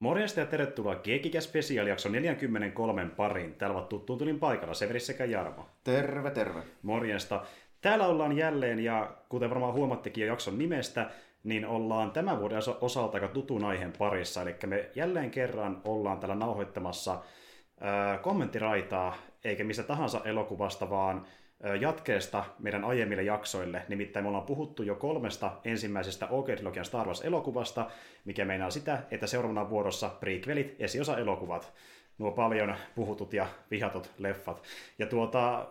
Morjesta ja tervetuloa Keekikä Special jakso 43 pariin. Täällä ovat tuttuun tulin paikalla Severi sekä Jarmo. Terve, terve. Morjesta. Täällä ollaan jälleen ja kuten varmaan huomattekin jo jakson nimestä, niin ollaan tämän vuoden osalta aika tutun aiheen parissa. Eli me jälleen kerran ollaan täällä nauhoittamassa ää, kommenttiraitaa, eikä missä tahansa elokuvasta, vaan jatkeesta meidän aiemmille jaksoille. Nimittäin me ollaan puhuttu jo kolmesta ensimmäisestä OK-trilogian Star Wars-elokuvasta, mikä meinaa sitä, että seuraavana vuorossa prequelit, esiosa-elokuvat, nuo paljon puhutut ja vihatut leffat. Ja tuota,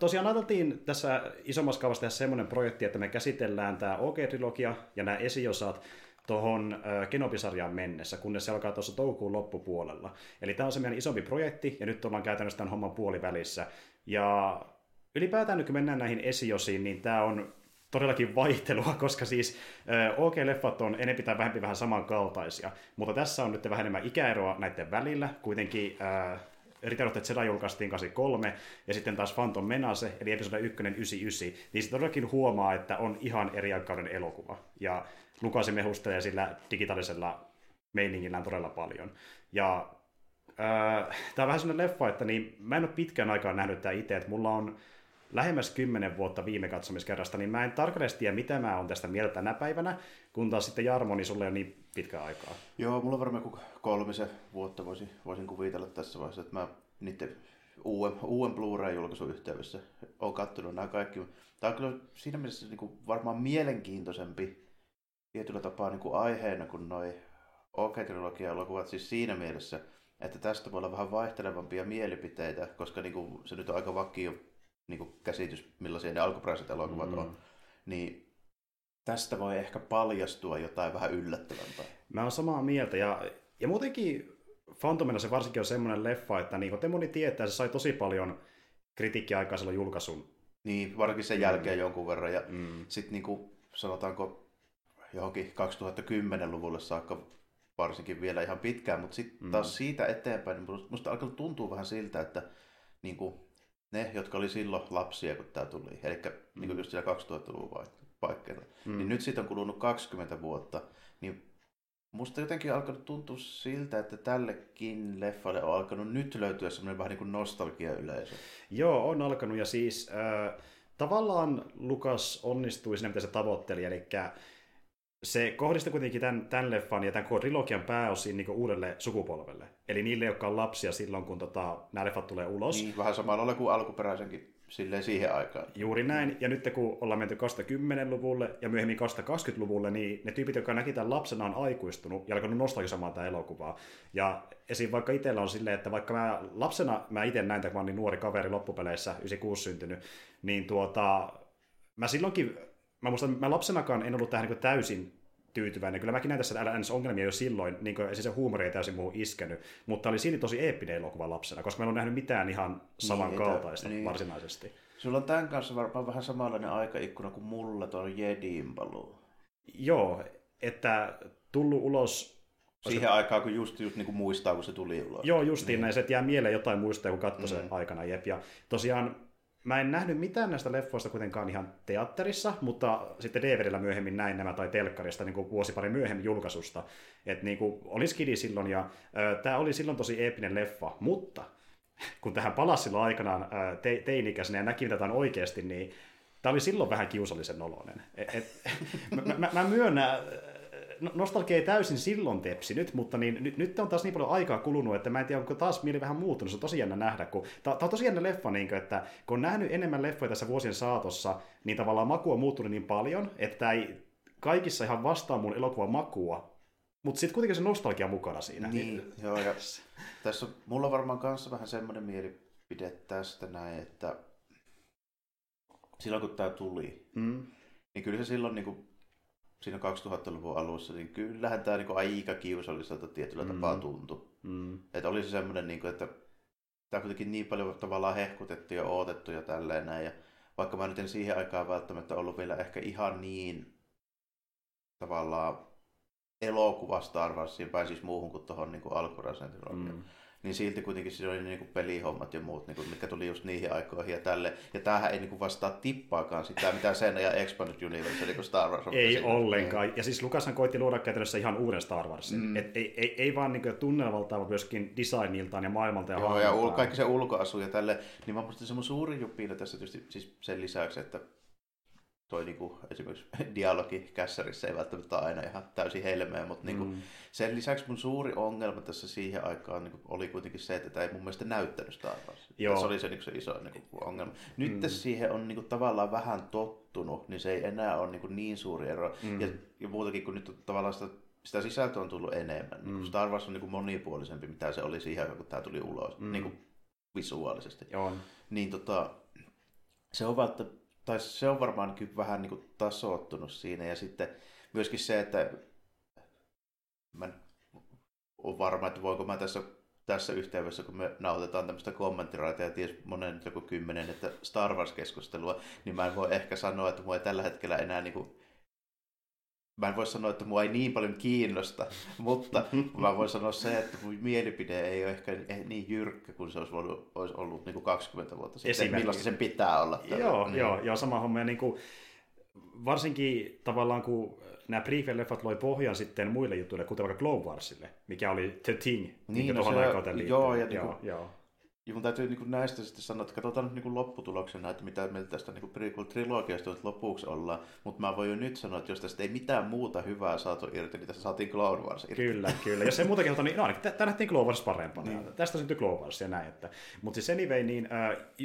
tosiaan ajateltiin tässä isommassa kaavassa tehdä semmoinen projekti, että me käsitellään tämä OK-trilogia ja nämä esiosat tuohon Kenobi-sarjaan mennessä, kunnes se alkaa tuossa toukokuun loppupuolella. Eli tämä on se meidän isompi projekti, ja nyt ollaan käytännössä tämän homman puolivälissä. Ja ylipäätään nyt kun mennään näihin esiosiin, niin tämä on todellakin vaihtelua, koska siis OK-leffat on enemmän tai vähempi vähän samankaltaisia, mutta tässä on nyt vähän enemmän ikäeroa näiden välillä. Kuitenkin äh, Return of the Jedi julkaistiin 83, ja sitten taas Phantom Menace, eli episode 1 99, niin se todellakin huomaa, että on ihan eri aikauden elokuva. Ja Lukasi mehustelee sillä digitaalisella meiningillään todella paljon. Ja äh, tämä on vähän sellainen leffa, että niin, mä en ole pitkään aikaan nähnyt tämä itse, että mulla on lähemmäs kymmenen vuotta viime katsomiskerrasta, niin mä en tarkalleen tiedä, mitä mä oon tästä mieltä tänä päivänä, kun taas sitten Jarmo, niin sulle on niin pitkä aikaa. Joo, mulla on varmaan kolmisen vuotta voisin, voisin kuvitella tässä vaiheessa, että mä niiden uuden, uuden Blu-ray-julkaisun yhteydessä olen katsonut nämä kaikki. Tämä on kyllä siinä mielessä niin kuin varmaan mielenkiintoisempi tietyllä tapaa niin kuin aiheena kuin noi OK-trilogia-elokuvat siis siinä mielessä, että tästä voi olla vähän vaihtelevampia mielipiteitä, koska niin kuin, se nyt on aika vakio niin kuin käsitys, millaisia ne alkuperäiset elokuvat mm. on, niin tästä voi ehkä paljastua jotain vähän yllättävämpää. Mä oon samaa mieltä, ja, ja muutenkin Phantomina se varsinkin on semmoinen leffa, että niin kuin te moni tietää, se sai tosi paljon kritiikkiä aikaa silloin julkaisun. Niin, varsinkin sen mm. jälkeen jonkun verran, ja mm. sitten niin kuin, sanotaanko johonkin 2010-luvulle saakka varsinkin vielä ihan pitkään, mutta sitten mm. taas siitä eteenpäin, niin musta alkaa tuntua vähän siltä, että niin kuin, ne, jotka oli silloin lapsia, kun tämä tuli, eli mm. niin kuin just siellä 2000-luvun paikkeilla, mm. niin nyt siitä on kulunut 20 vuotta, niin musta jotenkin alkanut tuntua siltä, että tällekin leffalle on alkanut nyt löytyä semmoinen vähän niin kuin nostalgia-yleisö. Joo, on alkanut, ja siis äh, tavallaan Lukas onnistui siinä, mitä se tavoitteli, eli se kohdistui kuitenkin tämän, tämän leffan ja tämän koko trilogian pääosin niin uudelle sukupolvelle. Eli niille, jotka on lapsia silloin, kun tota, nämä leffat tulee ulos. Niin, vähän samalla kuin alkuperäisenkin silleen siihen aikaan. Juuri näin. Ja nyt kun ollaan menty 2010-luvulle ja myöhemmin 2020-luvulle, niin ne tyypit, jotka näki tämän lapsena, on aikuistunut ja alkanut nostalgisomaan tämä elokuvaa. Ja esim. vaikka itsellä on silleen, että vaikka mä lapsena, mä itse näin, kun mä niin nuori kaveri loppupeleissä, 96 syntynyt, niin tuota, mä silloinkin mä muistan, mä lapsenakaan en ollut tähän niin täysin tyytyväinen. Kyllä mäkin näin tässä LNS-ongelmia jo silloin, niin kuin, siis se huumori ei täysin muuhun iskenyt, mutta oli silti tosi eeppinen elokuva lapsena, koska mä en ole nähnyt mitään ihan samankaltaista niin, varsinaisesti. Sulla on tämän kanssa varmaan vähän samanlainen aikaikkuna kuin mulla tuo Jedin paluu. Joo, että tullut ulos Siihen se... aikaan, kun just, just niin kuin muistaa, kun se tuli ulos. Joo, justiin niin. näin. Se jää mieleen jotain muistoja, kun katsoi mm. sen aikana. Jep. Ja tosiaan Mä en nähnyt mitään näistä leffoista kuitenkaan ihan teatterissa, mutta sitten DVDllä myöhemmin näin nämä tai telkkarista niin kuin vuosi pari myöhemmin julkaisusta. Että niin kuin, oli skidi silloin ja tämä oli silloin tosi eeppinen leffa, mutta kun tähän palasi silloin aikanaan äh, te- teinikäisenä ja näki mitä oikeasti, niin tämä oli silloin vähän kiusallisen noloinen. Et, et, mä, mä, mä myönnän, nostalgia ei täysin silloin tepsinyt, mutta niin, nyt, nyt on taas niin paljon aikaa kulunut, että mä en tiedä, onko taas mieli vähän muuttunut. Se on tosi jännä nähdä, kun tämä on tosi jännä leffa, niin kuin, että kun on nähnyt enemmän leffoja tässä vuosien saatossa, niin tavallaan maku on muuttunut niin paljon, että ei kaikissa ihan vastaa mun elokuvan makua, mutta sitten kuitenkin se nostalgia mukana siinä. Niin, joo, ja tässä on, mulla on varmaan kanssa vähän semmoinen mielipide tästä näin, että silloin kun tämä tuli, mm. niin kyllä se silloin niin kuin siinä 2000-luvun alussa, niin kyllähän tämä niin aika kiusalliselta tietyllä mm. tapaa tuntui. Mm. Että oli se semmoinen, niin kuin, että tämä kuitenkin niin paljon tavallaan hehkutettu ja odotettu ja tälleen näin. Ja vaikka mä nyt en siihen aikaan välttämättä ollut vielä ehkä ihan niin tavallaan elokuva Star Warsiin, päin siis muuhun kuin tuohon niin alkuperäiseen mm. Niin silti kuitenkin siinä oli niin kuin pelihommat ja muut, niin kuin, mitkä tuli just niihin aikoihin ja tälle. Ja tämähän ei niin kuin vastaa tippaakaan sitä, mitä sen ja Expanded Universe, niin kuin Star Wars on. Ei ollenkaan. Niin. Ja siis Lukashan koitti luoda käytännössä ihan uuden Star Warsin. Mm. Et ei, ei, ei vaan niin tunnelmaltaan, vaan myöskin designiltaan ja maailmalta ja Joo, ja ul- kaikki se ulkoasu ja tälle. Niin mä muistin semmoinen suuri juppiina tässä tietysti siis sen lisäksi, että toi niinku, esimerkiksi dialogi kässärissä ei välttämättä aina ihan täysin helmeä, mutta niinku, mm. sen lisäksi mun suuri ongelma tässä siihen aikaan niinku, oli kuitenkin se, että tämä ei mun mielestä näyttänyt Star Wars. Joo. Se oli se, niinku, se iso niinku, ongelma. Nyt mm. siihen on niinku, tavallaan vähän tottunut, niin se ei enää ole niinku, niin suuri ero. Mm. Ja, ja muutakin, kun nyt on tavallaan sitä sitä sisältöä on tullut enemmän. Mm. Star Wars on niin kuin monipuolisempi, mitä se oli siihen aikaan, kun tämä tuli ulos, mm. niin kuin visuaalisesti. Joo. Niin tota, se on välttämättä tai se on varmaan vähän niin kuin tasoittunut siinä. Ja sitten myöskin se, että mä olen varma, että voinko mä tässä, tässä yhteydessä, kun me nautetaan tämmöistä kommenttiraita ja ties monen joku kymmenen, että Star Wars-keskustelua, niin mä en voi ehkä sanoa, että mua ei tällä hetkellä enää niin kuin mä en voi sanoa, että mua ei niin paljon kiinnosta, mutta mä voin sanoa se, että mun mielipide ei ole ehkä niin jyrkkä kuin se olisi ollut, olisi ollut niin kuin 20 vuotta sitten, millaista sen pitää olla. Tällä. Joo, niin. joo, joo, sama homma. Ja niin kuin, varsinkin tavallaan kun nämä prequel-leffat loi pohjan sitten muille jutuille, kuten vaikka Clone Warsille, mikä oli The Thing, niin, no tuohon aikaan Joo, ja niin kuin, joo, joo. Ja mun täytyy niin näistä sitten sanoa, että katsotaan nyt niin lopputuloksena, että mitä meiltä tästä niin prequel-trilogiasta nyt lopuksi ollaan. Mutta mä voin jo nyt sanoa, että jos tästä ei mitään muuta hyvää saatu irti, niin tässä saatiin Clone Wars irti. Kyllä, kyllä. Jos ei muuta kertota, niin no, tämä nähtiin Clone Wars parempana. Niin. Tästä syntyi Clone Wars ja näin. Että. Mutta siis anyway, niin,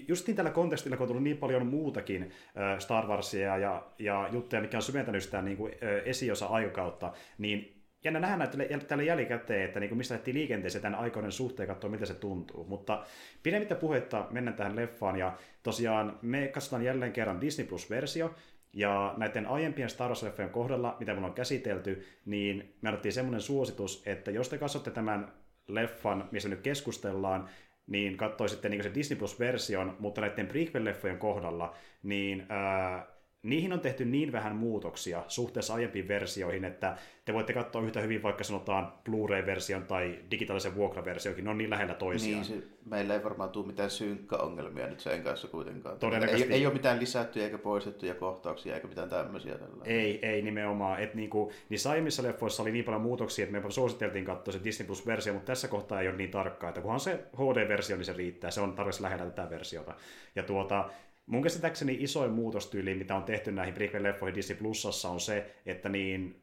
just niin tällä kontekstilla, kun on tullut niin paljon muutakin Star Warsia ja, ja juttuja, mikä on syventänyt sitä niin kuin, esiosa aikakautta, niin jännä nähdä tällä jälkikäteen, että niin kuin mistä lähti liikenteeseen tämän aikoinen suhteen katsoa, miltä se tuntuu. Mutta pidemmittä puhetta mennään tähän leffaan, ja tosiaan me katsotaan jälleen kerran Disney Plus-versio, ja näiden aiempien Star Wars-leffojen kohdalla, mitä me on käsitelty, niin me annettiin semmoinen suositus, että jos te katsotte tämän leffan, missä nyt keskustellaan, niin katsoisitte niin se Disney Plus-version, mutta näiden prequel-leffojen kohdalla, niin ää, niihin on tehty niin vähän muutoksia suhteessa aiempiin versioihin, että te voitte katsoa yhtä hyvin vaikka sanotaan Blu-ray-version tai digitaalisen vuokraversionkin, ne on niin lähellä toisiaan. Niin, se, meillä ei varmaan tule mitään synkkäongelmia nyt sen kanssa kuitenkaan. Todennäköisesti... Ei, ei ole mitään lisättyjä eikä poistettuja kohtauksia eikä mitään tämmöisiä. Tällä. Ei, ei nimenomaan. Et niinku, niissä aiemmissa leffoissa oli niin paljon muutoksia, että me suositeltiin katsoa se Disney Plus-versio, mutta tässä kohtaa ei ole niin tarkkaa, että kunhan se HD-versio, niin se riittää. Se on tarvitsisi lähellä tätä versiota. Ja tuota, Mun käsittääkseni isoin muutostyyli, mitä on tehty näihin prequel-leffoihin Disney Plusassa, on se, että niin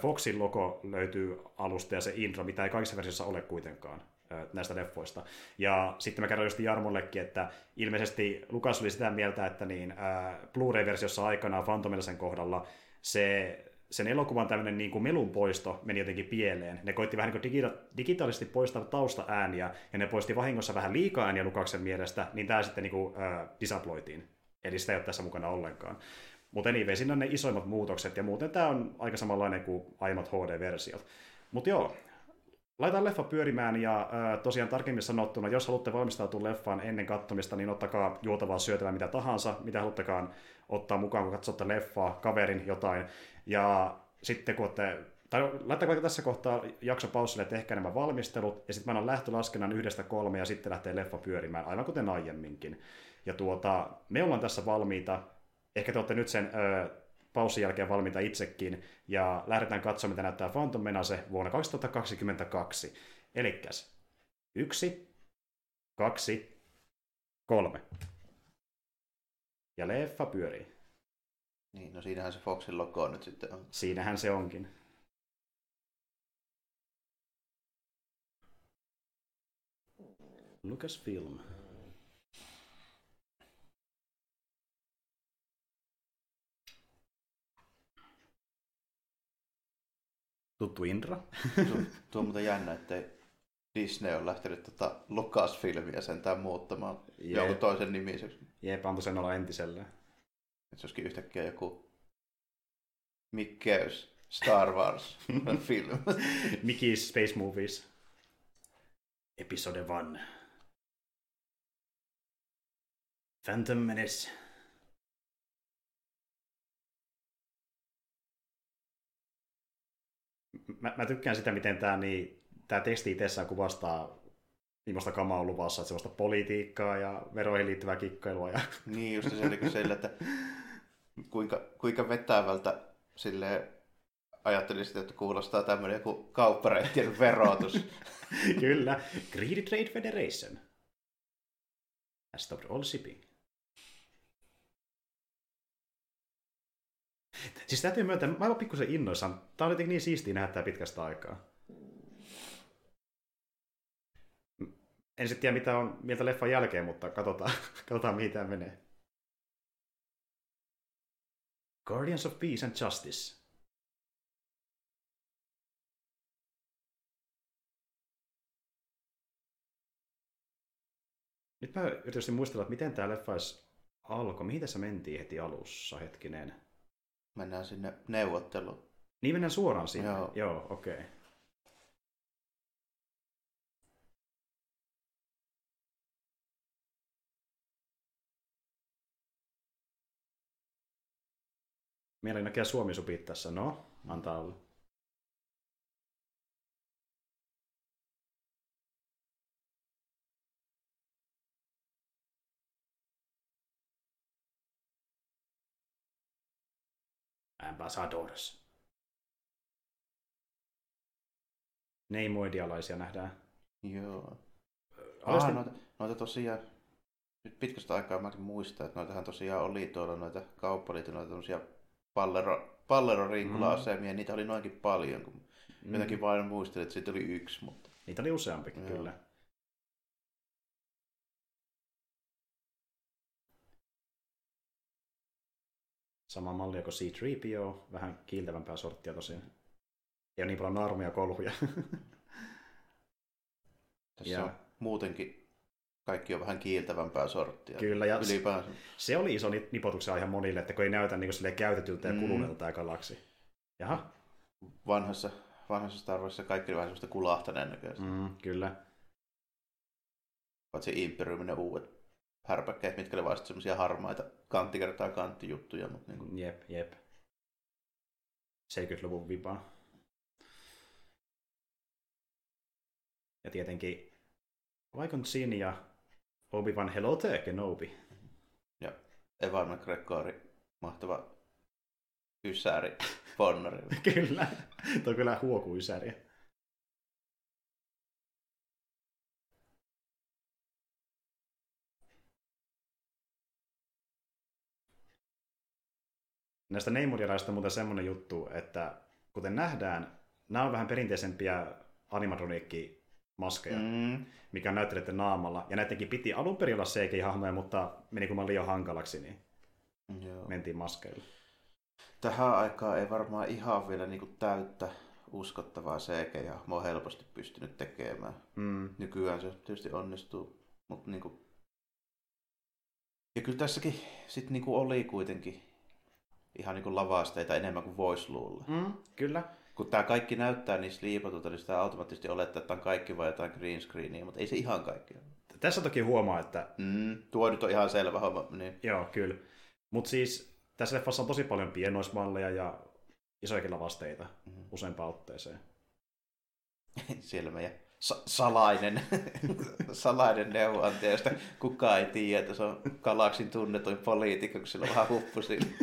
Foxin logo löytyy alusta ja se intro, mitä ei kaikissa versioissa ole kuitenkaan näistä leffoista. Ja sitten mä kerron just Jarmollekin, että ilmeisesti Lukas oli sitä mieltä, että niin, Blu-ray-versiossa aikanaan Phantom sen kohdalla se sen elokuvan tämmöinen niin kuin melun poisto meni jotenkin pieleen. Ne koitti vähän niin kuin digita- digitaalisesti poistaa taustaääniä, ja ne poisti vahingossa vähän liikaa ääniä Lukaksen mielestä, niin tämä sitten niin kuin, äh, disaploitiin. Eli sitä ei ole tässä mukana ollenkaan. Mutta anyway, siinä on ne isoimmat muutokset, ja muuten tämä on aika samanlainen kuin aiemmat HD-versiot. Mutta joo, Laitetaan leffa pyörimään ja äh, tosiaan tarkemmin sanottuna, jos haluatte valmistautua leffaan ennen katsomista, niin ottakaa juotavaa syötävää mitä tahansa, mitä haluttekaan ottaa mukaan, kun katsotte leffaa, kaverin jotain. Ja sitten kun olette, tai laittakaa vaikka tässä kohtaa jakso paussille, että ehkä nämä valmistelut, ja sitten mä annan lähtölaskennan yhdestä kolme, ja sitten lähtee leffa pyörimään, aivan kuten aiemminkin. Ja tuota, me ollaan tässä valmiita, ehkä te olette nyt sen ö, paussin jälkeen valmiita itsekin, ja lähdetään katsomaan, mitä näyttää Phantom Menace vuonna 2022. Elikkäs, yksi, kaksi, kolme. Ja leffa pyörii. Niin, no siinähän se Foxin logo nyt sitten on. Siinähän se onkin. Lucasfilm. Tuttu Indra. tuo, tuo on muuten jännä, että Disney on lähtenyt tota Lucasfilmia sentään muuttamaan Jep. jonkun toisen nimiseksi. Jep, antoi sen olla entiselleen. Että se olisikin yhtäkkiä joku Mikkeys Star Wars film. Mickey's Space Movies. Episode 1. Phantom Menace. Mä, mä tykkään sitä, miten tämä niin, tää teksti itsessään kuvastaa viimeistä kamaa on luvassa, että sellaista politiikkaa ja veroihin liittyvää kikkailua. Ja... Niin, just se oli sille, että kuinka, kuinka vetävältä sille ajattelisit, että kuulostaa tämmöinen joku kauppareittien verotus. Kyllä. Greedy Trade Federation has stopped all shipping. Siis täytyy myöntää, mä oon pikkusen innoissaan. Tää on jotenkin niin siistiä nähdä tää pitkästä aikaa. En sitten tiedä, mitä on mieltä leffan jälkeen, mutta katsotaan, katsotaan mihin tämä menee. Guardians of Peace and Justice. Nyt mä yritin muistella, että miten tämä leffa alkoi. Mihin tässä mentiin heti alussa, hetkinen? Mennään sinne neuvotteluun. Niin mennään suoraan sinne? Joo, Joo okei. Okay. Meillä näkee Suomi supit tässä. No, antaa olla. Ambassadors. Neimoidialaisia nähdään. Joo. Ah, noita, noita tosiaan, nyt pitkästä aikaa mäkin muistan, että noitahan tosiaan oli tuolla noita kauppaliiton noita tämmöisiä pallero, pallero-rinkula-asemia, mm. niitä oli noinkin paljon, kun mm. jotenkin vain muistelin, että siitä oli yksi. Mutta... Niitä oli useampikin, Joo. kyllä. Sama malli kuin C-3PO, vähän kiiltävämpää sorttia tosiaan. Ja niin paljon naarmia kolhuja. Tässä ja... on muutenkin kaikki on vähän kiiltävämpää sorttia. Kyllä, ja ylipäänsä. se oli iso nipotuksen aihe monille, että kun ei näytä niin kuin käytetyltä ja mm. kuluneelta tämä galaksi. Jaha. Vanhassa, vanhassa Star Warsissa kaikki oli vähän semmoista kulahtaneen näköistä. Mm, kyllä. Paitsi Imperiumin ne uudet härpäkkeet, mitkä oli vasta semmoisia harmaita kantti kertaa kanttijuttuja. Mutta niin kuin... Jep, jep. 70-luvun vipaa. Ja tietenkin Vaikon Sin ja Obi-Wan Hello there, Kenobi. Ja Evan McGregori, mahtava ysäri Bonnari. kyllä, tuo on kyllä huoku ysäri. Näistä neimurialaisista on muuten semmoinen juttu, että kuten nähdään, nämä on vähän perinteisempiä animatroniikki maskeja, mm. mikä on näyttelijöiden naamalla. Ja näidenkin piti alun perin olla CGI-hahmoja, mutta meni kun liian hankalaksi, niin Joo. mentiin maskeilla. Tähän aikaan ei varmaan ihan vielä niin kuin täyttä uskottavaa CGI-hahmoa helposti pystynyt tekemään. Mm. Nykyään se tietysti onnistuu, mutta niin kuin... Ja kyllä tässäkin sit niin kuin oli kuitenkin ihan niin kuin lavasteita enemmän kuin voisi luulla. Mm, kyllä kun tämä kaikki näyttää niin liipatulta, niin sitä automaattisesti olettaa, että on kaikki vai jotain green screenia, mutta ei se ihan kaikki ole. Tässä toki huomaa, että... Mm, tuo nyt on ihan selvä homma. Niin. Joo, kyllä. Mutta siis tässä leffassa on tosi paljon pienoismalleja ja isojakin lavasteita mm-hmm. useampaan otteeseen. Siellä meidän sa- salainen, salainen neuvonantaja, josta kukaan ei tiedä, että se on galaksin tunnetuin poliitikko, kun sillä on vähän huppu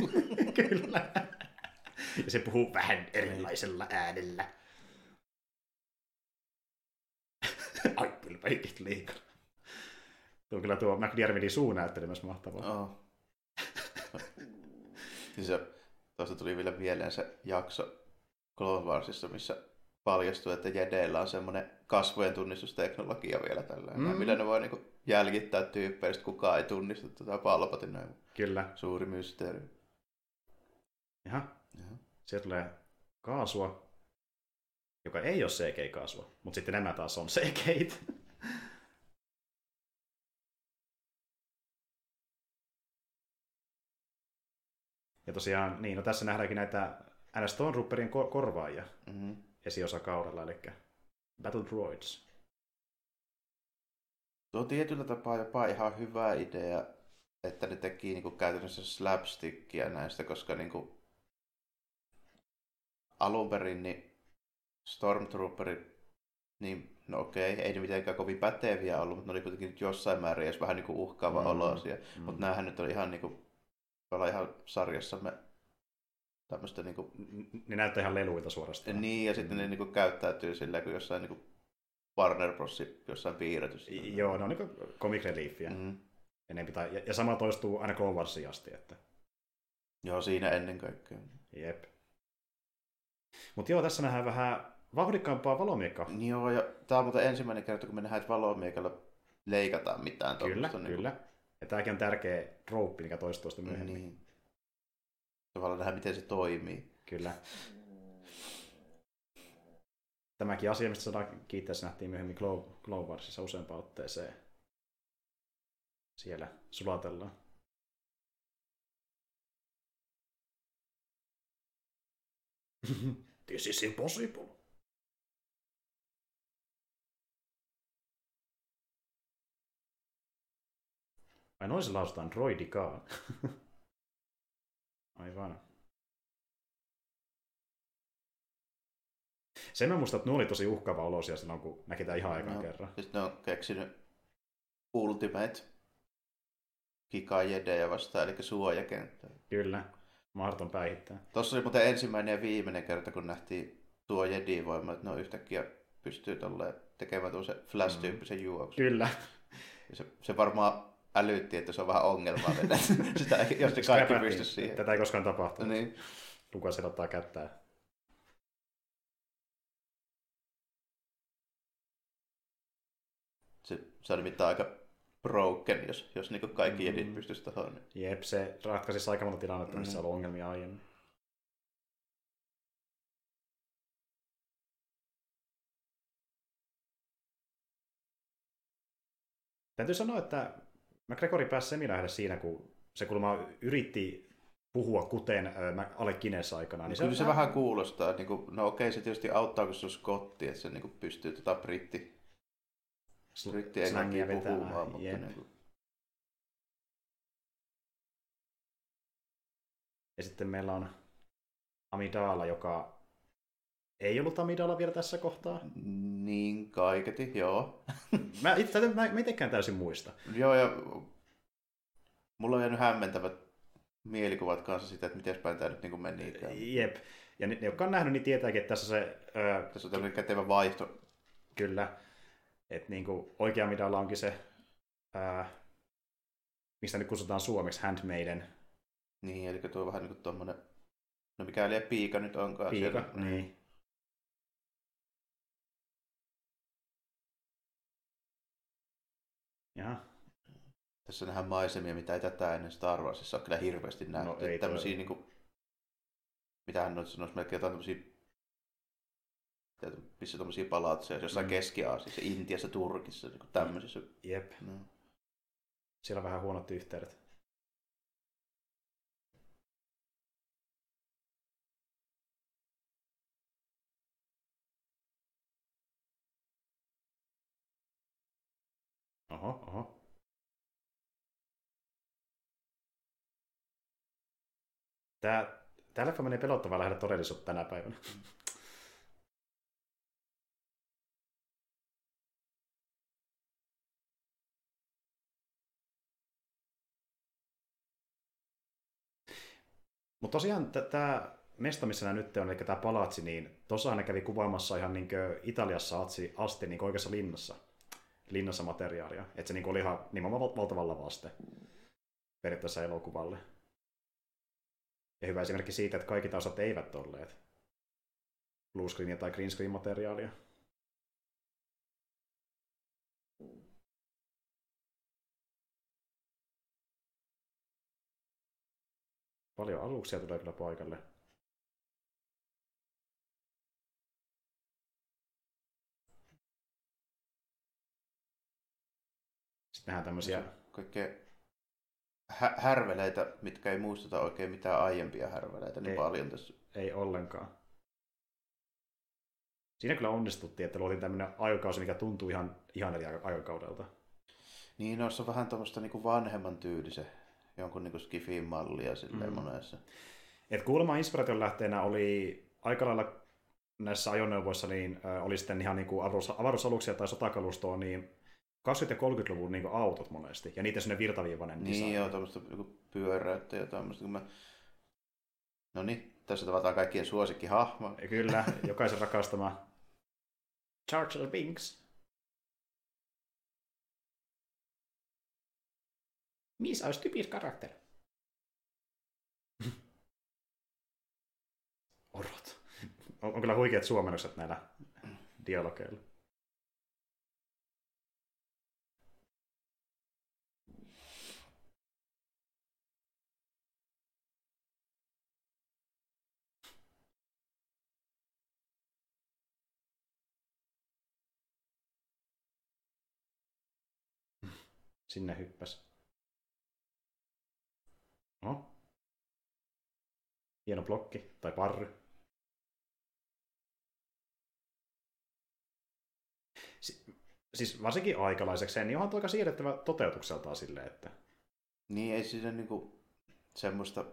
Kyllä. ja se puhuu vähän erilaisella äänellä. Ai, kyllä peikit liikaa. Tuo kyllä tuo McDiarmidin suunäyttely myös mahtavaa. Oh. siis tuosta tuli vielä mieleen se jakso Clone Warsissa, missä paljastui, että Jedeillä on semmoinen kasvojen tunnistusteknologia vielä tällä mm. millä ne voi niinku jäljittää tyyppejä, kukaan ei tunnista tätä palpatin. Kyllä. Suuri mysteeri. Jaha. Jaha. Sieltä tulee kaasua, joka ei ole CG-kaasua, mutta sitten nämä taas on cg Ja tosiaan, niin, no tässä nähdäänkin näitä NS Stormtrooperien kor- korvaajia mm-hmm. esiosakaudella, eli Battle Droids. Tuo on tietyllä tapaa jopa ihan hyvä idea, että ne teki niin kuin käytännössä slapstickia näistä, koska niin kuin alun perin niin Stormtrooperit, niin no okei, ei ne mitenkään kovin päteviä ollut, mutta ne oli kuitenkin nyt jossain määrin edes vähän niin kuin uhkaava Mm, mm. olosia. mm. Mm. Mutta näähän nyt oli ihan niin kuin, olla ihan sarjassamme tämmöistä niin kuin, Ne näyttää ihan leluilta suorastaan. niin, ja sitten ne niin kuin käyttäytyy sillä kuin jossain niin kuin Warner Bros. jossain piirretys. Joo, ne on niin comic reliefiä. Mm. Mm. Enempi tai, ja, ja sama toistuu aina Clone Warsiin asti. Että, Joo, siinä ennen kaikkea. jep. Mutta joo, tässä nähdään vähän vauhdikkaampaa valomiekkaa. Joo, ja tämä on muuten ensimmäinen kerta, kun me nähdään, että valomiekalla leikataan mitään. Kyllä, niin kyllä. Ja tämäkin on tärkeä trooppi, mikä toistuu sitten myöhemmin. Niin. Niin. Tavallaan nähdään, miten se toimii. Kyllä. Tämäkin asia, mistä saadaan kiittää, se nähtiin myöhemmin Glow, Glow Warsissa useampaan otteeseen. Siellä sulatellaan. This is impossible. Ai noin se lausutaan droidikaan. Aivan. Sen mä muistan, että ne oli tosi uhkaava olosia silloin, kun näki tämän ihan aikaan No. kerran. Sitten ne on keksinyt Ultimate Kikajedejä vastaan, eli suojakenttä. Kyllä. Mahdoton päihittää. Tuossa oli muuten ensimmäinen ja viimeinen kerta, kun nähtiin tuo Jedi-voima, että ne on yhtäkkiä pystyy tolleen tekemään tuollaisen Flash-tyyppisen juoksun. Kyllä. Ja se, se varmaan älytti, että se on vähän ongelmallinen, sitä, ei- jos ne kaikki pysty siihen. Tätä ei koskaan tapahtunut. Niin. Lukas ottaa kättää. Se, se on nimittäin aika broken, jos, jos niin kaikki Mm. jedit pystyisi tuohon. Niin. Jep, se ratkaisi aika monta tilannetta, missä Mhm. on ongelmia aiemmin. Täytyy sanoa, että McGregori pääsi seminaalle siinä, kun se kuulemma yritti puhua kuten ö, Mä- Alec Guinness aikanaan. Niin kyllä se vähän kuulostaa. Niin kuin, no okei, se tietysti auttaa, kun se on skotti, että se niin kuin pystyy tota britti, slangia englantia puhumaan. Mutta Jep. niin kuin, Ja sitten meillä on Amidala, joka ei ollut Amidala vielä tässä kohtaa. niin kaiketi, joo. Mä itse mä, mä itekään täysin muista. joo, ja mulla on jäänyt hämmentävät mielikuvat kanssa siitä, että miten päin tämä nyt niin kuin menikään. Jep. Ja ne, ne, jotka on nähnyt, niin tietääkin, että tässä se, ö, Tässä on tämmöinen kätevä vaihto. kyllä, että niinku oikea midalla onkin se, ö, mistä nyt kutsutaan suomeksi, handmaiden Niin, eli tuo on vähän niin kuin tommonen, no mikä liian piika nyt onkaan. piika. siellä. Niin. Jaha. Tässä nähdään maisemia, mitä ei tätä ennen Star Warsissa ole kyllä hirveästi nähty. No, ei No, tämmöisiä todella. niinku, mitä hän nyt sanoisi, melkein jotain tämmöisiä missä tämmöisiä palatseja, jossain Mm. mm. Keski-Aasiassa, Intiassa, Turkissa, niin tämmöisissä. Jep. No. Siellä on vähän huonot yhteydet. Oho, oho. Tää, tää leffa menee pelottavaa lähellä todellisuutta tänä päivänä. Mutta tosiaan tämä mesta, missä nämä nyt on, eli tämä palatsi, niin tuossahan ne kävi kuvaamassa ihan niin Italiassa asti, asti niin oikeassa linnassa, linnassa materiaalia. Että se niin oli ihan nimenomaan val- valtavan lavaste periaatteessa elokuvalle. Ja hyvä esimerkki siitä, että kaikki taustat eivät olleet blue screenia tai green screen materiaalia. Paljon aluksia tulee kyllä paikalle. Sitten nähdään tämmöisiä... Kaikkea hä- härveleitä, mitkä ei muistuta oikein mitään aiempia härveleitä niin Ei. paljon tässä. Ei ollenkaan. Siinä kyllä onnistuttiin, että luotiin tämmöinen aikakausi, mikä tuntuu ihan, ihan eri aika- aikakaudelta. Niin, noissa on vähän tuommoista niinku vanhemman tyylisen, jonkun niinku skifin mallia silleen Mm. monessa. Et kuulemma inspiraation lähteenä oli aika lailla näissä ajoneuvoissa niin ö, oli sitten ihan niin kuin avaruus, avaruusaluksia tai sotakalustoa, niin 20- ja 30-luvun niin autot monesti, ja niitä sinne virtaviivainen Niin design. joo, tuommoista joku pyöräyttä ja tämmöistä. Kun mä... No niin, tässä tavataan kaikkien suosikkihahmo. Kyllä, jokaisen rakastama Charger Binks. Missä olisi typis karakter? Orot. On, on kyllä huikeat suomennokset näillä dialogeilla. Sinne hyppäs. No. Hieno blokki tai parry. Si- siis varsinkin aikalaisekseen, niin onhan aika siirrettävä toteutukseltaan silleen, että Niin ei siinä niinku semmoista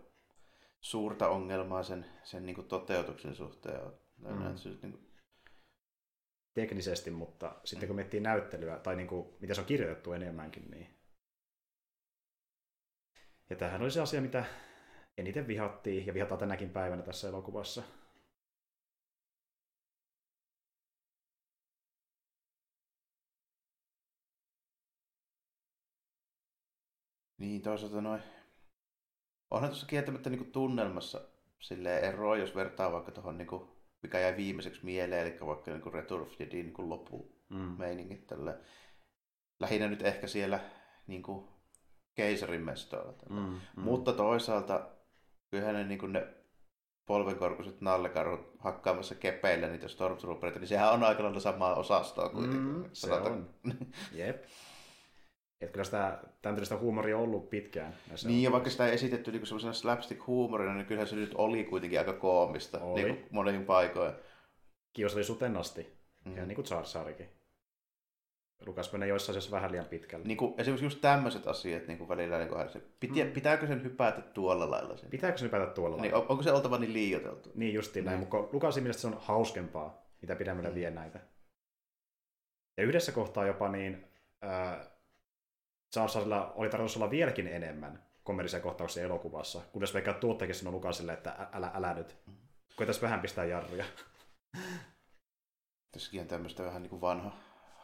suurta ongelmaa sen, sen niinku toteutuksen suhteen ole. Mm. Mm. Se, niinku, teknisesti, mutta sitten kun miettii näyttelyä, tai niin kuin, miten se on kirjoitettu enemmänkin, niin... Ja tämähän oli se asia, mitä eniten vihattiin, ja vihataan tänäkin päivänä tässä elokuvassa. niin toisaalta noin. Onhan tuossa kieltämättä niinku tunnelmassa silleen eroa, jos vertaa vaikka tuohon niinku, mikä jäi viimeiseksi mieleen, eli vaikka niinku Return of the Dean niinku loppu Mm. meiningit. Lähinnä nyt ehkä siellä niinku keisarin mestoilla. Mm, mm. Mutta toisaalta kyllähän ne, niin ne polvenkorkuiset nallekarhut hakkaamassa kepeillä niitä Stormtroopereita, niin sehän on aika lailla samaa osastoa kuitenkin. Mm, se Sanotaan- on. Jep. Et kyllä sitä tämän tyylistä huumoria on ollut pitkään. näissä Niin, ja vaikka sitä ei esitetty niin semmoisena slapstick-huumorina, niin kyllähän se nyt oli kuitenkin aika koomista Oli. niin kuin monin paikoin. Kiusali suten asti. Mm. Mm. Ja niin kuin Jar Lukas menee joissain asioissa vähän liian pitkälle. Niin kuin, esimerkiksi just tämmöiset asiat niin kuin välillä, niin kuin, se, pitä, Mm. pitääkö sen hypätä tuolla lailla? Sen? Pitääkö se hypätä tuolla Niin, lailla? on, onko se oltava niin liioiteltu? Niin justiin näin, Niin. mutta Lukasin mielestä se on hauskempaa, mitä pidemmälle Mm. vie näitä. Ja yhdessä kohtaa jopa niin äh, Jar Jarilla oli tarkoitus olla vieläkin enemmän komedisia kohtauksia elokuvassa, kunnes vaikka tuottajakin sanoi Lukasille, että älä, älä nyt. Koitais vähän pistää jarruja. Tässäkin on tämmöistä vähän niin kuin vanha,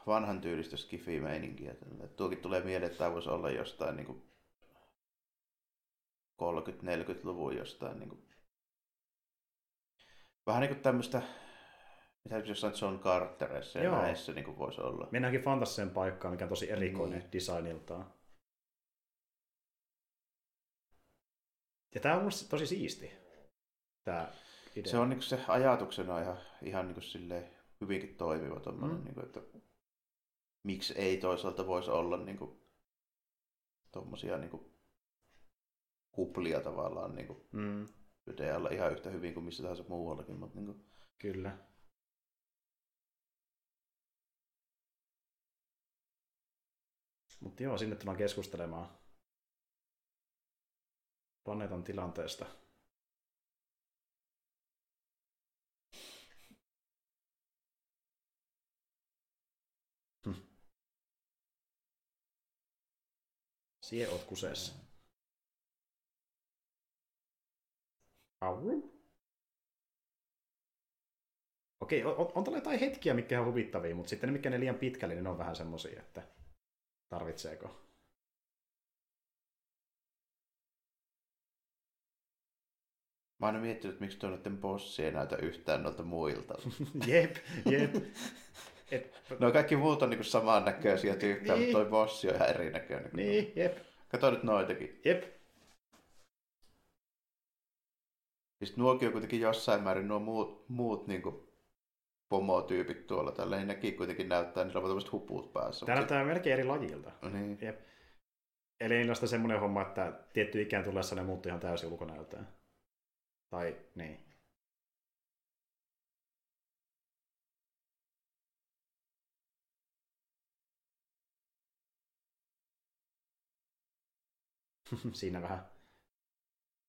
vanhan tyylistä skifi-meininkiä. tällä. Tuokin tulee mieleen, että tämä voisi olla jostain niin kuin 30-40-luvun jostain. Niin kuin... Vähän niin kuin tämmöistä, mitä jossain John Carterissa ja Joo. näissä niin kuin voisi olla. Mennäänkin fantasiseen paikkaan, mikä on tosi erikoinen Niin. designiltaan. Ja tämä on musta tosi siisti. Tämä idea. Se on niin se ajatuksena ihan, ihan niin kuin silleen hyvinkin toimiva tommonen, Mm. niin kuin, että miksi ei toisaalta voisi olla niin kuin, tommosia niin kuin, kuplia tavallaan niin kuin, Mm, ihan yhtä hyvin kuin missä tahansa muuallakin. Mutta niin kuin, kyllä. Mutta joo, sinne tullaan keskustelemaan planeetan tilanteesta. Hm. Sie oot kuseessa. Au. Okei, on, on, on tällä jotain hetkiä, mitkä on huvittavia, mutta sitten ne, mitkä ne liian pitkälle, niin ne on vähän semmosia, että tarvitseeko. mä oon miettinyt, että miksi tuo noiden bossi ei näytä yhtään noilta muilta. jep, jep. Et, No kaikki muut on niin saman näköisiä tyyppejä, Niin. mutta toi bossi on ihan erinäköinen. niin, jep. Kato nyt noitakin. jep. Siis nuokin on kuitenkin jossain määrin nuo muut, muut niin kuin pomotyypit tuolla. Tällä niin nekin kuitenkin näyttää, niillä on tämmöiset huput päässä. Tämä näyttää melkein eri lajilta. Mutta- Niin. Jep. Eli niillä on semmoinen homma, että tietty ikään tullessa ne muuttuu ihan täysin ulkonäöltään. Tai niin. siinä vähän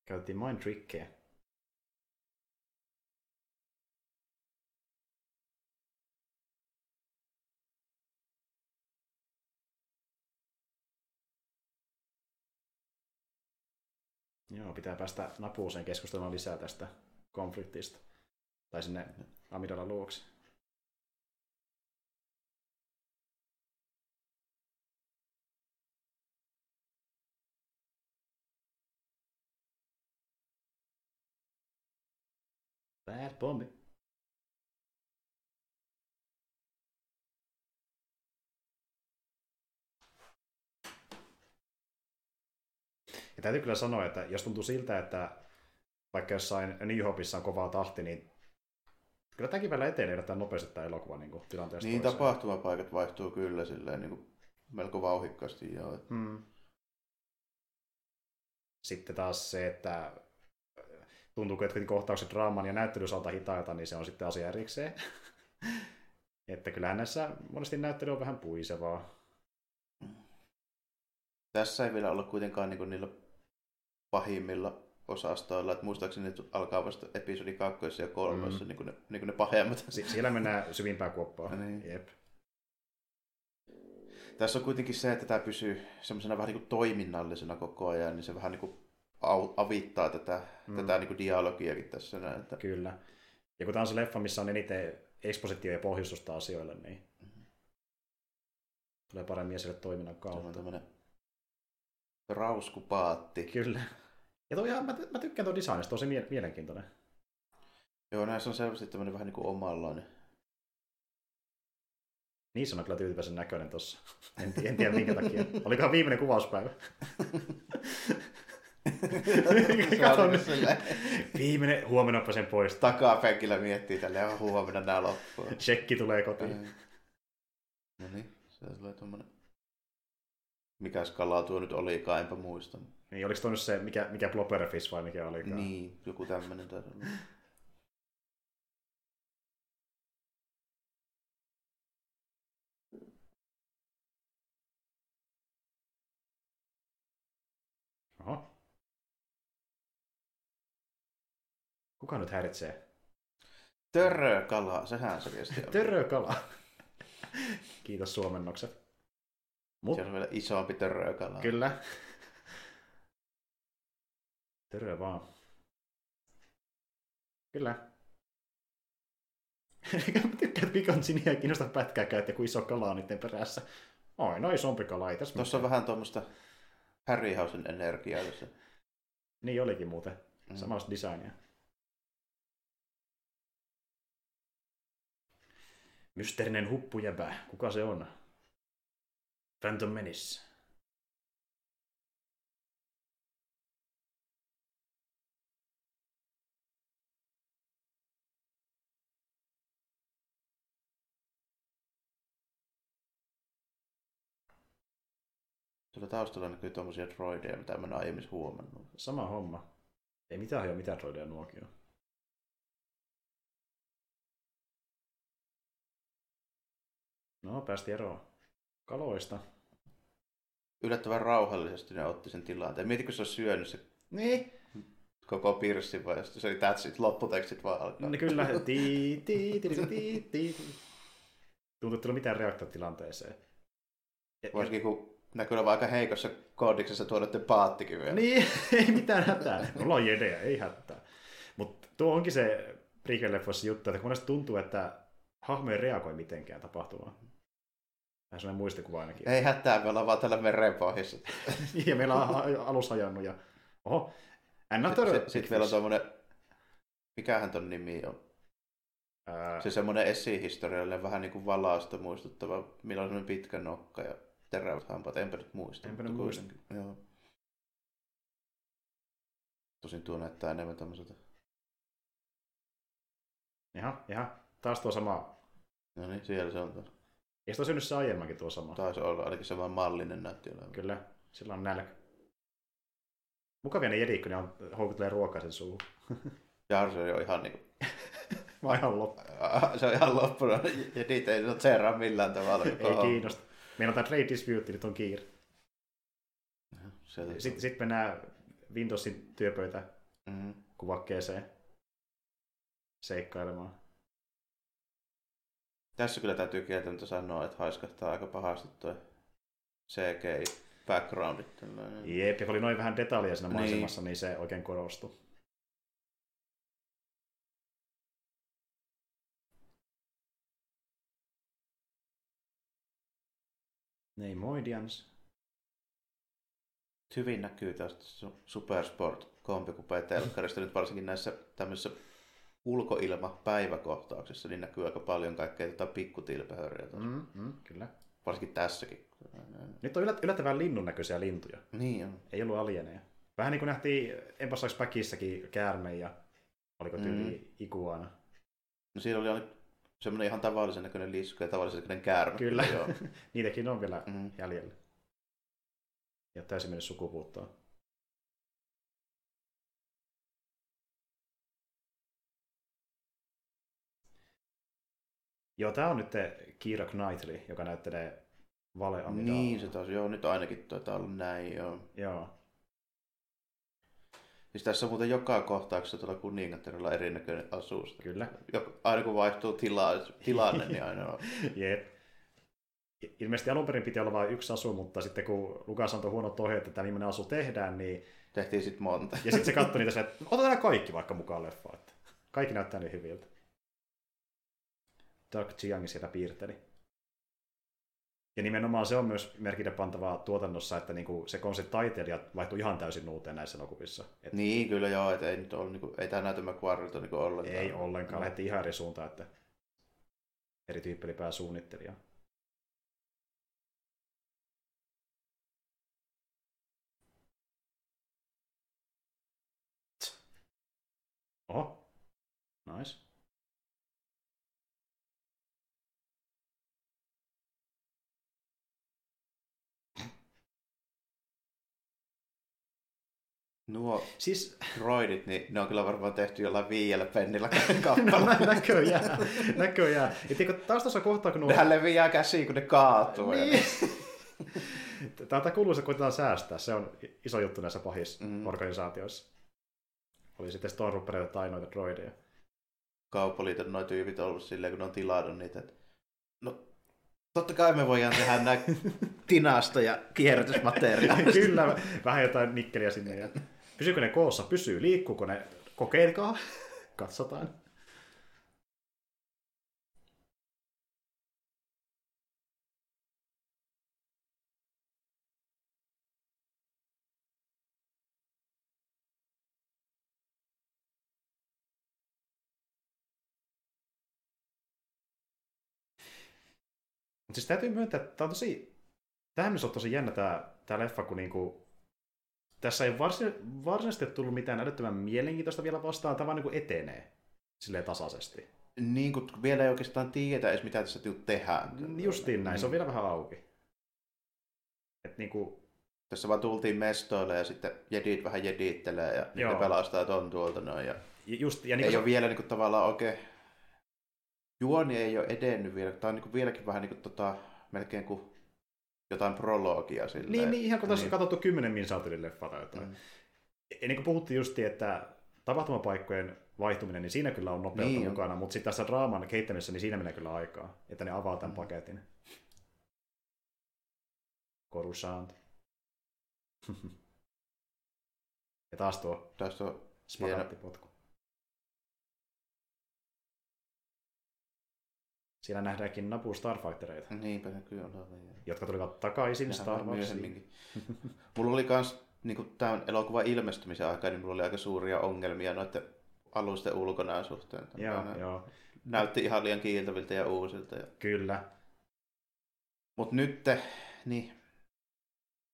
käytiin mind trickkejä. Joo, pitää päästä napuuseen keskustelemaan lisää tästä konfliktista. Tai sinne Amidalan luokse. Bad bombi. Ja täytyy kyllä sanoa, että jos tuntuu siltä, että vaikka jossain New Hopissa on kovaa tahti, niin kyllä tämäkin vielä etenee erittäin nopeasti tämä elokuva niin kuin, tilanteesta Niin, toiseen. tapahtumapaikat vaihtuu kyllä silleen niin kuin melko vauhikkaasti. Joo. Hmm. Sitten taas se, että tuntuu, että kohtaukset draaman ja näyttelyn osalta hitaita, niin se on sitten asia erikseen. että kyllähän näissä monesti näyttely on vähän puisevaa. Tässä ei vielä olla kuitenkaan niin niillä pahimmilla osastoilla. Että muistaakseni nyt alkaa vasta episodi kakkoissa ja kolmossa mm. niin ne, niin ne pahemmat. Si- siellä mennään syvimpään kuoppaan. Niin. Jep. Tässä on kuitenkin se, että tämä pysyy semmoisena vähän niin kuin toiminnallisena koko ajan, niin se vähän niin kuin avittaa tätä, mm. tätä niin kuin dialogiakin tässä. Näin, että... Kyllä. Ja kun tämä on se leffa, missä on eniten ekspositio ja pohjustusta asioille, niin mm-hmm. tulee paremmin esille toiminnan kautta. Se on rauskupaatti. Kyllä. Ja toi ihan, mä, mä tykkään tuon designista, tosi mie- mielenkiintoinen. Joo, näissä on selvästi tämmöinen vähän niin kuin omanlainen. Niissä on kyllä tyytyväisen näköinen tossa. En, en tiedä minkä takia. Olikohan viimeinen kuvauspäivä? Kato nyt. Viimeinen, huomenna sen pois. Takapenkillä miettii tälle ja huomenna nää loppuu. Shekki tulee kotiin. No niin, se tulee tommonen... Mikäs kalaa tuo nyt olikaan, enpä muista. Niin, oliko tuo nyt se, mikä, mikä blobberfish vai mikä olikaan? Niin, joku tämmönen taisi olla. Oho. Kuka nyt häiritsee? Törrökala, sehän se viesti on. Törrökala. Kiitos suomennokset. Mut... Se on vielä isompi törrökala. Kyllä. Törrö vaan. Kyllä. mä tykkään, että Pikon siniä ei kiinnosta pätkääkään, että kun iso kala on niiden perässä. Oi, no isompi kala, ei tässä Tuossa on vähän tuommoista Harryhausen energiaa tässä. Niin olikin muuten. Mm. Samasta designia. Mysteerinen huppujäbä. Kuka se on? Phantom Menace. Tuolla taustalla näkyy tuommoisia droideja, mitä mä en aiemmin huomannut. Sama homma. Ei mitään jo mitään droideja nuokin on. No, päästi eroon. Kaloista. Yllättävän rauhallisesti ne otti sen tilanteen. Mietitkö, kun se olisi syönyt se niin. koko pirssin vai se oli that's it, lopputekstit vaan alkaa. No kyllä, tii, tii, tii, tii, tii. Tuntuu, että ei mitään reaktiota tilanteeseen. Varsinkin kun näkyy olevan aika heikossa koodiksessa tuodatte paattikin vielä. Niin, ei mitään hätää. Mulla on jedejä, ei hätää. Mutta tuo onkin se prequel-leffoissa juttu, että kun tuntuu, että hahmo ei reagoi mitenkään tapahtumaan. Vähän sellainen muistikuva ainakin. Ei hätää, me ollaan vaan täällä meren pohjassa. ja meillä on alus hajannut ja... Oho, another Sitten sit meillä on tommonen... Mikähän ton nimi on? Ää... Se semmonen esihistoriallinen, vähän niin kuin valasta muistuttava, millä on semmoinen pitkä nokka ja terävät hampaat. Enpä nyt muista. Enpä nyt muista. Joo. Tosin tuo näyttää enemmän tämmöiseltä. Jaha, jaha. Taas tuo sama. No niin, siellä se on taas. Eikö se nyt se aiemmankin tuo sama? Taisi olla, ainakin se vaan mallinen näytti olevan. Kyllä, sillä on nälkä. Mukavia ne jedit, kun ne on, houkuttelee ruokaa sen suuhun. Jar, se on ihan niinku... Mä ihan loppu. se on ihan loppunut. Ja niitä ei tseeraa millään tavalla. ei kiinnosta. Meillä on tämä Trade Dispute, nyt on kiire. Sitten sit mennään Windowsin työpöytä mm-hmm. kuvakkeeseen seikkailemaan. Tässä kyllä täytyy kieltämättä sanoa, että haiskahtaa aika pahasti tuo CGI. backgroundit. Tällainen. Jep, ja kun oli noin vähän detaljeja siinä Niin. maisemassa, niin, niin se oikein korostui. Neimoidians. Hyvin näkyy tästä su- Supersport kompikupea telkkarista nyt varsinkin näissä tämmöisissä ulkoilma-päiväkohtauksissa, niin näkyy aika paljon kaikkea tätä pikkutilpehöriä. Mm, mm, kyllä. Varsinkin tässäkin. Nyt on yllät- yllättävän linnun näköisiä lintuja. Niin on. Ei ollut alieneja. Vähän niin kuin nähtiin Empire Backissäkin käärme ja oliko tyyli mm. iguana. No siinä oli semmoinen ihan tavallisen näköinen lisko ja tavallisen näköinen käärme. Kyllä. Joo. Niitäkin on vielä Mm. jäljellä. Ja täysin mennyt sukupuuttoon. Joo, tää on nyt Kira Knightley, joka näyttelee Vale Amidala. Niin se taas, joo, nyt ainakin taitaa olla näin, joo. Joo. Siis tässä on muuten joka kohtauksessa tuolla kuningattarilla erinäköinen asuus. Kyllä. Jok- Aina kun vaihtuu tila, tilanne, niin aina on. Jep. Ilmeisesti alun perin piti olla vain yksi asu, mutta sitten kun Lukas antoi huonot ohjeet, että tämä viimeinen asu tehdään, niin... Tehtiin sitten monta. Ja sitten se katsoi niitä että otetaan kaikki vaikka mukaan leffaan. Kaikki näyttää niin hyviltä. Doug Chiang siellä piirteli. Ja nimenomaan se on myös merkille pantavaa tuotannossa, että niinku se konseptitaiteilija vaihtui ihan täysin uuteen näissä elokuvissa. Et Niin, kyllä joo, että ei nyt ole, niinku, ei tämä näytä McQuarrilta niinku ollenkaan. ei ollenkaan, No. lähti ihan eri suuntaan, että eri tyyppi oli pääsuunnittelija. Oho. Nice. Nuo Siis, droidit, niin ne on kyllä varmaan tehty jollain viidellä pennillä no kappaleella. nä- näköjään, näköjään. Ja tiedätkö, taustassa kohtaa, kun nuo... Nehän leviää käsiin, kun ne kaatuu. Niin. Tätä kuluissa koitetaan säästää. Se on iso juttu näissä pahissa Mhm. organisaatioissa. Oli sitten Stormtroopereita tai noita droideja. Kauppaliiton noin tyypit on ollut silleen, kun ne on tilannut niitä. Että... No, totta kai me voidaan tehdä nämä tinasta ja kierrätysmateriaalista. Kyllä, vähän jotain nikkeliä sinne. Ja... Pysyykö ne koossa? Pysyy. Liikkuuko ne? Kokeilkaa. Katsotaan. Mutta siis täytyy myöntää, että tämä on tosi, tähän on tosi jännä tämä, tämä leffa, kun niinku, tässä ei varsin, varsinaisesti tullut mitään älyttömän mielenkiintoista vielä vastaan, tämä vaan niinku etenee silleen tasaisesti. Niin, kun vielä ei oikeastaan tiedetä edes, mitä tässä tehdään. Justiin näin, se on Mm. vielä vähän auki. Et niinku, Tässä vaan tultiin mestoille ja sitten jedit vähän jedittelee ja Joo. ne pelastaa ton tuolta noin. Ja just, ja niin ei ole vielä niin kuin, tavallaan oikein, juoni ei ole edennyt vielä. Tämä on niin kuin, vieläkin vähän niin kuin, tota, melkein kuin jotain prologia. Silleen. niin, niin, ihan kun tässä Niin. katsottu 10 minsautilin leffa tai jotain. Mm. Ja niin kuin puhuttiin justi, että tapahtumapaikkojen vaihtuminen, niin siinä kyllä on nopeutta Niin mukana, mutta sitten tässä draaman kehittämisessä, niin siinä menee kyllä aikaa, että ne avaa tämän Mm. paketin. Coruscant. ja taas tuo Tässä on spagaattipotku. Siellä nähdäänkin Nabu Starfightereita, Niinpä ne kyllä on. jotka tulivat takaisin Star Warsiin. Mulla oli kans niin tämän elokuvan ilmestymisen aikaan, niin mulla oli aika suuria ongelmia noiden alusten ulkonäön suhteen. Joo, joo, Näytti ihan liian kiiltäviltä ja uusilta. Ja... kyllä. Mutta nyt, niin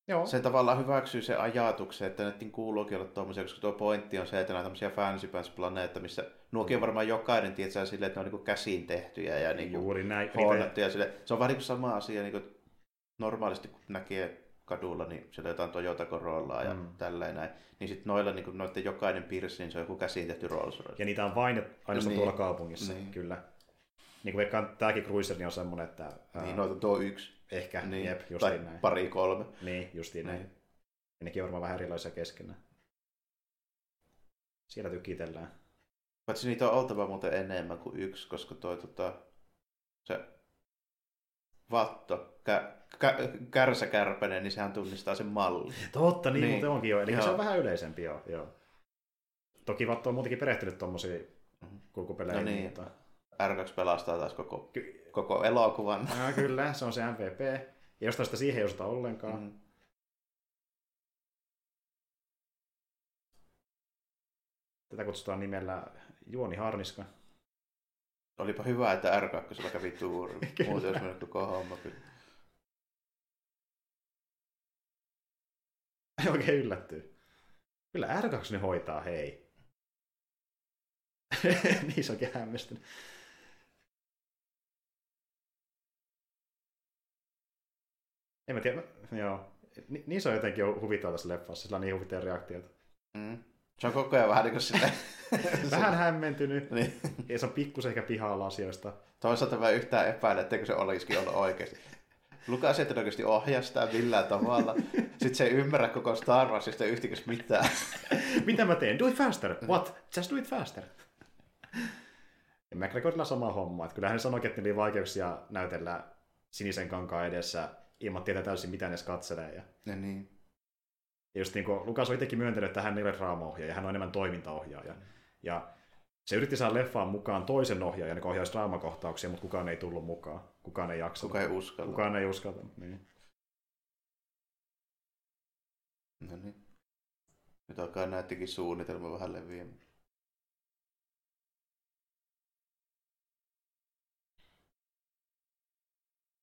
Joo, se tavallaan hyväksyy se ajatuksen, että näiden kuuluukin olla tuommoisia, koska tuo pointti on se, että nämä on tämmöisiä fancy planeetta, missä nuokin on varmaan jokainen tietää silleen, että ne on niin käsin tehtyjä ja niin juuri näin. Hoonattuja. Sille. Se on vähän niin sama asia, niin kuin normaalisti kun näkee kadulla, niin siellä on jotain Toyota Corollaa ja Mm. mm. tälleen näin. Niin sitten noilla niin kuin, noiden jokainen piirsi, niin se on joku käsin tehty Rolls Royce. Ja niitä on vain ainoastaan Niin. tuolla kaupungissa, Niin. kyllä. Niin kuin veikkaan, tämäkin Cruiser niin on semmoinen, että ää, Niin noita tuo yksi. Ehkä, Niin. jep, tai näin. pari kolme. Niin, justiin näin. Niin. Ja nekin on varmaan vähän erilaisia keskenään. Siellä tykitellään. Paitsi niitä on oltava muuten enemmän kuin yksi, koska toi tota, se vatto, kä, kä- Kärsä Kärpänen, niin sehän tunnistaa sen mallin. Totta, niin, Niin. muuten onkin jo. Eli Joo. se on vähän yleisempi, joo. joo. Toki Vatto on muutenkin perehtynyt tuommoisiin Mhm. kulkupeleihin. No niin. Mutta... R2 pelastaa taas koko, Ky- koko elokuvan. Ah, kyllä, se on se MVP. Ja jostain sitä siihen ei osata ollenkaan. Mm. Tätä kutsutaan nimellä Juoni Harniska. Olipa hyvä, että R2 kävi tuuri. Muuten olisi mennyt koko homma kyllä. Oikein yllättyy. Kyllä R2 ne hoitaa, hei. niin se onkin hämmästynyt. En mä tiedä, joo. Ni- se on jotenkin huvittava tässä leffassa, sillä on niin huvittavia reaktioita. Mm. Se on koko ajan vähän niin kuin sitä. Vähän hämmentynyt, niin. ja se on pikkusen ehkä pihalla asioista. Toisaalta mä yhtään epäilen, etteikö se olisikin ollut oikeasti. Lukas ei todennäköisesti ohjaa sitä millään tavalla. Sitten se ei ymmärrä koko Star Warsista yhtikäs mitään. Mitä mä teen? Do it faster! What? Just do it faster! Ja McGregorilla sama homma. Että kyllähän ne sanoi, että niillä oli vaikeuksia näytellä sinisen kankaan edessä ilman tietää täysin, mitä ne edes katselee. Ja, Ja niin. ja just niin kuin Lukas on itsekin myöntänyt, että hän ei ole draamaohjaaja, hän on enemmän toimintaohjaaja. Ja se yritti saada leffaan mukaan toisen ohjaajan, joka ohjaisi draamakohtauksia, mutta kukaan ei tullut mukaan. Kukaan ei jaksanut. Kuka ei uskalla. kukaan ei uskalta. Niin. No niin. Nyt alkaa näyttikin suunnitelma vähän leviämään.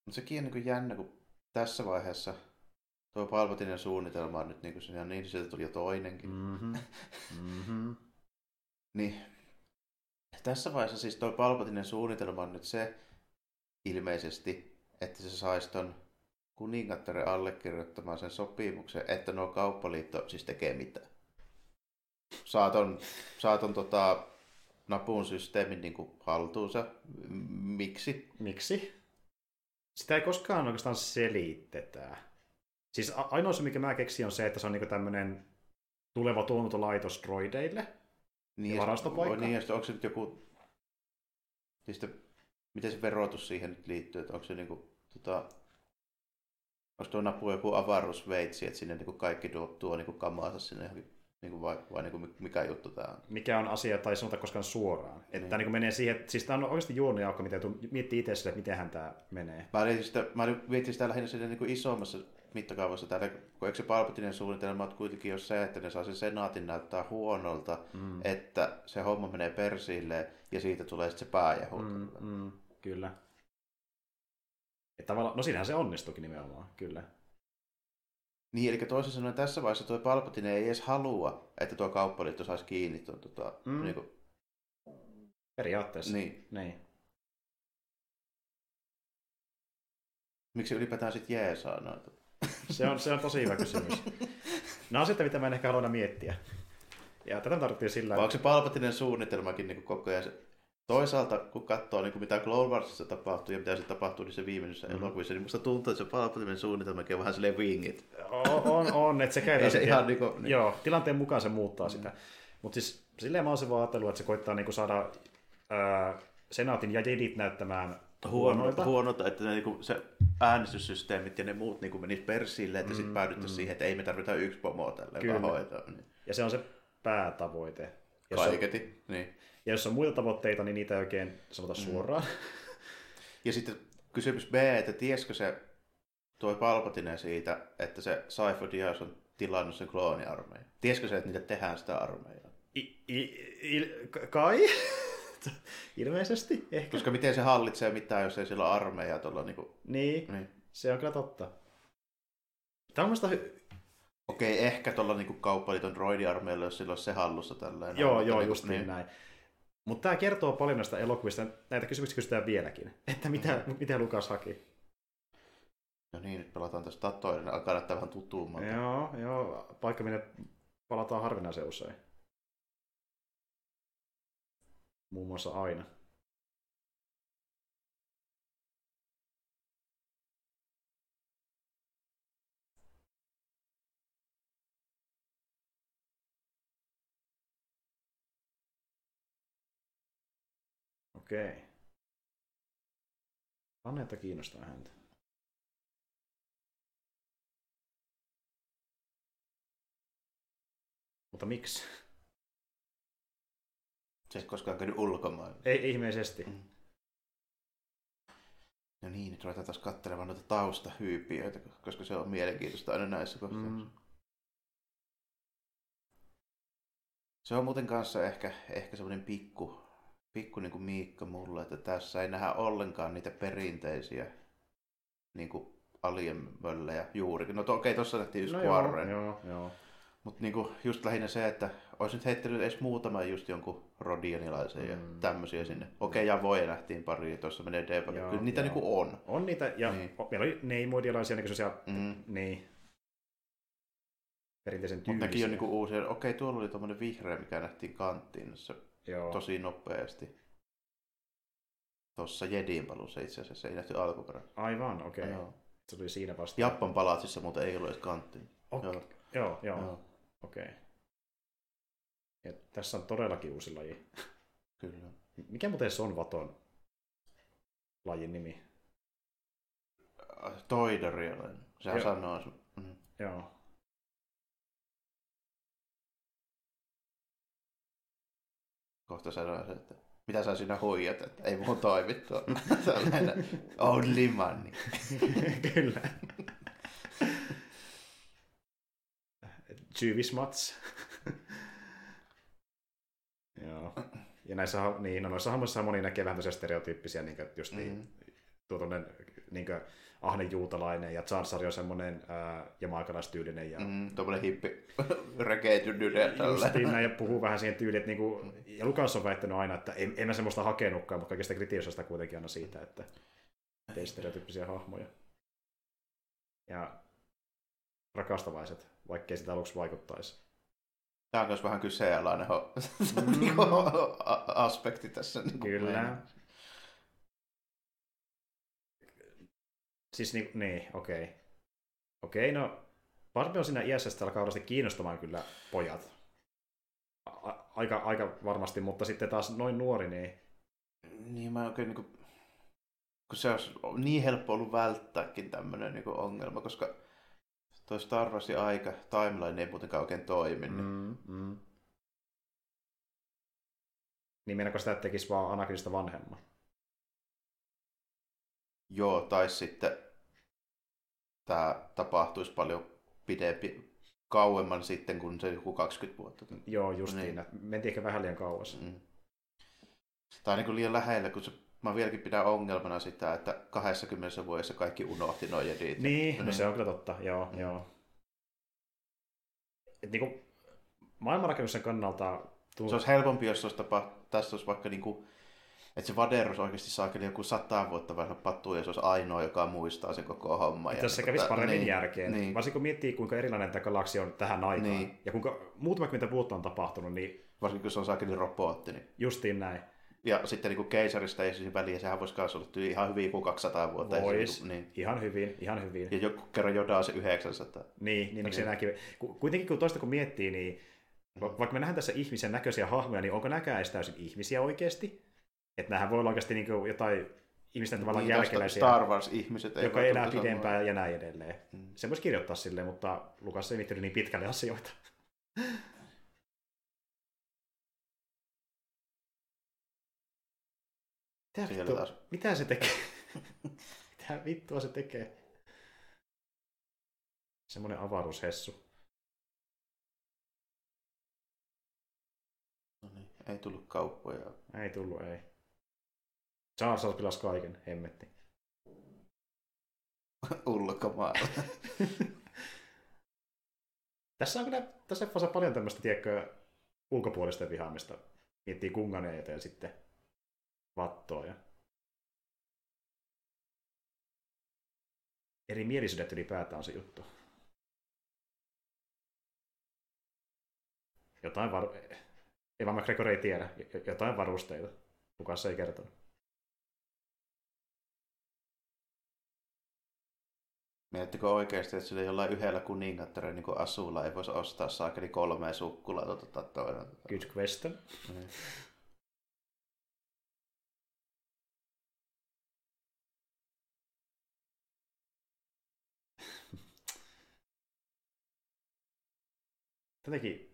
Mutta sekin on niin jännä, kun tässä vaiheessa tuo Palpatinen suunnitelma on nyt niin kuin se, niin sieltä tuli jo toinenkin. Mm-hmm. Mm-hmm. Niin. Tässä vaiheessa siis tuo Palpatinen suunnitelma on nyt se ilmeisesti, että se saisi ton kuningattaren allekirjoittamaan sen sopimuksen, että nuo kauppaliitto siis tekee mitään. Saaton, saaton tota, napun systeemin niin kuin haltuunsa. Miksi? Miksi? Sitä ei koskaan oikeastaan selitetä. Siis ainoa se, mikä mä keksin, on se, että se on niinku tämmönen tuleva tuotantolaitos droideille. Niin, Ja varastopaikka? Niin, ja sitten onko se nyt joku... Niin sitten, miten se verotus siihen nyt liittyy? Että onko se niinku, tota, onko tuo napu joku avaruusveitsi, että sinne niinku kaikki tuo, tuo niinku kamaansa sinne johonkin, niinku vai, vai niinku mikä juttu tämä on? Mikä on asia, tai sanota koskaan suoraan. Että Niin. tämä niinku menee siihen, että siis tämä on oikeasti juoniaukko, mitä tuu- miettii itse sille, että mitenhän tämä menee. Mä, olin sitä, mä olin- mietin sitä lähinnä siinä niinku isommassa mittakaavassa täällä, kun eikö se Palpatinen suunnitelma on kuitenkin jo se, että ne saa sen senaatin näyttää huonolta, Mm. että se homma menee persille ja siitä tulee sitten se pääjahu. Mm, mm, kyllä. Et tavallaan, no siinähän se onnistuikin nimenomaan, kyllä. Niin, eli toisin sanoen tässä vaiheessa tuo Palpatine ei edes halua, että tuo kauppaliitto saisi kiinni tuon, tota, Mm. niin kuin, Periaatteessa. niin. niin. Miksi ylipäätään sitten jeesaa noita? Se on, se on tosi hyvä kysymys. Nämä on sitten, mitä mä en ehkä halua miettiä. Ja tätä tarvittiin sillä, Vai onko se Palpatinen suunnitelmakin niin koko ajan se... Toisaalta, kun katsoo niin kuin mitä Clone Warsissa tapahtuu ja mitä se tapahtuu niissä viimeisissä Mhm. mm. elokuvissa, niin musta tuntuu, että se Palpatinen suunnitelmakin on vähän silleen wingit. on, on, on että se käy Ei se ihan niin kuin, niin. Joo, tilanteen mukaan se muuttaa mm. sitä. Mutta siis silleen mä oon se vaan ajatellut, että se koittaa niinku saada ää, senaatin ja jedit näyttämään huonoilta. huonolta, että ne, niin kuin, se äänestyssysteemit ja ne muut niin menis persille, että mm, sitten päädyttäisiin mm. siihen, että ei me tarvita yksi pomoa tälle, vaan hoitaa. Niin. Ja se on se päätavoite. Jos on, Kaiketi. Niin. Ja jos on muita tavoitteita, niin niitä ei oikein sanota Mm. suoraan. Ja sitten kysymys B, että tiesikö se tuo Palpatine siitä, että se Saifu Diaz on tilannut sen klooniarmeijan? Tiesikö se, että niitä tehdään sitä armeijaa? I, i, il, kai? Ilmeisesti, ehkä. Koska miten se hallitsee mitään, jos ei sillä ole armeijaa tuolla niin kuin... Niin, Niin. se on kyllä totta. Tämä on musta hy- Okei, ehkä tuolla niin kauppaliiton droidiarmeijalla, jos sillä olisi se hallussa tällainen. Joo, joo, niin kuin- just niin. näin. Mutta tämä kertoo paljon näistä elokuvista. Näitä kysymyksiä kysytään vieläkin. Että mitä, Mm. mitä Lukas haki. No niin, nyt pelataan tästä Tatooinen, alkaa näyttää vähän tutuummalta. Joo, joo. Paikka, minne palataan harvinaisen usein. Muun muassa aina. Okei. Okay. Planeetta kiinnostaa häntä. Mutta miksi? Se ei koskaan käynyt ulkomailla. Ei ihmeisesti. Mm. No niin, nyt ruvetaan taas katselemaan noita taustahyypiöitä, koska se on mielenkiintoista aina näissä kohdissa. Mm. Se on muuten kanssa ehkä, ehkä semmoinen pikku pikku niin kuin Miikka mulle, että tässä ei nähdä ollenkaan niitä perinteisiä niin kuin alienmöllejä juurikin. No to, okei, tuossa nähtiin No Squarren. joo, joo, joo. Mutta niinku just lähinnä se, että olisi nyt heittänyt edes muutama just jonkun rodianilaisen ja Mm. tämmöisiä sinne. Okei, ja voi nähtiin pari, ja tuossa menee. Joo, Kyllä niitä joo. niinku on. On niitä, ja Niin. niin. meillä oli neimoidialaisia niin sellaisia, Mm. niin, perinteisen Mutta tyylisiä. nekin on niinku uusia. Okei, tuolla oli tuommoinen vihreä, mikä nähtiin kanttiinassa Joo. tosi nopeasti. Tuossa Jedin paluussa itse asiassa ei nähty alkuperä. Aivan, okei. Okay. Joo. Se tuli siinä vasta. Jappan palatsissa mutta ei ollut edes kanttiin. Okay. Joo. Joo, joo, Joo. okei. Okay. Ja tässä on todellakin uusi laji. Kyllä. Mikä muuten se on Vaton lajin nimi? Äh, Toidarialainen. Sehän Joo. sanoo. Mm. Joo. Kohta sanoo se, että mitä sä siinä huijat, että ei mun toimi tuo. Tällainen only money. Kyllä. Tsyvismats. Joo. Ja näissä, niin, no noissa hahmoissa moni näkee vähän tämmöisiä stereotyyppisiä, niin kuin just niin, Mm. tuo tuollainen niin kuin ahne juutalainen ja Tsarsari on semmoinen ää, jamaikalaistyylinen ja Mm, tuommoinen hippi rekeetynyt ja Justiin näin, ja puhuu vähän siihen tyyliin, että niinku, ja Lukas on väittänyt aina, että en, en mä semmoista hakenutkaan, mutta kaikista kritisoista sitä kuitenkin aina siitä, että tei stereotyyppisiä hahmoja. Ja rakastavaiset, vaikkei sitä aluksi vaikuttaisi. Tämä on myös vähän kyseenalainen Mm. aspekti tässä. Niin Kyllä. Siis niin, niin okei. Okay. Okei, okay, no on siinä iässä, alkaa varmasti kiinnostamaan kyllä pojat. A- aika, aika varmasti, mutta sitten taas noin nuori, niin Niin mä oikein niin kuin, kun se olisi niin helppo ollut välttääkin tämmöinen niin ongelma, koska toi Star Warsin aika, timeline ei muutenkaan oikein toimi. Niin. Mm, mm. Niin meinaako sitä, että tekisi vaan Anakinista vanhemman? Joo, tai sitten tämä tapahtuisi paljon pidempi, kauemman sitten kuin se joku 20 vuotta. Joo, justiin. Niin. Niin. Mentiin ehkä vähän liian kauas. Mm. Tai niin kuin liian lähellä, kun se, mä vieläkin pidän ongelmana sitä, että 20 vuodessa kaikki unohti noin jedit. Niin, no Niin. se on kyllä totta. Joo, Mm. joo. Et niinku, maailmanrakennuksen kannalta... Tuo... Se olisi helpompi, jos olisi tapa, tässä olisi vaikka niin kuin, että se Vaderos oikeasti saa kyllä joku sata vuotta vanha pattu ja se olisi ainoa, joka muistaa sen koko homman. Tässä se Ja kävisi tota, paremmin niin, järkeen. Niin. Varsinkin kun miettii, kuinka erilainen tämä galaksi on tähän aikaan. Niin. Ja kuinka muutama kymmentä vuotta on tapahtunut, niin Varsinkin kun se on saakeli robotti. Niin. justiin näin. Ja sitten niin kuin keisarista ei siis väliä, sehän voisi myös olla ihan hyvin kuin 200 vuotta. Se Vois. niinku- niin. Ihan hyvin, ihan hyvin. Ja joku kerran jodaa se 900. Niin, niin Niin. nämäkin... Ku- Kuitenkin kun toista kun miettii, niin va- vaikka me nähdään tässä ihmisen näköisiä hahmoja, niin onko näkään täysin ihmisiä oikeasti? Että nämähän voi olla oikeasti niin kuin jotain ihmisten tavallaan Niin, jälkeläisiä, Star Wars-ihmiset joka elää pidempään ja näin edelleen. Mm. Se voisi kirjoittaa silleen, mutta Lukas ei miettinyt niin pitkälle asioita. Mitä, vittu, mitä se tekee? mitä vittua se tekee? Semmoinen avaruushessu. No niin, ei tullut kauppoja. Ei tullut, ei. Charles pilasi kaiken, hemmetti. Ulkomailla. Tässä on kyllä, tässä leffassa paljon tämmöistä, tiedätkö, ulkopuolisten vihaamista. Miettii kunganeita ja sitten vattoa. Ja... Eri mielisyydet ylipäätään on se juttu. Jotain varu... Eva McGregor ei tiedä. Jotain varusteita. Kukaan se ei kertonut. Miettikö oikeasti, että sillä jollain yhdellä kuningattaren niin asulla ei voisi ostaa saakeli kolmea sukkulaata tota toinen. Good question. Niin. Jotenkin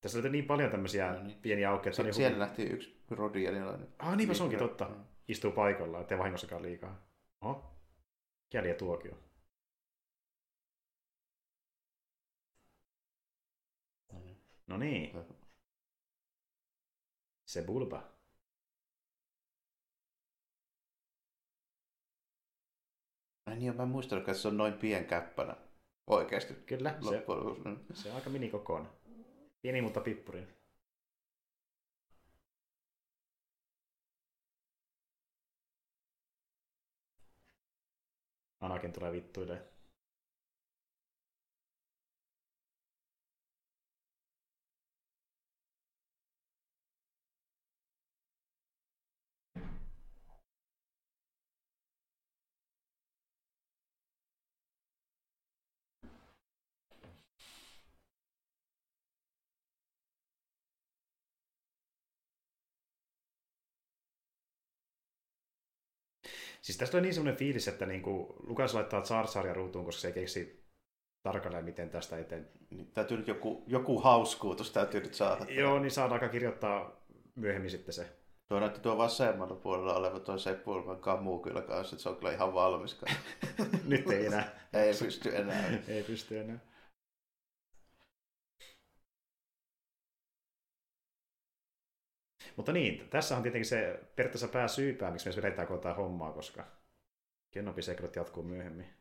Tässä oli niin paljon tämmöisiä No niin. pieniä aukkeja. että Sie- oli siellä nähtiin yksi rodianilainen. Ah, niinpä se onkin totta. Mm. Istuu paikalla, ettei vahingossakaan liikaa. Oho. Jälje tuokio. No niin. Se bulba. Ai niin, mä en muistanut, että se on noin pienkäppänä. Oikeasti. Kyllä, se, se on aika minikokoinen. Pieni, mutta pippuri. Anakin tulee vittuille. Siis tästä oli niin semmoinen fiilis, että niinku Lukas laittaa Tsar Saria ruutuun, koska se ei keksi tarkalleen, miten tästä eteen. Niin, täytyy nyt joku, joku hauskuutus täytyy nyt saada. Joo, niin saadaan aika kirjoittaa myöhemmin sitten se. Tuo näytti tuo vasemmalla puolella oleva tuo Seppu Ulman kamu kyllä kanssa, että se on kyllä ihan valmis. Nyt ei enää. Ei pysty enää. ei pysty enää. Mutta niin, tässä on tietenkin se periaatteessa pääsyypää, miksi me vedetään koko hommaa, koska Kenobi Secret jatkuu myöhemmin.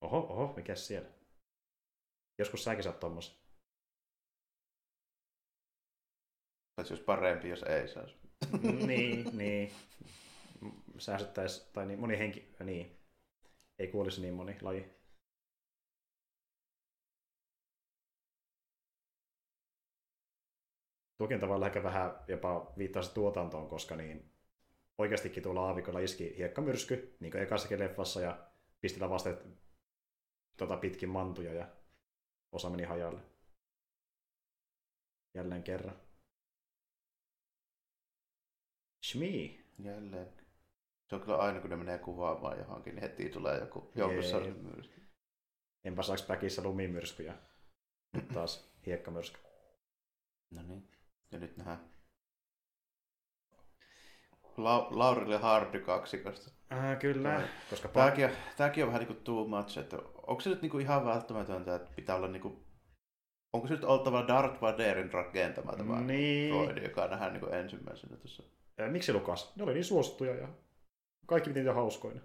Oho, oho, mikä siellä? Joskus säkin saat tommosen. Se olisi parempi, jos ei saisi. niin, niin. Säästettäisiin, tai niin, moni henki, niin. Ei kuolisi niin moni laji. Toki on tavallaan ehkä vähän jopa viittaa se tuotantoon, koska niin oikeastikin tuolla aavikolla iski hiekkamyrsky, niin kuin ekassakin leffassa, ja pistillä vasta tota, pitkin mantuja, ja osa meni hajalle. Jälleen kerran. Shmi. Jälleen. Se on kyllä aina, kun ne menee kuvaamaan johonkin, niin heti tulee joku joukossa myrsky. Enpä saaks päkissä lumimyrskyjä. Nyt taas hiekkamyrsky. No niin. Ja nyt nähdään La- Laurille Hardy kaksikosta. Äh, kyllä, Joo. koska pa- Tääkin on, tääkin on vähän niin kuin too much, että onko se nyt niin kuin ihan välttämätöntä, että pitää olla niin kuin, onko se nyt oltava Darth Vaderin rakentama tämä Niin. droidi, joka nähdään niin kuin ensimmäisenä tuossa. Äh, miksi Lukas? Ne oli niin suosittuja ja kaikki piti niitä hauskoina.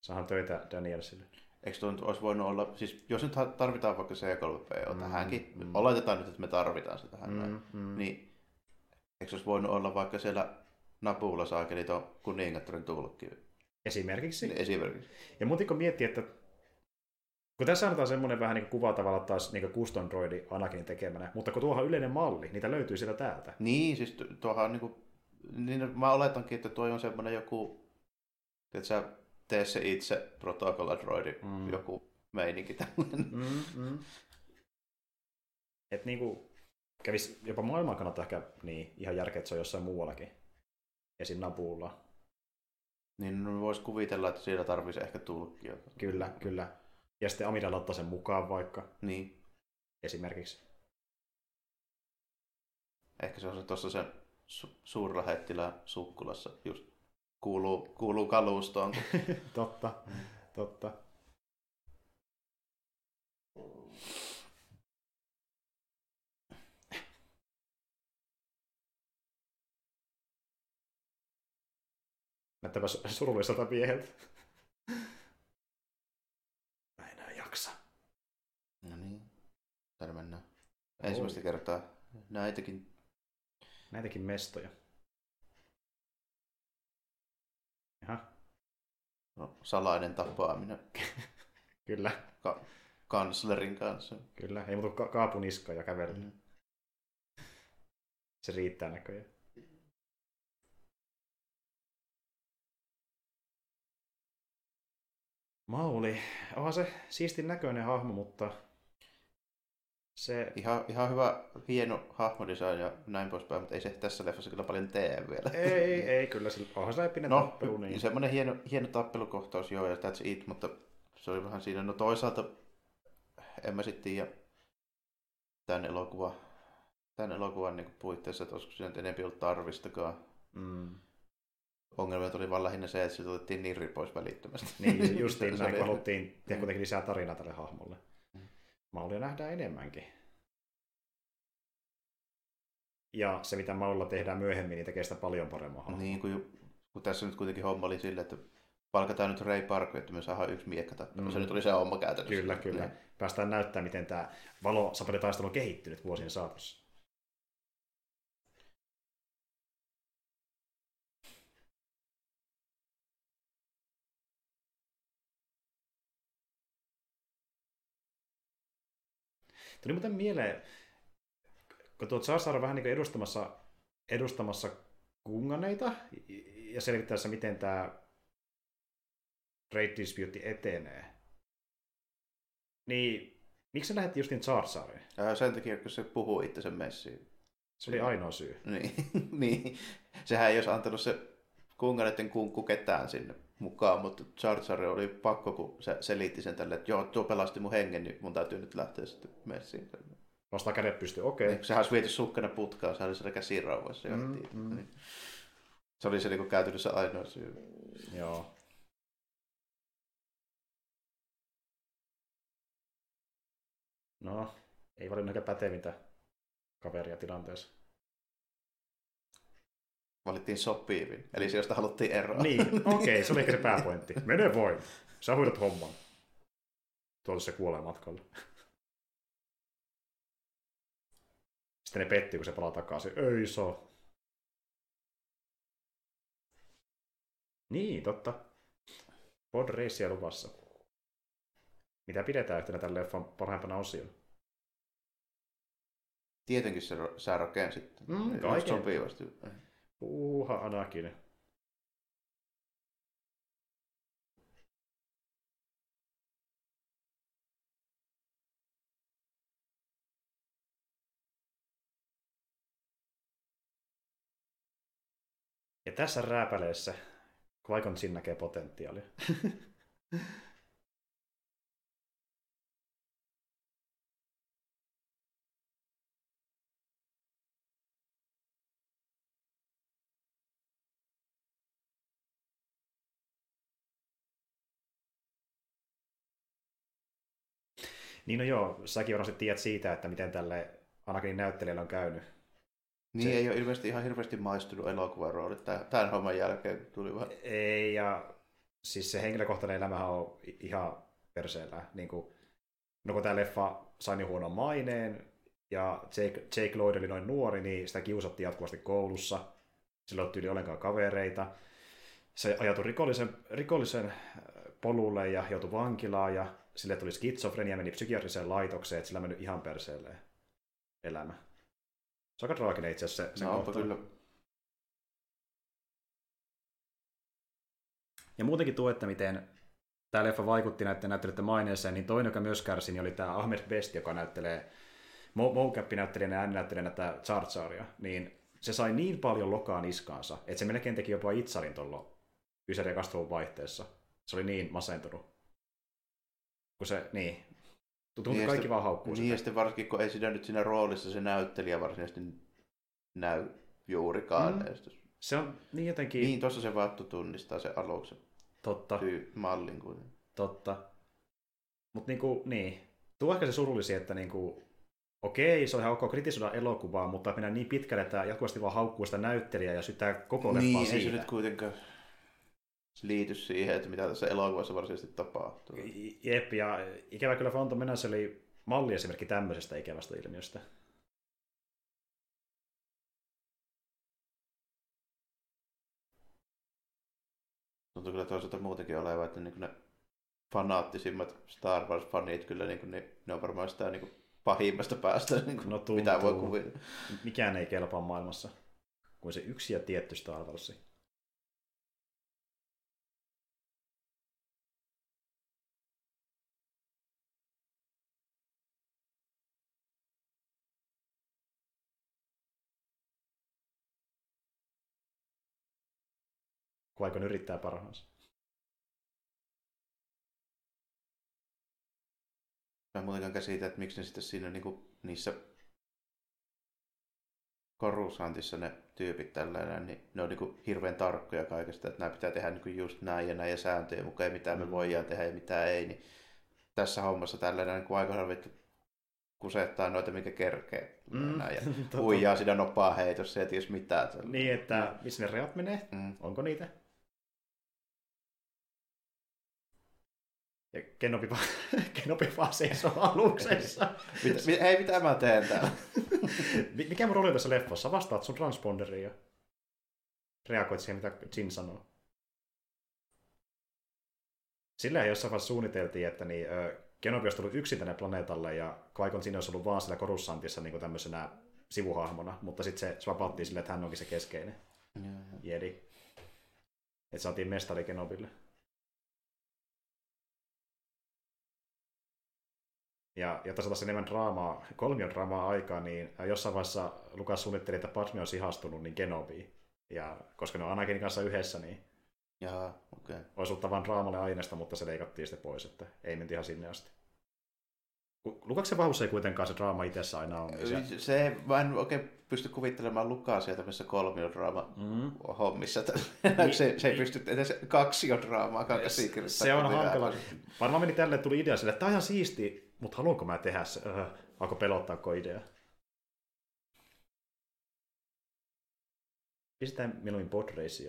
Saahan töitä Danielsille. Eikö tuo nyt olisi voinut olla, siis jos nyt tarvitaan vaikka C3PO Mm, tähänkin, mm. oletetaan nyt, että me tarvitaan sitä tähän, näin, Mm, mm. niin eikö se olisi voinut olla vaikka siellä Napulla saakeli tuon kuningattarin tulkki Esimerkiksi. niin esimerkiksi. Ja muutinko miettiä, että kun tässä annetaan semmoinen vähän niin kuin kuva tavallaan taas niin kuin custom droidi Anakinin tekemänä, mutta kun tuohan on yleinen malli, niitä löytyy sieltä täältä. Niin, siis tu- tuohan on niinku, niin mä oletankin, että tuo on semmoinen joku, että sä tee se itse protokolla droidi, Mm. joku meininki tämmöinen. Mm, mm. Että niinku kävis jopa maailman kannalta ehkä niin, ihan järkeä, että se on jossain muuallakin. Esim. Nabulla. Niin no, vois kuvitella, että siellä tarvisi ehkä tulkkia. Kyllä, kyllä. Ja sitten Amida laittaa sen mukaan vaikka Niin, esimerkiksi. ehkä se on se tuossa sen su- suurlähettilään sukkulassa just kuuluu, kuuluu kalustoon. totta, totta. Näyttävä su- surulliselta mieheltä. Mä enää jaksa. No niin, täällä mennään. Ensimmäistä kertaa näitäkin. Näitäkin mestoja. Jaha, No, salainen tapaaminen kyllä, ka- kanslerin kanssa. kyllä. Ei muuta ka- kaapuniska ja kävellä. Mm. Se riittää näköjään. Mauli. Onhan se siistin näköinen hahmo, mutta Se, Ihan, ihan hyvä, hieno hahmodesign ja näin poispäin, mutta ei se tässä leffassa kyllä paljon tee vielä. ei, ei, ei, kyllä sillä onhan se epinen No, tappelu, niin. semmoinen hieno, hieno tappelukohtaus, joo, ja that's it, mutta se oli vähän siinä. No toisaalta, en mä sitten tiedä tämän elokuvan, tämän elokuvan niin puitteissa, että olisiko siinä nyt enemmän ollut tarvistakaan. Mm. Ongelma oli vaan lähinnä se, että se otettiin nirri pois välittömästi. Niin, justiin Se näin, kun haluttiin tehdä Mm. kuitenkin lisää tarinaa tälle hahmolle. Mallia nähdään enemmänkin. Ja se, mitä mallilla tehdään myöhemmin, niin tekee sitä paljon paremmin. Niin, kun, kun tässä nyt kuitenkin homma oli silleen, että palkataan nyt Ray Parker, että me saadaan yksi miekka tappelu. Mm. Se nyt oli se homma käytännössä. Kyllä, kyllä. Niin. Päästään näyttämään, miten tämä valosapelitaistelu on kehittynyt vuosien saatossa. Tuli muuten mieleen, kun tuo Tsar on vähän niin kuin edustamassa, edustamassa kunganeita ja selvittäessä, miten tämä Trade Dispute etenee. Niin, miksi se lähetti justin? Ää, sen takia, kun se puhuu itse sen messiin. Se oli ainoa syy. Niin, niin. Sehän ei olisi antanut se kunganeiden kunkku ketään sinne mukaan, mutta Jar Jar oli pakko, kun se selitti sen tälle, että joo, tuo pelasti mun hengen, niin mun täytyy nyt lähteä sitten messiin. Nostaa kädet pystyy, okei. Okay. Niin, sehän olisi viety sukkana putkaan, se oli siellä käsirauhassa. Mm, Mm, mm. mm. Niin. Se oli se niin käytännössä ainoa syy. Joo. No, ei valinnut ehkä pätevintä kaveria tilanteessa. Valittiin sopivin, eli se, josta haluttiin eroa. Niin, okei, okay, se oli ehkä se pääpointti. Mene voi. Sä hoidat homman. Tuolta se kuolee matkalla. Sitten ne pettii, kun se palaa takaisin. Ei saa. Niin, totta. Pod Raceia luvassa. Mitä pidetään yhtenä tämän leffan parhaimpana osiona? Tietenkin se, sä rakensit. Mm, kaiken. sopivasti. Uha, Anakin. Ja tässä rääpäleessä Qui-Gon näkee potentiaalia. Niin no joo, säkin varmasti tiedät siitä, että miten tälle Anakinin näyttelijälle on käynyt. Niin Se- ei ole ilmeisesti ihan hirveästi maistunut elokuvan roolit tämän, homman jälkeen. Tuli vaan Ei, ja siis se henkilökohtainen elämähän on ihan perseellä. Niin kuin, no kun tämä leffa sai niin huonon maineen, ja Jake, Jake Lloyd oli noin nuori, niin sitä kiusattiin jatkuvasti koulussa. Sillä ei ollenkaan kavereita. Se ajautui rikollisen, rikollisen äh, polulle ja joutui vankilaan, ja sille tuli skitsofrenia, meni psykiatriseen laitokseen, että sillä meni ihan perseelleen elämä. Se on aika traaginen itse asiassa se, se no, kohta. kyllä. Ja muutenkin tuo, että miten tämä leffa vaikutti näiden näyttelijöiden maineeseen, niin toinen, joka myös kärsi, niin oli tämä Ahmed Best, joka näyttelee Mo- mocap-näyttelijänä ja ääninäyttelijänä tätä Jar Jaria, niin se sai niin paljon lokaa niskaansa, että se melkein teki jopa itsarin tuolla Ysäri ja vaihteessa. Se oli niin masentunut. Kun se, niin, tuntuu, Niin, niin ja kaikki vaan haukkuu Niin ja sitä. sitten varsinkin, kun ei siinä nyt siinä roolissa se näyttelijä varsinaisesti näy juurikaan. Mm. Se on niin jotenkin Niin, tuossa se Vattu tunnistaa se aluksen totta. tyy- mallin. Kuin. Totta. Mutta niinku, niin. Tuo ehkä se surullisi, että niinku, okei, se on ihan ok kritisoida elokuvaa, mutta mennään niin pitkälle, että jatkuvasti vaan haukkuu sitä näyttelijää ja syyttää koko leffaa Niin, ei siitä. se nyt kuitenkaan liity siihen, että mitä tässä elokuvassa varsinaisesti tapahtuu. Jep, ja ikävä kyllä Phantom Menace oli malliesimerkki tämmöisestä ikävästä ilmiöstä. Tuntuu kyllä toisaalta muutenkin olevan, että niin ne fanaattisimmat Star Wars-fanit kyllä niin ne, ne on varmaan sitä niin pahimmasta päästä, niin kuin, No tuntuu. mitä voi kuvitella. Mikään ei kelpaa maailmassa kuin se yksi ja tietty Star Wars. Qui-Gon yrittää parhaansa. Mä en muutenkaan käsitä, että miksi ne sitten siinä niinku, niissä korusantissa ne tyypit tällainen, niin ne on niinku hirveän tarkkoja kaikesta, että nämä pitää tehdä niinku just näin ja näin ja sääntöjen mukaan, mitä me Mm. voidaan tehdä ja mitä ei. Niin tässä hommassa tällainen niin aikoinaan vittu kusettaa noita, mikä kerkee. Mm. Näin, ja huijaa siinä nopaa heitossa ja ties mitä. Niin, että missä ne rajat menee? Mm. Onko niitä? Ja Kenobi vaan, Kenobi vaan seisoo aluksessa. Mit, mit, hei, mitä mä teen täällä? Mi- Mikä mun rooli on tässä leffassa? Vastaat sun transponderiin ja reagoit siihen, mitä Jin sanoo. Sillä jossain vaiheessa suunniteltiin, että niin, ö, Kenobi olisi tullut yksin tänne planeetalle ja Qui-Gon siinä olisi ollut vaan siellä Korussantissa niin tämmöisenä sivuhahmona, mutta sitten se swapattiin silleen, että hän onkin se keskeinen jedi. Että saatiin mestari Kenobille. Ja jotta saataisiin enemmän draamaa, kolmion draamaa aikaa, niin jossain vaiheessa Lukas suunnitteli, että Padme on ihastunut niin Kenobiin. Ja koska ne on Anakin kanssa yhdessä, niin Jaa, okei. Okay. olisi ollut tavan draamalle aineesta, mutta se leikattiin sitten pois, että ei menty ihan sinne asti. Lukaksen vahvuus ei kuitenkaan se draama itsessä aina on. Niin se... Se, mä en oikein pysty kuvittelemaan Lukasia tämmöisessä kolmiodraama Mm. hommissa. Niin. se, se ei pysty edes kaksiodraamaa kakasi Se on hankala. Varmaan meni tälle, tuli idea sille, että tämä on ihan siisti, mutta haluanko mä tehdä se? Öö, alkoi pelottaa idea. Pistetään mieluummin Podrace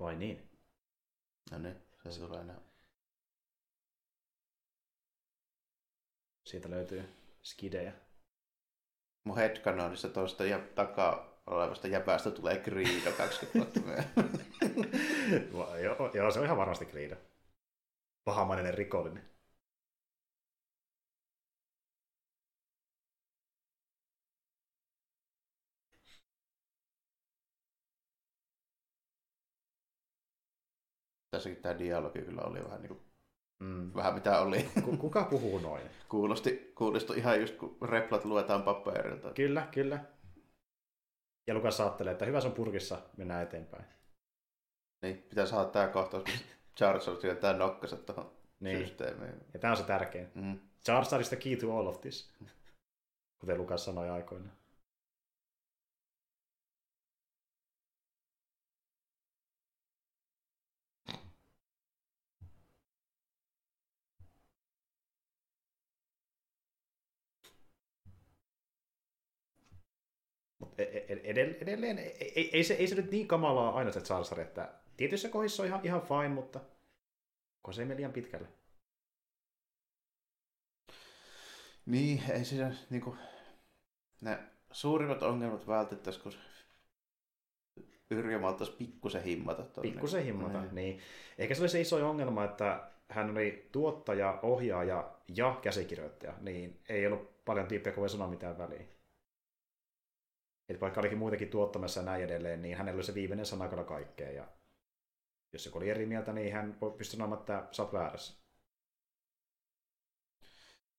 Vai niin? No niin, se tulee enää. Siitä löytyy skidejä. Mun headcanonissa tuosta ja takaa olevasta jäpästä tulee Greedo 20 vuotta myöhemmin. Joo, joo, se on ihan varmasti Greedo. Pahamainen rikollinen. Tässäkin tämä dialogi kyllä oli vähän niin kuin, Mm. vähän mitä oli. Ku- kuka puhuu noin? Kuulosti, kuulosti ihan just kun replat luetaan paperilta. Kyllä, kyllä. Ja Lukas ajattelee, että hyvä se on purkissa, mennään eteenpäin. Niin, pitää saada tämä kohtaus, missä Charles työntää nokkansa tuohon Niin. systeemiin. Ja tämä on se tärkein. Mm. Jar is the key to all of this. Kuten Lukas sanoi aikoinaan. Mut e- e- edell- edelleen ei, ei, ei, se, ei se nyt niin kamalaa aina se Jar, että tietyissä kohdissa on ihan, ihan fine, mutta kun se ei mene liian pitkälle. Niin, ei siinä niinku, ne suurimmat ongelmat vältettäisiin, kun Yrjö malttaisi pikkusen himmata. Pikkusen himmata, Niin. niin. Eikä se oli se iso ongelma, että hän oli tuottaja, ohjaaja ja käsikirjoittaja, niin ei ollut paljon tyyppejä, kun voi sanoa mitään väliä. Et vaikka olikin muitakin tuottamassa ja näin edelleen, niin hänellä oli se viimeinen sana kyllä kaikkea. Ja jos joku oli eri mieltä, niin hän pystyi sanomaan, että sä oot väärässä.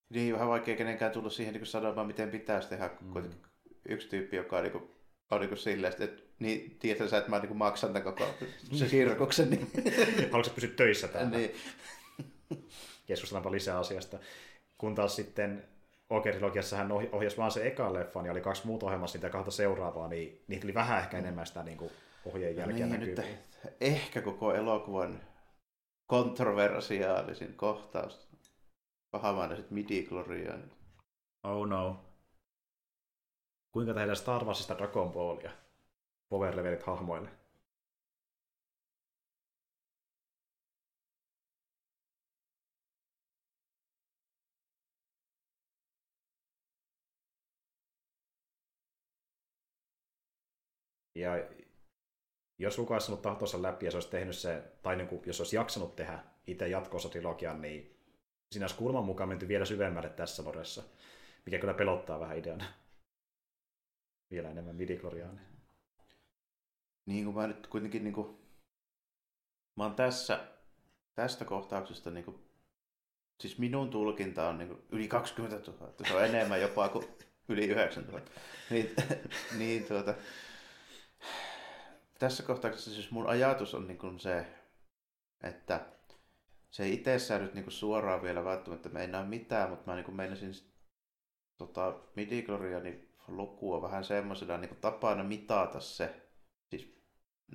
Niin, vähän vaikea kenenkään tulla siihen niin sanomaan, miten pitäisi tehdä, Mm. yksi tyyppi, joka on, niin kuin, on niin kuin silleen, että niin, tiedätkö sä, että mä niin maksan tämän koko se sirkuksen, niin, Haluatko pysyä töissä täällä? niin Keskustellaanpa lisää asiasta. Kun taas sitten Ohi- ohjasi vaan se eka leffan ja oli kaksi muuta ohjelmassa niitä kahta seuraavaa, niin niitä oli vähän ehkä enemmän sitä niin kuin ohjeen jälkeä niin, nyt ehkä koko elokuvan kontroversiaalisin kohtaus. Pahamainaiset midi-gloriaanit. Oh no. Kuinka tehdään Star Warsista Dragon Ballia? Power levelit hahmoille. Ja jos Lukas ollut tahtonsa läpi ja se olisi tehnyt se, tai niin kuin, jos olisi jaksanut tehdä itse jatkoosa trilogian, niin siinä olisi kulman mukaan menty vielä syvemmälle tässä loressa, mikä kyllä pelottaa vähän ideana. Vielä enemmän midikloriaani. Niin kuin mä nyt kuitenkin niin kuin, mä oon tässä, tästä kohtauksesta niin kuin siis minun tulkinta on niin kuin yli 20 000. Se on enemmän jopa kuin yli 9 000. Niin, niin tuota, tässä kohtauksessa siis mun ajatus on niin kuin se, että se ei itsessään nyt niin kuin suoraan vielä välttämättä meinaa mitään, mutta mä niin kuin meinasin tota, midi-glorianin lukua vähän semmoisena niin kuin tapana mitata se, siis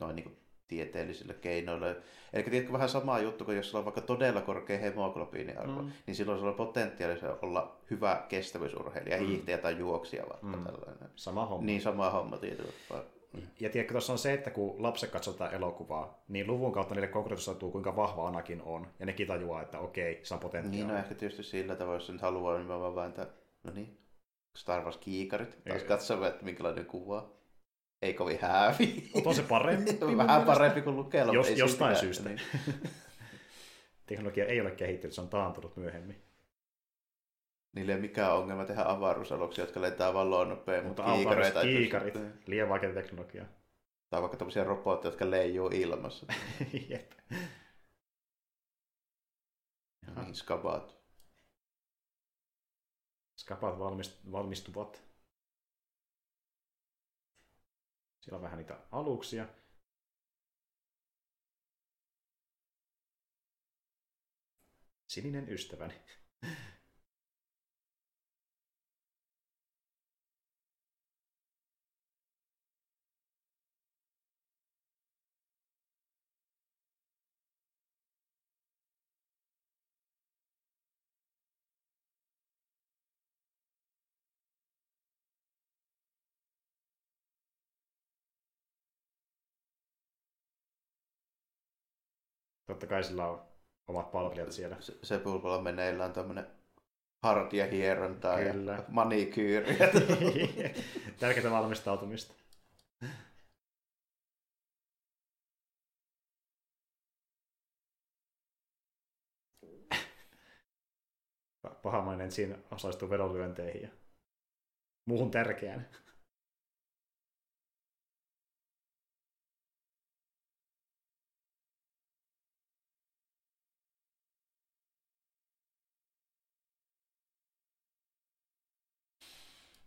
noin niin kuin tieteellisillä keinoilla. Eli tiedätkö vähän sama juttu, kuin jos sulla on vaikka todella korkea hemoglobiiniarvo, mm. niin silloin sulla on potentiaalisia olla hyvä kestävyysurheilija, mm. hiihtäjä tai juoksija vaikka mm. tällainen. Sama homma. Niin, sama homma tietysti. Ja tiedätkö, tuossa on se, että kun lapset katsotaan elokuvaa, niin luvun kautta niille konkreettisautuu, kuinka vahva Anakin on. Ja nekin tajuaa, että okei, se on potentiaalia. Niin, no ehkä tietysti sillä tavalla, jos nyt haluaa, niin mä vaan vääntää, no niin, Star Wars kiikarit, taas katsomaan, että minkälainen kuva. Ei kovin häävi. On se parempi. Vähän parempi kuin lukella. Jos, jostain syystä. Niin. Teknologia ei ole kehittynyt, se on taantunut myöhemmin. Niille ei ole mikään ongelma tehdä avaruusaluksia, jotka lentää vaan nopein, mutta kiikareita. Kiikarit, liian vaikea teknologia. Tai vaikka tämmöisiä robotteja, jotka leijuu ilmassa. Jep. Niin, skabaat. Skabaat valmistuvat. Siellä on vähän niitä aluksia. Sininen ystäväni. Totta kai sillä on omat palvelijat siellä. Se, se pulpalla meneillään tämmöinen hartia hierontaa Kyllä. ja manikyyri. Tärkeää valmistautumista. Pahamainen siinä osallistuu vedonlyönteihin ja muuhun tärkeään.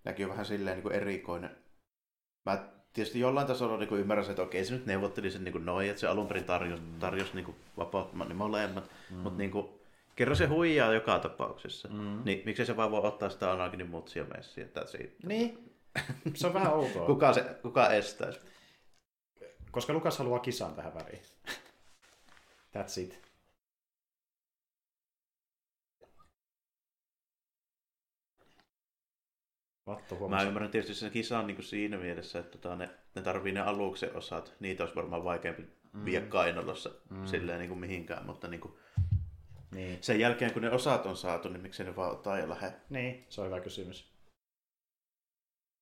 Näkyy vähän silleen niin kuin erikoinen. Mä tietysti jollain tasolla niin ymmärrän, että okei, se nyt neuvotteli sen niin noin, että se alun perin tarjosi, tarjosi niin vapauttamaan niin molemmat, mm. mutta niin kuin, kerro se huijaa joka tapauksessa. Mm. Niin miksei se vaan voi ottaa sitä Anakinin mutsia messiä, että siitä. Niin, se on vähän outoa. kuka, se, kuka estäisi? Koska Lukas haluaa kisaan tähän väriin. That's it. Vattu Mä ymmärrän tietysti sen kisan niin kuin siinä mielessä, että tota, ne, ne tarvii ne aluksen osat. Niitä olisi varmaan vaikeampi mm. viedä kainalossa mm. silleen niin kuin mihinkään, mutta niin kuin, niin. sen jälkeen kun ne osat on saatu, niin miksei ne vaan ottaa ja lähde. Niin, se on hyvä kysymys.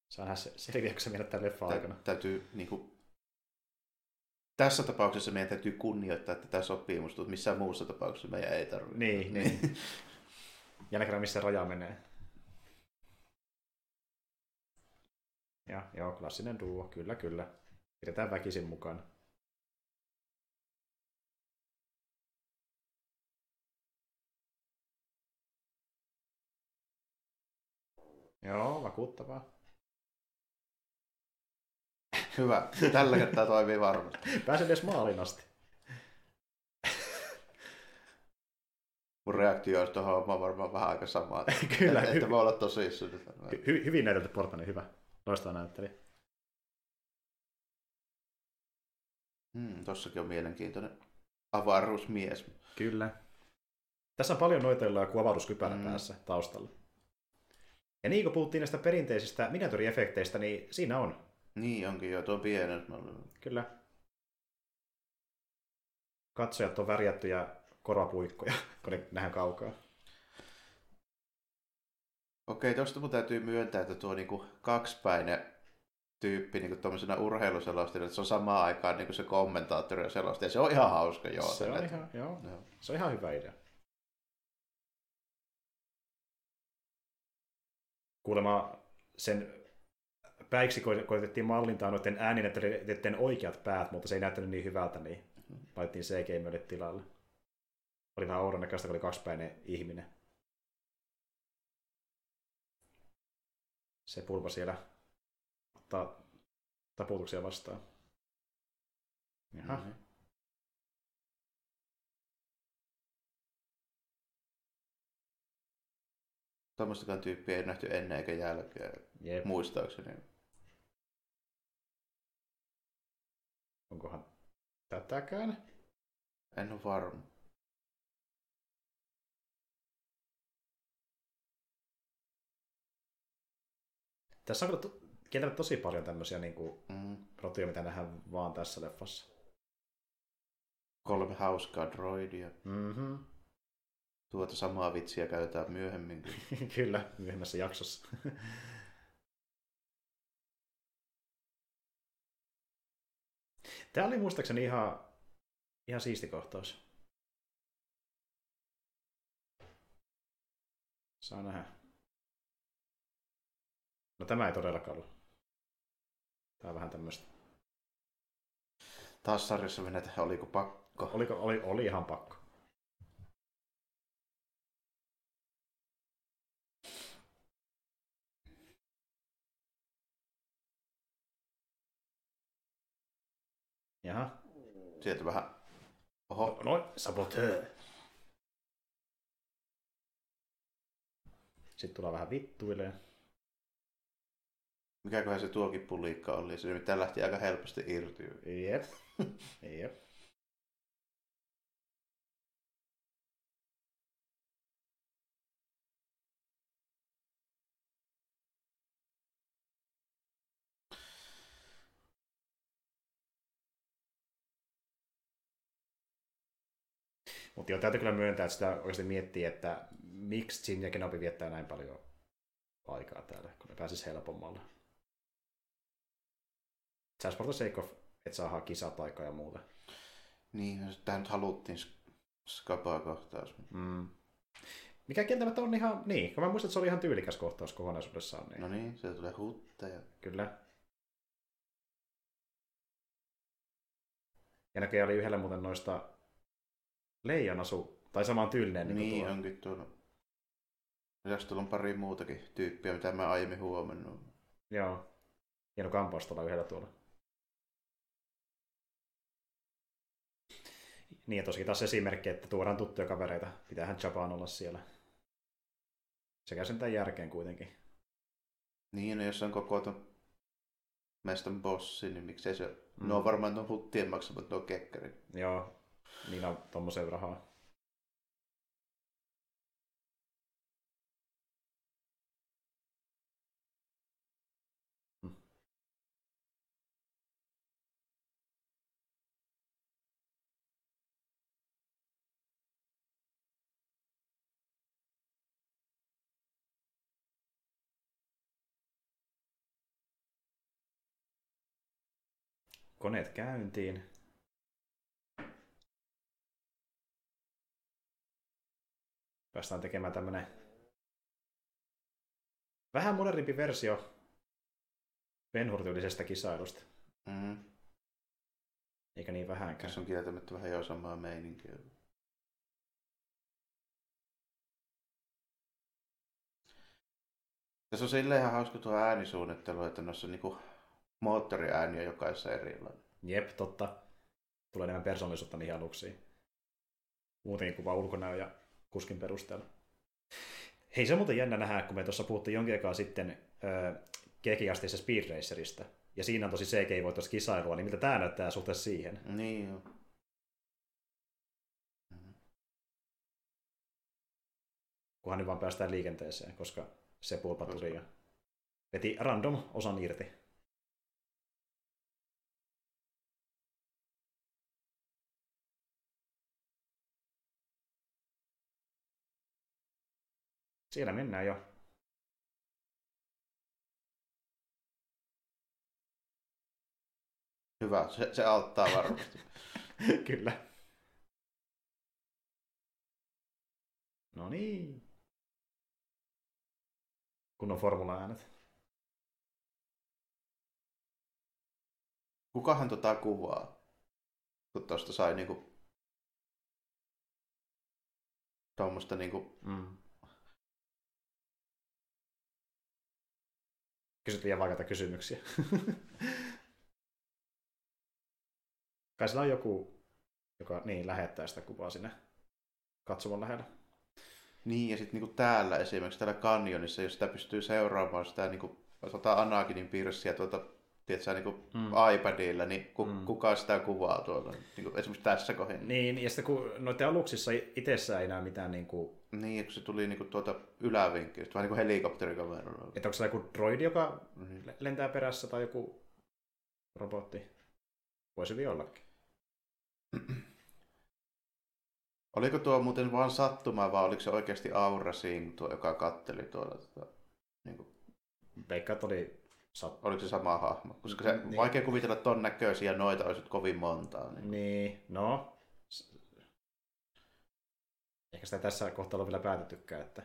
Saa nähdä selviääkö se meille tämän leffa aikana. Tä, täytyy niin kuin, tässä tapauksessa meidän täytyy kunnioittaa tätä sopimusta, mutta missään muussa tapauksessa meidän ei tarvitse. Niin, niin. ja näkään missä raja menee. Ja joo, klassinen duo, kyllä kyllä. Pidetään väkisin mukaan. Joo, vakuuttavaa. Hyvä. Tällä kertaa toimii varmasti. Pääsen edes maalin asti. Mun reaktio tuohon varmaan vähän aika sama. Kyllä. Että, että voi olla tosissaan. Hy- hyvin näytelty portani, hyvä. Loistava näytteli. Hmm, tossakin on mielenkiintoinen avaruusmies. Kyllä. Tässä on paljon noitellaan kuin avaruuskypärä mm. päässä taustalla. Ja niin kuin puhuttiin näistä perinteisistä miniatyriefekteistä, niin siinä on. Niin onkin jo, tuo pienet. Kyllä. Katsojat on värjättyjä korvapuikkoja, kun ne nähdään kaukaa. Okei, tuosta mun täytyy myöntää, että tuo niinku kaksipäinen tyyppi niin tuommoisena urheiluselostajana, että se on samaan aikaan niin se kommentaattori ja selostaja. Se on ihan hauska, joo. Se on, ihan, joo. joo. se on ihan hyvä idea. Kuulemma sen päiksi koitettiin mallintaa noiden ääninäyttelijöiden oikeat päät, mutta se ei näyttänyt niin hyvältä, niin laitettiin CG-mölle tilalle. oli vähän oudon näköistä, kun oli kaksipäinen ihminen. Se pulpa siellä ottaa taputuksia vastaan. Jaha. Mhm. Tuommoistakaan tyyppiä ei nähty ennen eikä jälkeen, Jep. muistaakseni. Onkohan tätäkään? En ole varma. Tässä on kyllä to- kieltämättä tosi paljon tämmöisiä niin kuin, Mm. rotuja, mitä nähdään vaan tässä leffassa. Kolme hauskaa droidia. Mm-hmm. Tuota samaa vitsiä käytetään myöhemminkin. Kyllä, myöhemmässä jaksossa. Tämä oli muistaakseni ihan, ihan siisti kohtaus. Saa nähdä. No tämä ei todellakaan ollut. Tämä on vähän tämmöistä. Taas sarjassa menet, oliko pakko? Oliko, oli, oli ihan pakko. Jaha. Sieltä vähän... Oho, No, saboteur. Sitten tulee vähän vittuilee. Mikäköhän se tuokin pulikka oli. Se nimittäin lähti aika helposti irti. Jep. Jep. Mutta joo, täytyy kyllä myöntää, että sitä oikeasti miettii, että miksi Jin ja Kenobi viettää näin paljon aikaa täällä, kun ne pääsis helpommalla. Just for the sake of, että saadaan kisat aikaa ja muuta. Niin, tämä nyt haluttiin sk- skapaa kohtaus. Mm. Mikä kieltämättä on ihan, niin, kun mä muistan, että se oli ihan tyylikäs kohtaus kokonaisuudessaan. Niin. No niin, sieltä tulee hutteja. Kyllä. Ja näköjään oli yhdellä muuten noista leijonasu, tai samaan tyylinen. Niin, Niin, niin tuo. onkin tuolla. Lisäksi tuolla on pari muutakin tyyppiä, mitä mä aiemmin huomannut. Joo. Hieno kampaus tuolla yhdellä tuolla. Niin, ja tosiaan taas esimerkki, että tuodaan tuttuja kavereita. Pitäähän Japan olla siellä. Sekä sen järkeen kuitenkin. Niin, no jos on koko ton mestan bossi, niin miksei se... Mm. No varmaan tuon huttien maksamat tuo kekkari. Joo, niillä on tommosen rahaa. Koneet käyntiin. Päästään tekemään tämmönen vähän modernimpi versio Benhur-tyylisestä kisailusta. Mm. Eikä niin vähänkään. Tässä on kieltämättä vähän jo samaa meininkiä. Tässä on silleen ihan hauska tuo äänisuunnittelu, että noissa on niinku moottoriääniä jokaisessa erilainen. Jep, totta. Tulee enemmän persoonallisuutta niihin aluksiin. Muutenkin kuin vaan ulkonäö ja kuskin perusteella. Hei, se on muuten jännä nähdä, kun me tuossa puhuttiin jonkin aikaa sitten öö, kekiasteisesta Speed Racerista. Ja siinä on tosi CGI-voitosta kisailua, niin miltä tämä näyttää suhteessa siihen? Niin joo. Kunhan nyt vaan päästään liikenteeseen, koska se pulpa tuli ja veti random osan irti. Siellä mennään jo. Hyvä, se, se auttaa varmasti. Kyllä. No niin. Kunnon formula-äänet. Kukahan tota kuvaa? Kun tosta sai niinku tuommoista niinku... Mm. Kysyt liian vaikeita kysymyksiä. Kai sillä on joku, joka niin, lähettää sitä kuvaa sinne katsomon lähellä. Niin, ja sitten niinku täällä esimerkiksi täällä kanjonissa, jos sitä pystyy seuraamaan sitä niinku, ottaa Anakinin piirsiä tuota, tiedätkö, niinku mm. iPadilla, niin ku, mm. kuka sitä kuvaa tuolla, niinku, esimerkiksi tässä kohdassa. Niin, ja sitten kun noiden aluksissa itsessään ei näe mitään niin kuin... Niin, kun se tuli niinku tuota ylävinkkelistä, vähän niin kuin helikopterikameralla. Että onko se joku droidi, joka mm. lentää perässä, tai joku robotti? Voisi hyvin ollakin. Oliko tuo muuten vain sattuma vai oliko se oikeasti Aura Singh, tuo, joka katteli tuolla? Tuota, niin kuin... Veikkaat oli sat... Oliko se sama hahmo? Koska se niin. vaikea kuvitella ton näköisiä noita olisi kovin montaa. Niin, niin no. Ehkä sitä tässä kohtaa on vielä päätettykään, että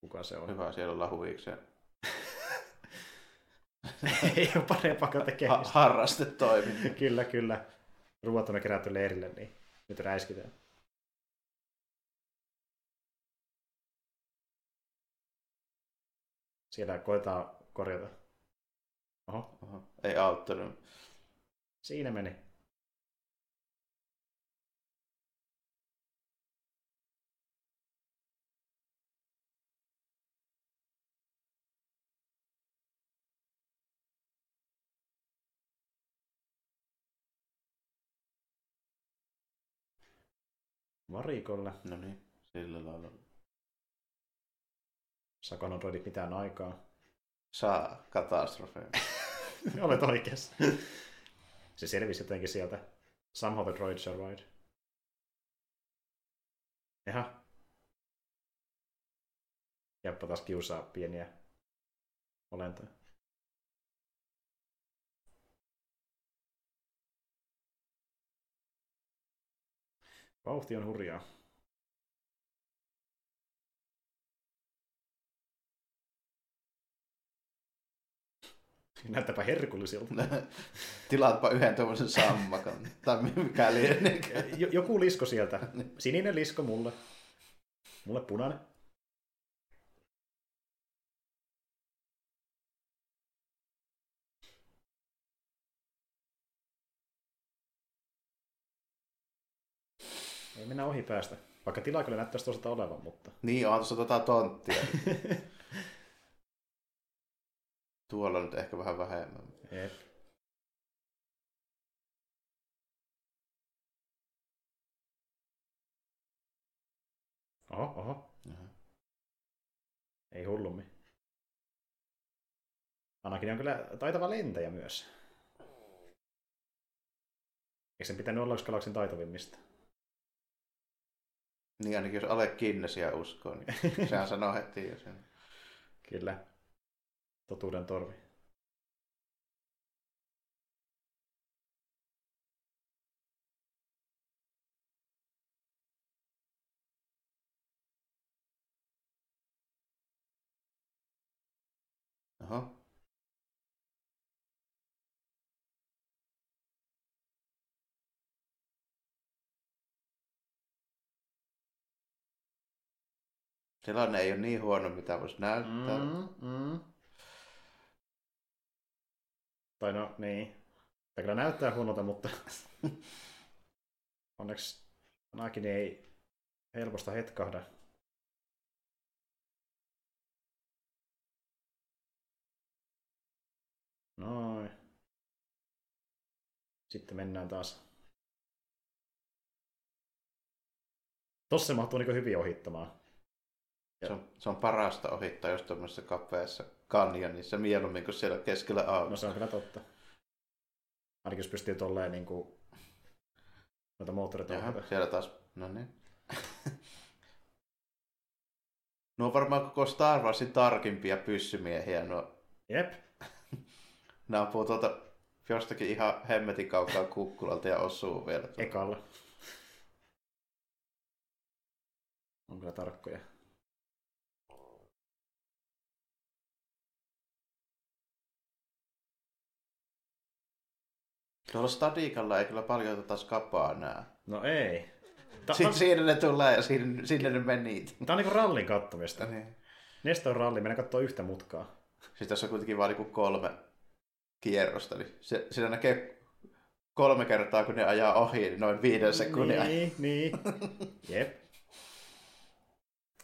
kuka se on. Hyvä, siellä ollaan huvikseen. Ei ole parempaa tekemistä. Ha- harrastetoiminta. kyllä, kyllä. Ruuat on kerätty leirille, niin nyt räiskitään. Siellä koetaan korjata. Oho. Oho. Ei auttanut. Siinä meni. Varikolle. No niin, sillä lailla. Saako nopeudit mitään aikaa? Saa katastrofeja. Olet oikeassa. Se selvisi jotenkin sieltä. Somehow the droid survived. Jaha. Jappa taas kiusaa pieniä olentoja. Vauhti on hurjaa. Näyttääpä herkullisilta. Tilaatpa yhden tuommoisen sammakan. Tai mikä lienee. Joku lisko sieltä. Sininen lisko mulle. Mulle punainen. Ei mennä ohi päästä. Vaikka tilaa kyllä näyttäisi tuosta olevan, mutta... Niin, on tuossa tota tonttia. Tuolla nyt ehkä vähän vähemmän. Jep. Oho, oho. Uh-huh. Ei hullummi. Anakin on kyllä taitava lentäjä myös. Eikö sen pitänyt olla yksi galaksin taitavimmista? Niin ainakin jos Ale Kinnesia uskoo, niin sehän sanoo heti jo sen. Kyllä totuuden torvi. Aha. Tilanne ei ole niin huono, mitä voisi näyttää. Mm, mm. Tai no, niin. Tämä kyllä näyttää huonolta, mutta onneksi Anakin ei helposta hetkahda. Noin. Sitten mennään taas. Tossa se mahtuu niin hyvin ohittamaan. Se on, se on parasta ohittaa jos tuommoisessa kapeassa kanjonissa mieluummin kuin siellä keskellä auto. No se on kyllä totta. Ainakin jos pystyy tolleen niin kuin noita moottoreita Jaha, siellä taas, no niin. no on varmaan koko Star Warsin tarkimpia pyssymiehiä. No. Jep. Nämä ampuu tuolta jostakin ihan hemmetin kaukaa kukkulalta ja osuu vielä. Ekalla. On kyllä tarkkoja. Tuolla Stadikalla ei kyllä paljon tätä skapaa näe. No ei. Ta- Si- siinä ne tulee ja sinne, sinne ne meni. Tämä on niinku rallin kattomista. Niin. Neste on ralli, mennään katsoa yhtä mutkaa. Siis tässä on kuitenkin vain niin kolme kierrosta, niin se, siinä näkee kolme kertaa, kun ne ajaa ohi, niin noin viiden sekunnin. Niin, niin. Jep.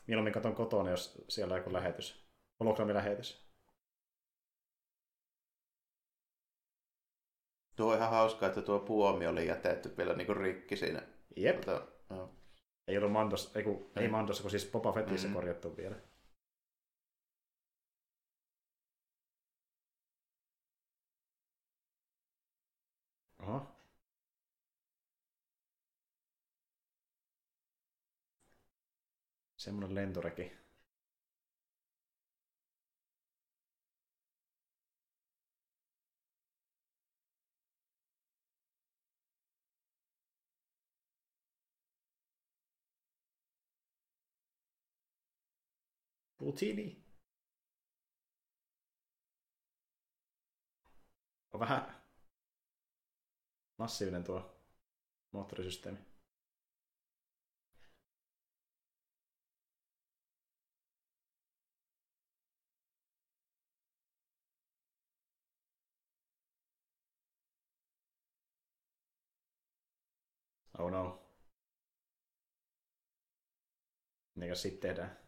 Mieluummin katon kotona, jos siellä on joku lähetys. Hologrammilähetys. Tuo on ihan hauskaa, että tuo puomi oli jätetty vielä niin kuin rikki siinä. Jep. Tota, no. Ei ollut Mandos, ei, kun, ei Mm. Mandossa, kun siis Boba Fettissä Mm. korjattu vielä. Oho. Semmoinen lentoreki. Putini. On vähän massiivinen tuo moottorisysteemi. Oh no. Mikä sitten tehdään?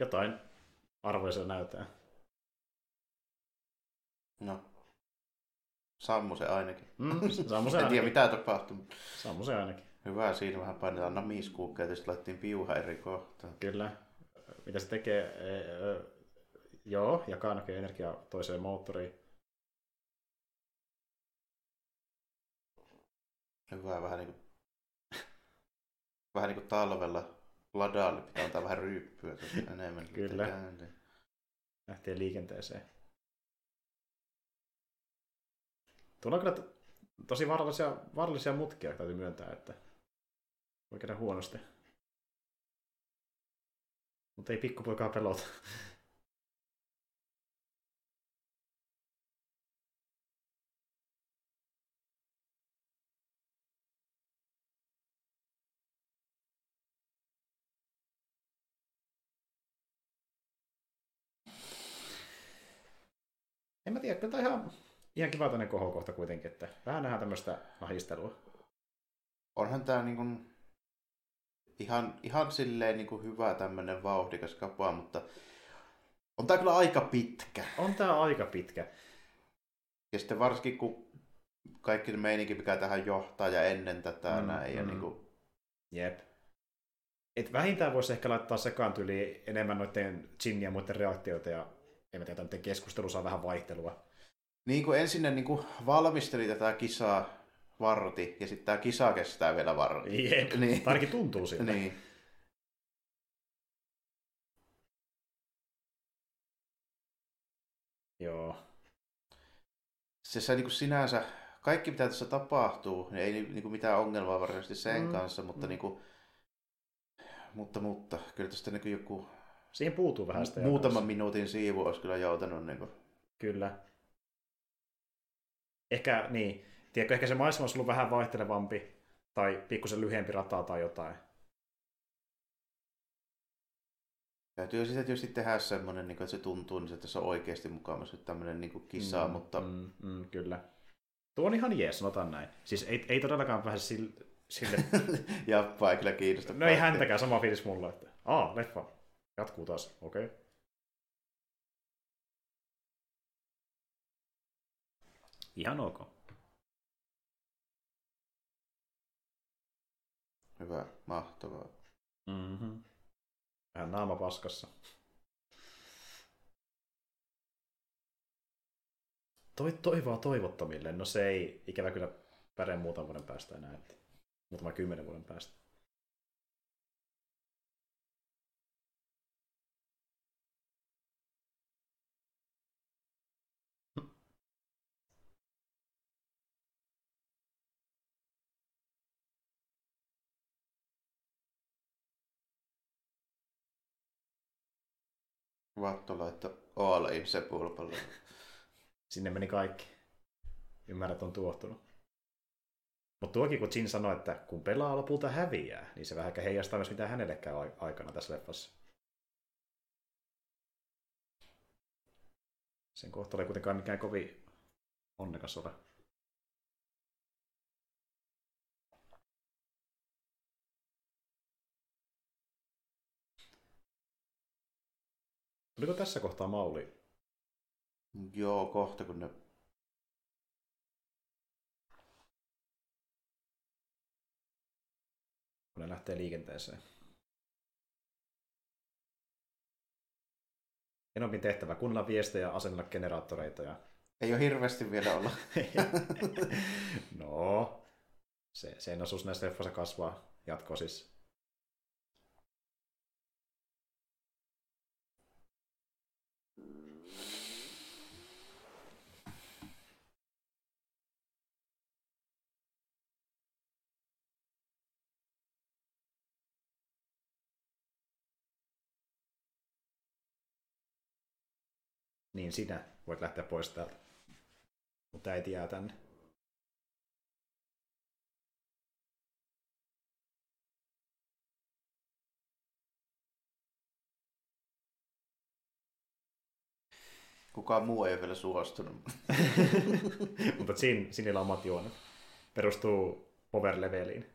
Jotain arvoja näyttää. no. Sammu se ainakin. Mm, Sammu se en tiedä ainakin. mitä tapahtui. mutta Sammu se ainakin. Hyvä siinä vähän painetaan namiskuukkeja, ja sitten laitettiin piuha eri kohtaan. Kyllä. Mitä se tekee? E, ö, joo, jakaa näkee energiaa toiseen moottoriin. Hyvä vähän niin kuin, vähän niin kuin talvella ladalle pitää antaa vähän ryyppyä enemmän. Kyllä. käyntiä. Lähtee liikenteeseen. Tuolla on kyllä to- tosi vaarallisia, vaarallisia mutkia, täytyy myöntää, että voi käydä huonosti. Mutta ei pikkupoikaa pelota. En mä tiedä, kyllä tää ihan, ihan kiva tänne kohokohta kuitenkin, että vähän nähdään tämmöistä nahistelua. Onhan tää niin kuin, ihan, ihan silleen niin kuin hyvä tämmönen vauhdikas kapa, mutta on tää kyllä aika pitkä. On tää aika pitkä. Ja sitten varsinkin kun kaikki se meininki, mikä tähän johtaa ja ennen tätä Mm, mm, näin. Ja mm. niin kuin, Jep. Et vähintään voisi ehkä laittaa sekaan tyyli enemmän noiden Ginnin ja muiden reaktioita ja en mä tiedä, niiden keskustelu saa vähän vaihtelua. niin kuin ensin ne niin kuin valmisteli tätä kisaa varti ja sitten tämä kisa kestää vielä varti. Jep. Niin. Ainakin tuntuu siltä. Niin. Joo. Se, se niin kuin sinänsä, kaikki mitä tässä tapahtuu, niin ei niin kuin mitään ongelmaa varsinaisesti sen Mm, kanssa, mutta, mm. niin kuin, mutta, mutta kyllä tästä niin joku Siihen puutuu vähän sitä. muutaman minuutin siivu olisi kyllä joutanut. Niin kuin, Kyllä. Ehkä niin. Tiedätkö, ehkä se maisema olisi ollut vähän vaihtelevampi tai pikkusen lyhyempi rata tai jotain. täytyy sitä tietysti tehdä semmoinen, niin kuin, että se tuntuu, niin se tässä on oikeasti mukana se tämmöinen niin kuin kisa, mm, mutta Mm, mm, kyllä. Tuo on ihan jees, sanotaan näin. Siis ei, ei todellakaan pääse sille, sille Jappa ei kyllä kiinnosta. No ei häntäkään, sama fiilis mulla, että aa, leffa jatkuu taas, okei. Okay. Ihan ok. Hyvä, mahtavaa. Mm-hmm. Vähän naama paskassa. Toi, toivoa toivottomille, no se ei ikävä kyllä pärjää muutaman vuoden päästä enää, että muutama kymmenen vuoden päästä. Vatto laittoi all in se pulpalle. Sinne meni kaikki. Ymmärrät on tuottunut. Mutta tuokin, kun Jin sanoi, että kun pelaa lopulta häviää, niin se vähän heijastaa myös mitä hänelle käy aikana tässä leffassa. Sen kohtalo ei kuitenkaan mikään kovin onnekas ole. Tuliko tässä kohtaa Mauli? Joo, kohta kun ne kun ne lähtee liikenteeseen. Enommin tehtävä kuunnella viestejä ja asennella generaattoreita. Ja... Ei ole hirveästi vielä olla. no, se, sen osuus näistä leffoissa kasvaa jatkoa siis. Niin sinä voit lähteä pois täältä. Mutta äiti jää tänne. Kukaan muu ei vielä suostunut. Mutta sin, sinillä on omat juonet. Perustuu power leveliin.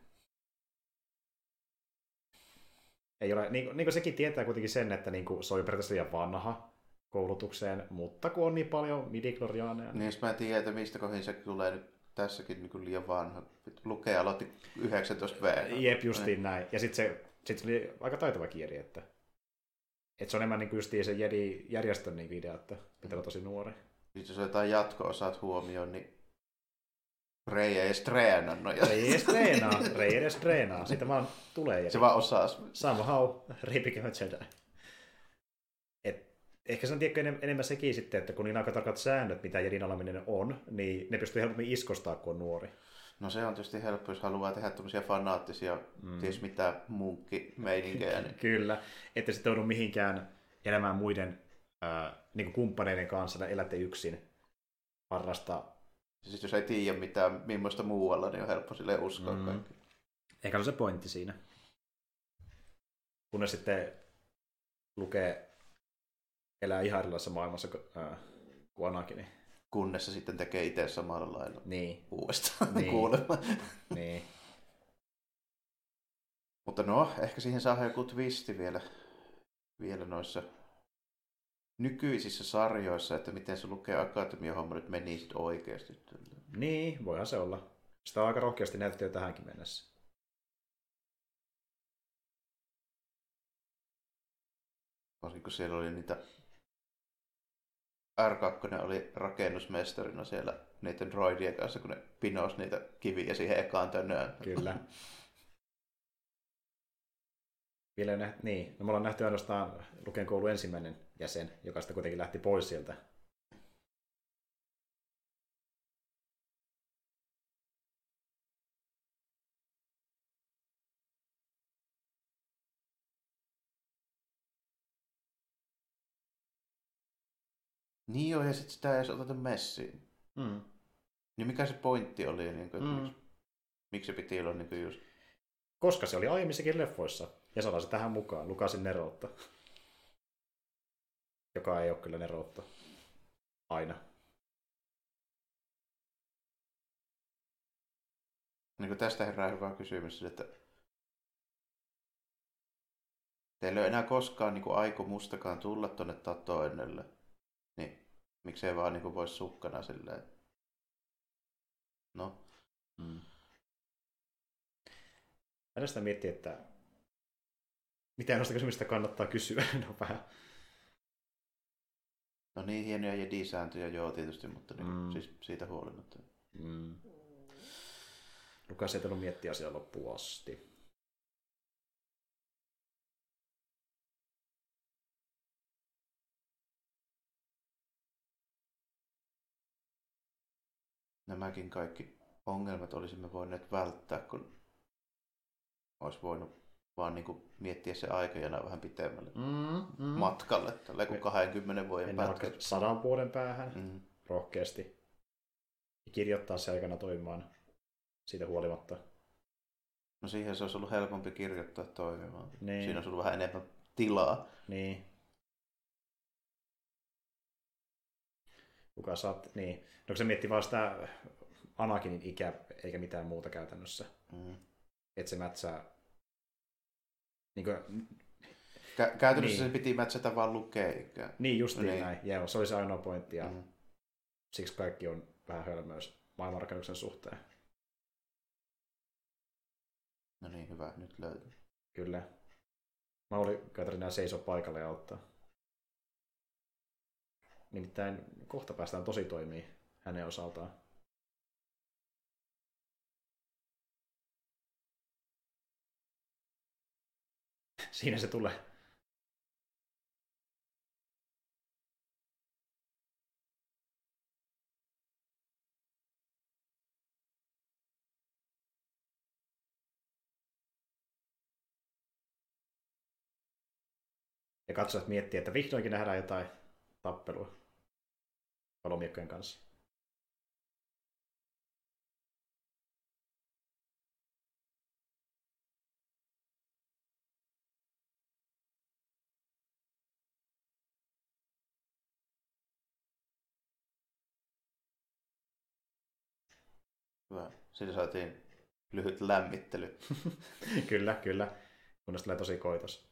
Ei ole, niin, niin kuin sekin tietää kuitenkin sen, että niin kuin, se on jo periaatteessa liian vanha koulutukseen, mutta kun on niin paljon midikloriaaneja. Niin, jos mä en tiedä, että mistä kohin se tulee nyt tässäkin niin liian vanha. Lukee aloitti 19 V. Jep, justiin niin. näin. Ja sitten se, sit se oli aika taitava kieli, että, että se on enemmän niin justiin se Jedi järjestön niin idea, että pitää olla tosi nuori. Sitten jos otetaan jatko-osat huomioon, niin Rei ei edes treenannut. Rei ei edes treenaa, Rei ei edes treenaa. Siitä vaan tulee. Jedi. Se vaan osaa. Somehow, Rei became a Jedi ehkä se on tiedätkö, enemmän sekin sitten, että kun niin aika tarkat säännöt, mitä jedin alaminen on, niin ne pystyy helpommin iskostaa, kun on nuori. No se on tietysti helppo, jos haluaa tehdä tämmöisiä fanaattisia, mm. ties mitä munkki-meininkejä. Niin... Kyllä, että sitten joudu mihinkään elämään muiden äh, niin kumppaneiden kanssa, elätte yksin harrastaa. Siis jos ei tiedä mitään millaista muualla, niin on helppo sille uskoa mm. kaikki. Ehkä on se pointti siinä. Kunnes sitten lukee elää ihan erilaisessa maailmassa kuin Anakin. Kunnes se sitten tekee itse samalla lailla niin. uudestaan niin. kuulemma. niin. Mutta no, ehkä siihen saa joku twisti vielä, vielä noissa nykyisissä sarjoissa, että miten se lukee Akatemia-homma nyt meni sitten oikeasti. Niin, voihan se olla. Sitä on aika rohkeasti näytetty jo tähänkin mennessä. Varsinkin kun siellä oli niitä R2 oli rakennusmestarina siellä niiden droidien kanssa, kun ne pinos niitä kiviä siihen ekaan tönöön. Kyllä. Vielä nä- niin, no me ollaan nähty ainoastaan Luken koulun ensimmäinen jäsen, joka sitten kuitenkin lähti pois sieltä Niin joo, ja sitten sitä ei edes oteta messiin. Mm. Niin mikä se pointti oli, niin kuin, mm. miksi, miksi se piti olla niin kuin just... Koska se oli aiemmissakin leffoissa, ja saadaan se tähän mukaan, Lukasin neroutta. Joka ei ole kyllä neroutta. Aina. Niin kuin tästä herää hyvä kysymys, että teillä ei ole enää koskaan niin kuin aikomustakaan tulla tuonne Tatoennelle. Miksei vaan niin voisi sukkana silleen. No. Mm. Mä sitä miettiä, että mitä noista kysymystä kannattaa kysyä. no vähän. No niin, hienoja jedi-sääntöjä joo tietysti, mutta niin, mm. siis siitä huolimatta. Mm. Lukas ei tullut miettiä asiaa loppuun asti. Nämäkin kaikki ongelmat olisimme voineet välttää, kun olisi voinut vaan niin kuin miettiä se aikajana vähän pitemmälle Mm, mm. matkalle, tällä kuin 20 vuoden Mennään pätkä. sadan vuoden päähän Mm. rohkeasti. Ja kirjoittaa se aikana toimimaan siitä huolimatta. No siihen se olisi ollut helpompi kirjoittaa toimimaan. Niin. Siinä olisi ollut vähän enemmän tilaa. Niin. Kuka saat, niin. No se miettii vaan sitä Anakinin ikä, eikä mitään muuta käytännössä. Mm. Että se mätsää... Niin, kuin, Kä- käytännössä Niin. se piti mätsätä vaan lukea. niin justiin Niin. näin. Joo, se oli se ainoa pointti. Ja Mm. siksi kaikki on vähän hölmöys maailmanrakennuksen suhteen. No niin, hyvä, nyt löytyy. Kyllä. Mauli Katarina seisoo paikalle ja auttaa. Nimittäin kohta päästään tosi toimii hänen osaltaan. Siinä se tulee. Ja katsojat miettii, että vihdoinkin nähdään jotain tappelua palomiekkojen kanssa. Hyvä. Siinä saatiin lyhyt lämmittely. kyllä, kyllä. Kunnes tulee tosi koitos.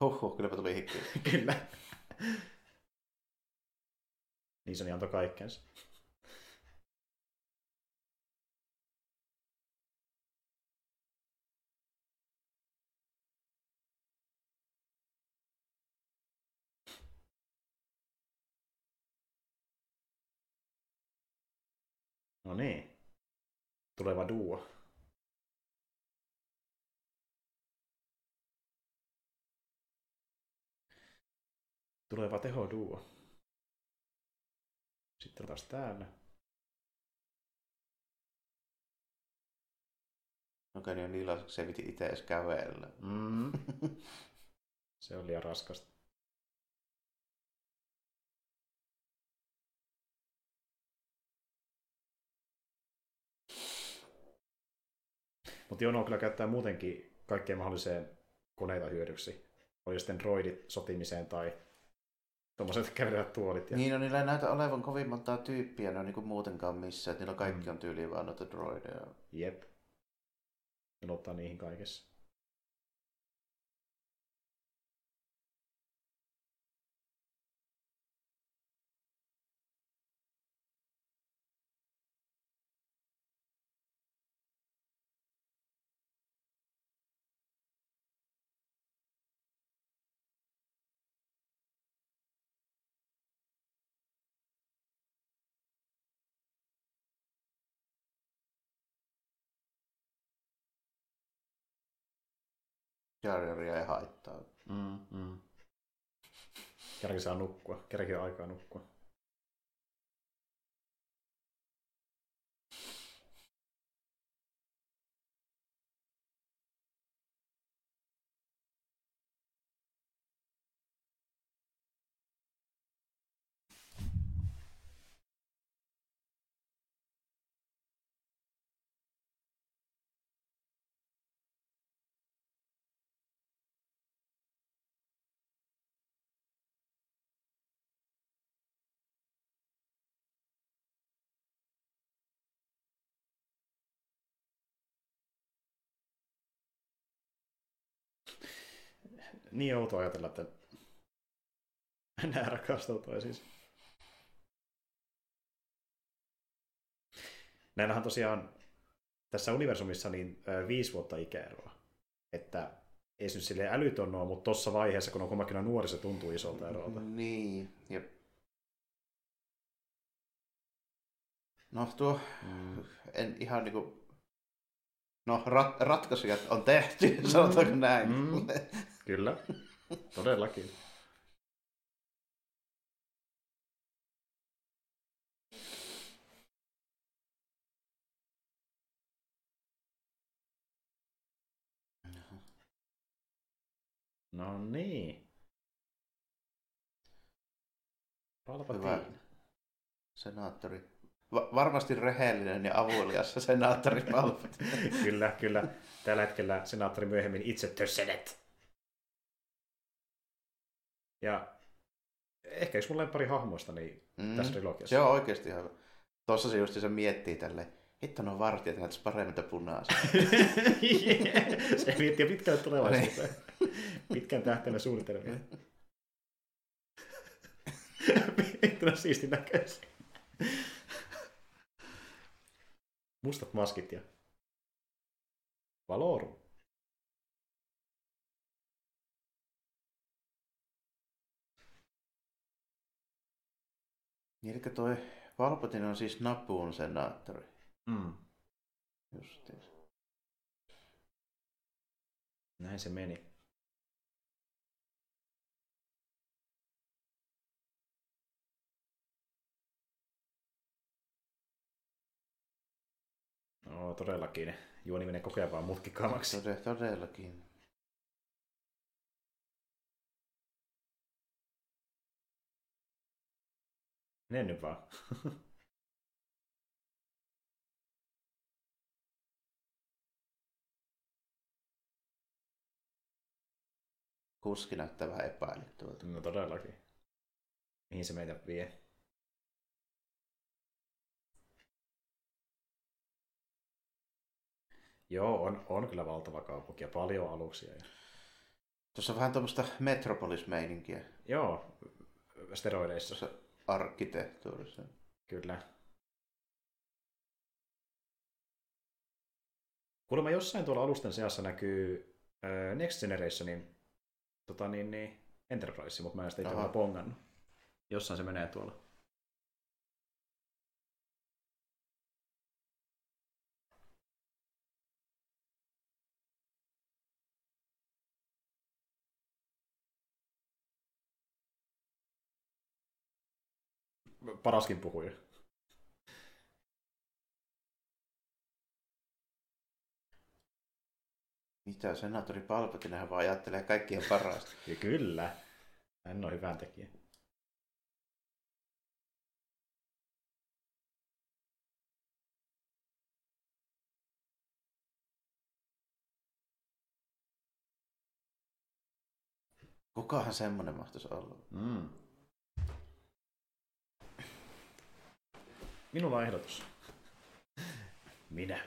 Huhhuh, kylläpä tuli hikki. kyllä. Niin se antoi kaikkensa. No niin. Tuleva duo. Tuleva tehoduo. Sitten taas täällä. Okei, niin on niin se ei viti itse edes kävellä. Mm. Se on liian raskasta. Mutta Jono kyllä käyttää muutenkin kaikkeen mahdolliseen koneita hyödyksi. Oli sitten droidit sotimiseen tai tuommoiset kävelevät tuolit. Ja... Niin, no niillä ei näytä olevan kovin montaa tyyppiä, ne on niin muutenkaan missään. Että niillä kaikki Mm. on tyyliin vaan noita droideja. Jep. Ne luottaa niihin kaikessa. Jar Jaria ei haittaa. Mm, mm. Kerrankin saa nukkua. Kerrankin on aikaa nukkua. Niin outo ajatella, että nämä rakastuu toisiinsa. Näillähän tosiaan tässä universumissa niin ö, viisi vuotta ikäeroa. Että ei se nyt silleen älytön ole, mutta tuossa vaiheessa, kun on kummakin on nuori, se tuntuu isolta erolta. Niin, jep. No tuo, Mm. en ihan niinku... No, rat, ratkaisujat on tehty, sanotaanko näin. Mm. Kyllä, todellakin. No niin. Palpatine. Senaattori. Va- varmasti rehellinen ja avulias senaattori Palpatine. kyllä, kyllä. Tällä hetkellä senaattori myöhemmin itse tössenet. Ja ehkä yksi mun lempari hahmoista niin Mm. tässä trilogiassa. Se on oikeasti ihan. Tuossa se just se miettii tälleen, hitto nuo vartijat näyttäisi paremmin punaisia. se miettii pitkälle tulevaisuuteen. Pitkän tähtäimen suunnitelmia. Kyllä siisti näköisiä. Mustat maskit ja Valorum. Niin, eli toi Palpatine on siis Napuun senaattori. Mm. Justiin. Näin se meni. No todellakin. Juoni menee koko ajan vaan mutkikkaammaksi. Tode, todellakin. Mene nyt vaan. Kuski näyttää vähän epäilyttävältä. No todellakin. Mihin se meitä vie? Joo, on, on kyllä valtava kaupunki ja paljon aluksia. Ja... Tuossa on vähän tuommoista Metropolis-meininkiä Joo, steroideissa. tuossa arkkitehtuurissa. Kyllä. Kuulemma jossain tuolla alusten seassa näkyy äh, Next Generationin tota niin, niin, Enterprise, mutta mä en sitä itse pongannut. Jossain se menee tuolla. Paraskin puhuja. Mitä senaattori Palpatinehän vaan ajattelee kaikkien parasta. Ja kyllä. Hän on hyvän tekijä. Kukahan semmonen mahtaisi olla? Mm. Minulla on ehdotus. Minä.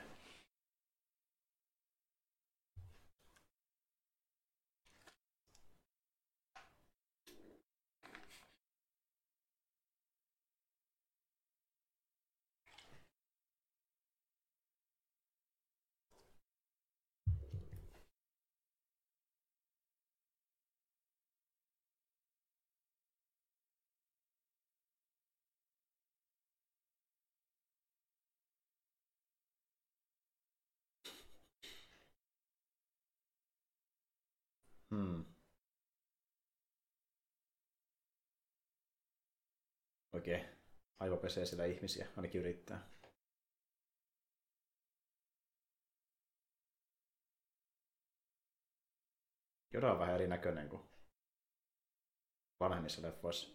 Oikein aivo pesee siellä ihmisiä, ainakin yrittää. Joda on vähän erinäköinen kuin vanhemmissa leffoissa.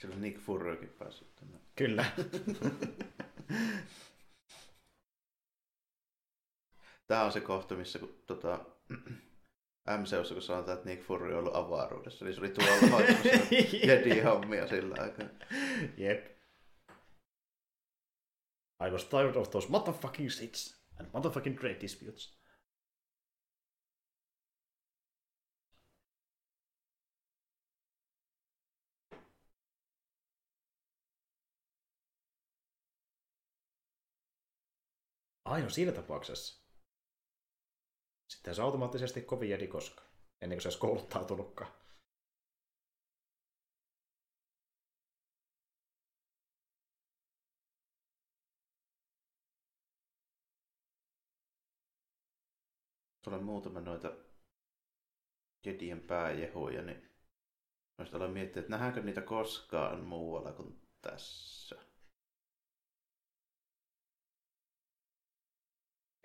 Sillä on Nick Furykin päässyt tänne. Kyllä. Tää on se kohta, missä kun tota, MCUssa, kun sanotaan, että Nick Fury on ollut avaruudessa, niin se oli tuolla hoitamassa Jedi-hommia sillä aikaa. Jep. I was tired of those motherfucking seats and motherfucking trade disputes. Ai no siinä tapauksessa. Sitten se automaattisesti kovin jedi koska. Ennen kuin se olisi kouluttautunutkaan. On muutama noita Jedien pääjehuja, niin Mä aloin miettiä, että nähdäänkö niitä koskaan muualla kuin tässä.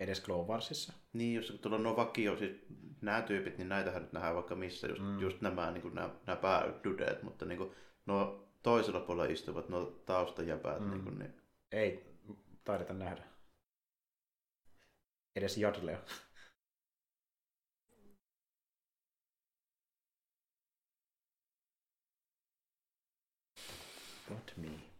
Edes Clone Warsissa. Niin, jos tuolla on vakio, siis nämä tyypit, niin näitähän nyt nähdään vaikka missä, just, mm. just nämä, niin kuin nämä, nämä päädudeet, mutta niin kuin, nuo toisella puolella istuvat nuo taustajäpäät, mm. niin, kuin, niin Ei taideta nähdä. Edes Jadlea. Not me.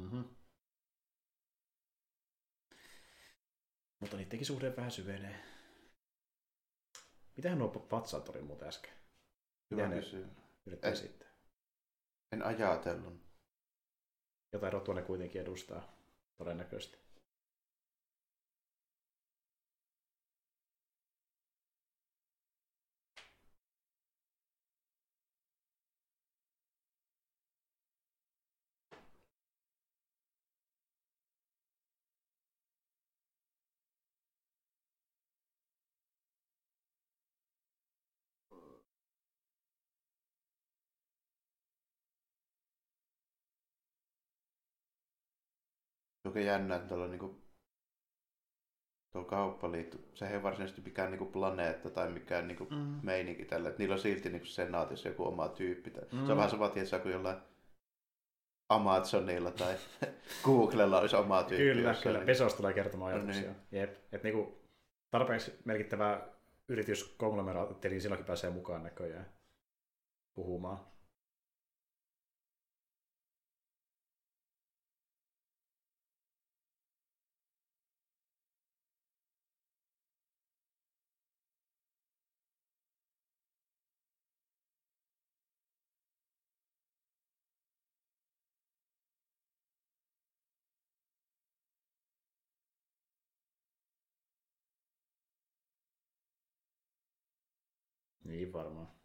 Mm-hmm. Mutta niidenkin suhde vähän syvenee. Mitähän nuo vatsaat oli muuten äsken? hyvä Mitä kysymys. yrittää? En ajatellut. Jotain rotua ne kuitenkin edustaa, todennäköisesti. Joka jännä, että tuolla niinku tuo kauppaliitto, se ei ole varsinaisesti mikään niinku planeetta tai mikään niinku Mm. meininki tällä. Että niillä on silti niinku senaatissa joku oma tyyppi. Tai... Mm. Se on vähän sama, tietysti, kuin jollain Amazonilla tai Googlella olisi oma tyyppi. Kyllä, jossain, kyllä. niin- Pesos tulee kertomaan No ajatuksia. niin. Jep. Et niinku tarpeeksi merkittävä yritys konglomeraatti, niin silloinkin pääsee mukaan näköjään puhumaan. Niin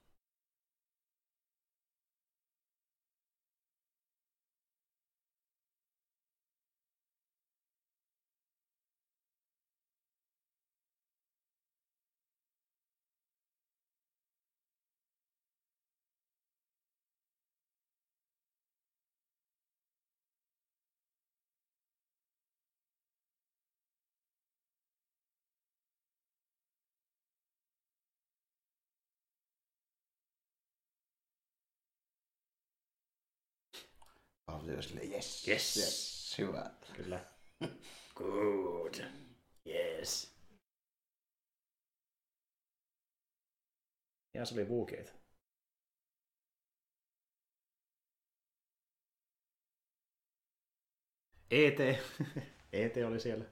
se on silleen, yes, Yes. yes, hyvä. Kyllä. Good. Yes. Ja se oli Wookieita. ET. ET oli siellä.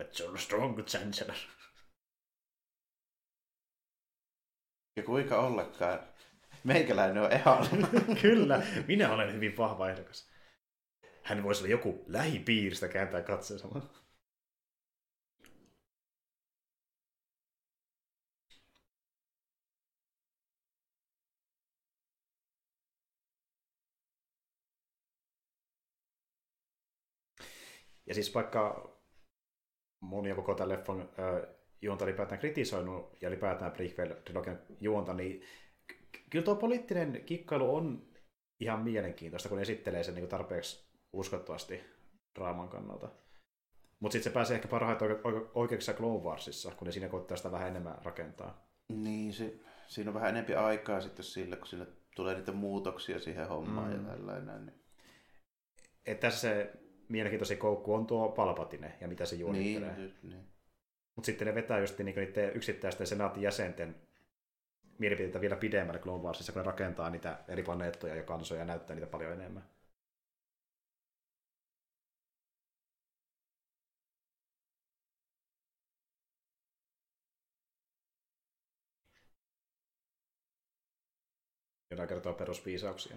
That's on strong chancellor. Ja kuinka ollakaan, meikäläinen on ehdolla. Kyllä, minä olen hyvin vahva ehdokas. Hän voisi olla joku lähipiiristä kääntää katseensa. Ja siis vaikka moni on koko tämän leffan juonta ylipäätään kritisoinut ja ylipäätään prequel-trilogian juonta, niin ky- kyllä tuo poliittinen kikkailu on ihan mielenkiintoista, kun esittelee sen niin tarpeeksi uskottavasti draaman kannalta. Mutta sitten se pääsee ehkä parhaiten oike- oike- oikeuksissa Clone Warsissa, kun ne siinä koittaa sitä vähän enemmän rakentaa. Niin, se, siinä on vähän enempi aikaa sitten sillä, kun sinne tulee niitä muutoksia siihen hommaan Mm. ja tällainen. Niin, Et tässä se mielenkiintoisin koukku on tuo Palpatine ja mitä se niin, juonittelee. just, niin. Mutta sitten ne vetää just niinku niiden yksittäisten senaatin jäsenten mielipiteitä vielä pidemmälle Clone Warsissa, kun ne rakentaa niitä eri planeettoja ja kansoja ja näyttää niitä paljon enemmän. Jotain kertoo perusviisauksia.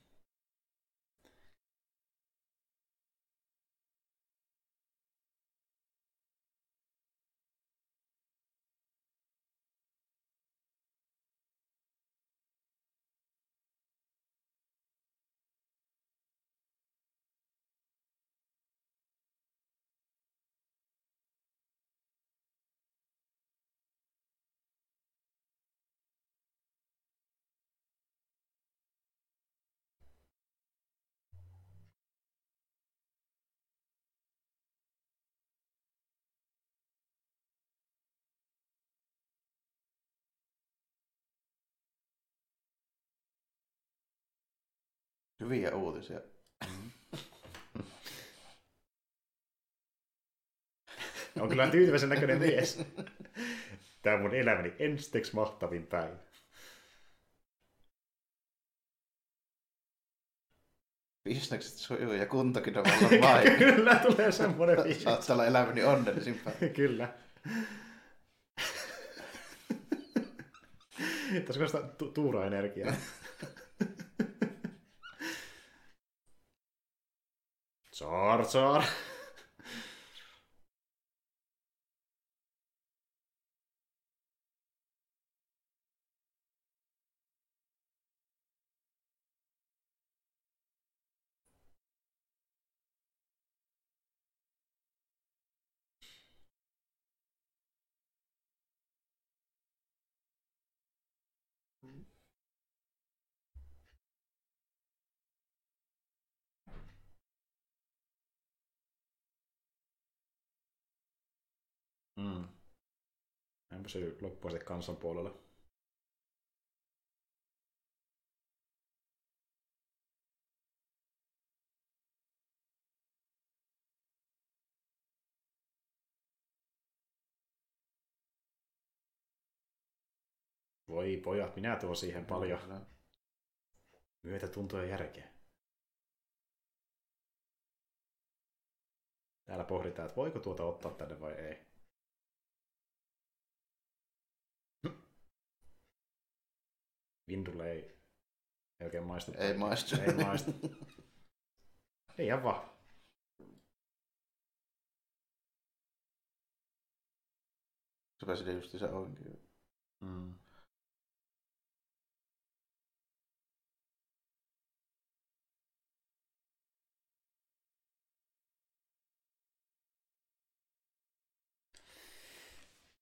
Hyviä uutisia. On kyllä tyytyväisen näköinen mies. Tämä on mun elämäni ensiksi mahtavin päivä. Bisnekset sujuu ja kuntakin on vallan main. kyllä tulee semmoinen fiilis. Saat olla elämäni onnellisin päivä. Kyllä. Tässä sitä tu- tuura-energiaa. Tsar, tsar. Mm. En pysy loppuun sitten kansan puolella. Voi pojat, minä tuon siihen paljon myötätuntoa ja järkeä. Täällä pohditaan, että voiko tuota ottaa tänne vai ei. Vindulle ei, ei oikein maistu. Ei maistu. Ei maistu. Ei ihan vaan. Sepä siinä just se onkin. Mm.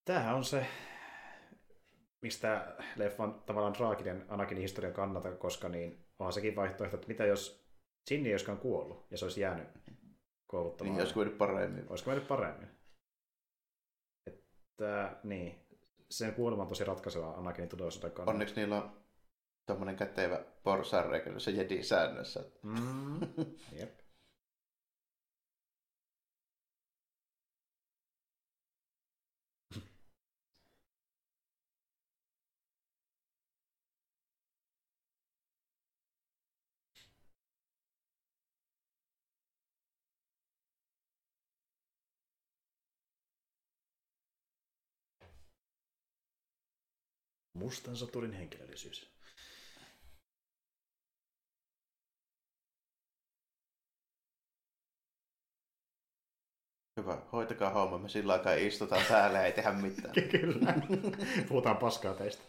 Tämähän on se, mistä leffan tavallaan traaginen Anakinin historian kannalta, koska niin onhan sekin vaihtoehto, että mitä jos Ginny ei olisikaan kuollut ja se olisi jäänyt kouluttamaan. Niin, olisiko mennyt paremmin. Olisiko mennyt paremmin? Että, niin. Sen kuolema on tosi ratkaiseva Anakinin tulevaisuuden kannalta. Onneksi niillä on tommonen kätevä porsareikä se jedi säännössä. Mm. Jep. Mustan soturin henkilöllisyys. Hyvä, hoitakaa homma. Me sillä aikaa istutaan täällä ja ei tehdä mitään. Kyllä. Puhutaan paskaa teistä.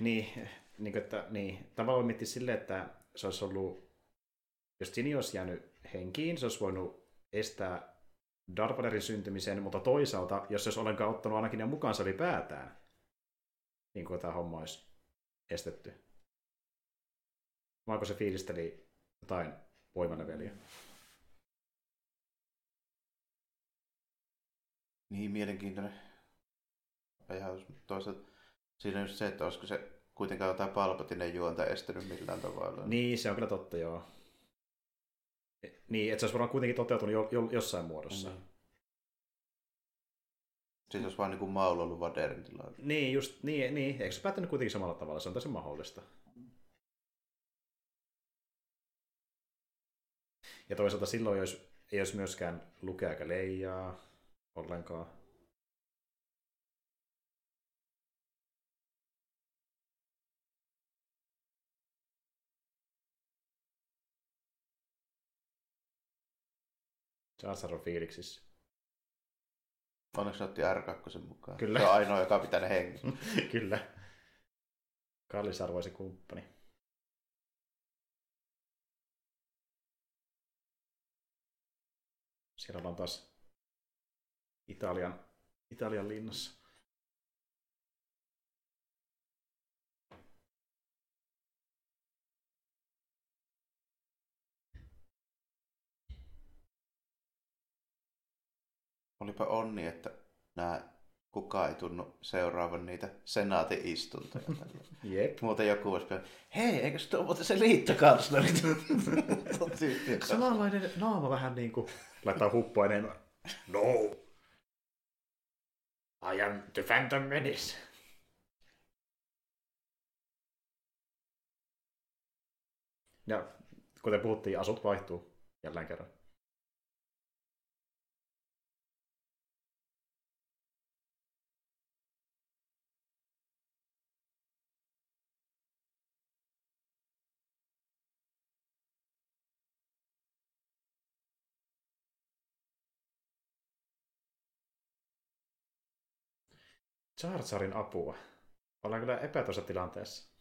Niin, niin, että, niin. tavallaan miettii silleen, että se olisi ollut, jos Ginny olisi jäänyt henkiin, se olisi voinut estää Darth Vaderin syntymisen, mutta toisaalta, jos se olisi ollenkaan ottanut ainakin ne mukaansa ylipäätään, niin kuin tämä homma olisi estetty. Vaiko se fiilisteli jotain voimaleveliä? Niin mielenkiintoinen ajatus. Toisaalta siinä on just se, että olisiko se kuitenkaan jotain Palpatinen juonta estänyt millään tavalla. Niin, se on kyllä totta, joo. Niin, että se olisi varmaan kuitenkin toteutunut jo, jo, jossain muodossa. Mm. Siis olisi vaan niin kuin Maul ollut Vaderin tilalla. Niin, just, niin, niin. Eikö se päättänyt kuitenkin samalla tavalla? Se on täysin mahdollista. Ja toisaalta silloin ei olisi, ei olisi myöskään lukea eikä leijaa ollenkaan. Jar on fiiliksissä. Onneksi otti R2 mukaan. Kyllä. Se on ainoa, joka pitää ne hengissä. Kyllä. Kallisarvoisi kumppani. Siellä ollaan taas Italian, Italian linnassa. Olipa onni, että nämä kukaan ei tunnu seuraavan niitä senaatin istuntoja. Jep. Muuten joku voisi sanoa, hei, eikö se ole muuten se liittokansleri? Samanlainen naama vähän niin kuin laittaa huppua enemmän. No. I am the Phantom Menace. Ja kuten puhuttiin, asut vaihtuu jälleen kerran. Jar Jarin apua. Ollaan kyllä epätoisa tilanteessa.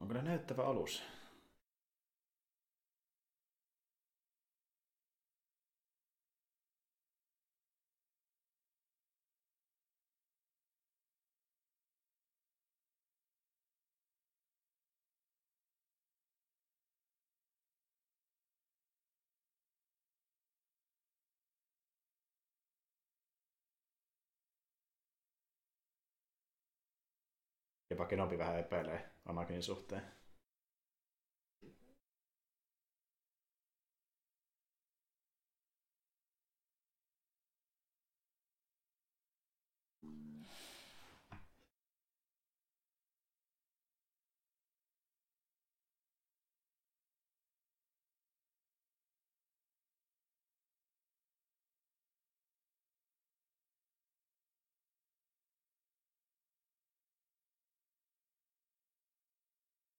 On kyllä näyttävä alus. Kenobi vähän epäilee Anakinin suhteen.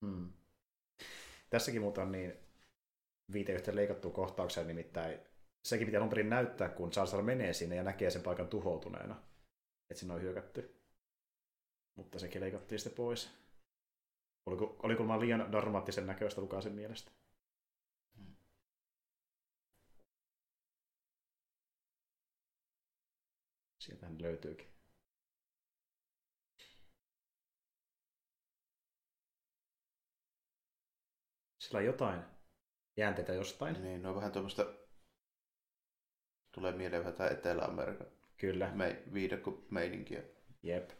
Hmm. Tässäkin muuten niin viite yhteen leikattua kohtaukseen, nimittäin sekin pitää perin näyttää, kun Jar menee sinne ja näkee sen paikan tuhoutuneena, että sinne on hyökätty. Mutta sekin leikattiin sitten pois. Oliko, oliko mä liian dramaattisen näköistä Lukasen mielestä? Sieltähän löytyykin. Sillä on jotain jäänteitä jostain. Niin, no vähän tuommoista, tulee mieleen vähän tämä Etelä-Amerikan Kyllä. me, viidakko meininkiä. Jep.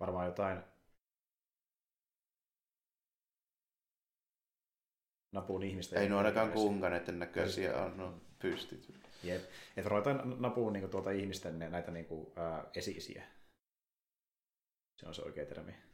Varmaan jotain napuun ihmistä. Ei nuo ainakaan kunkaneiden näköisiä on no, pystyt. Jep. Että jotain napuun niin tuolta ihmisten näitä niin kuin, ää, esi-isiä. Se on se oikea termi.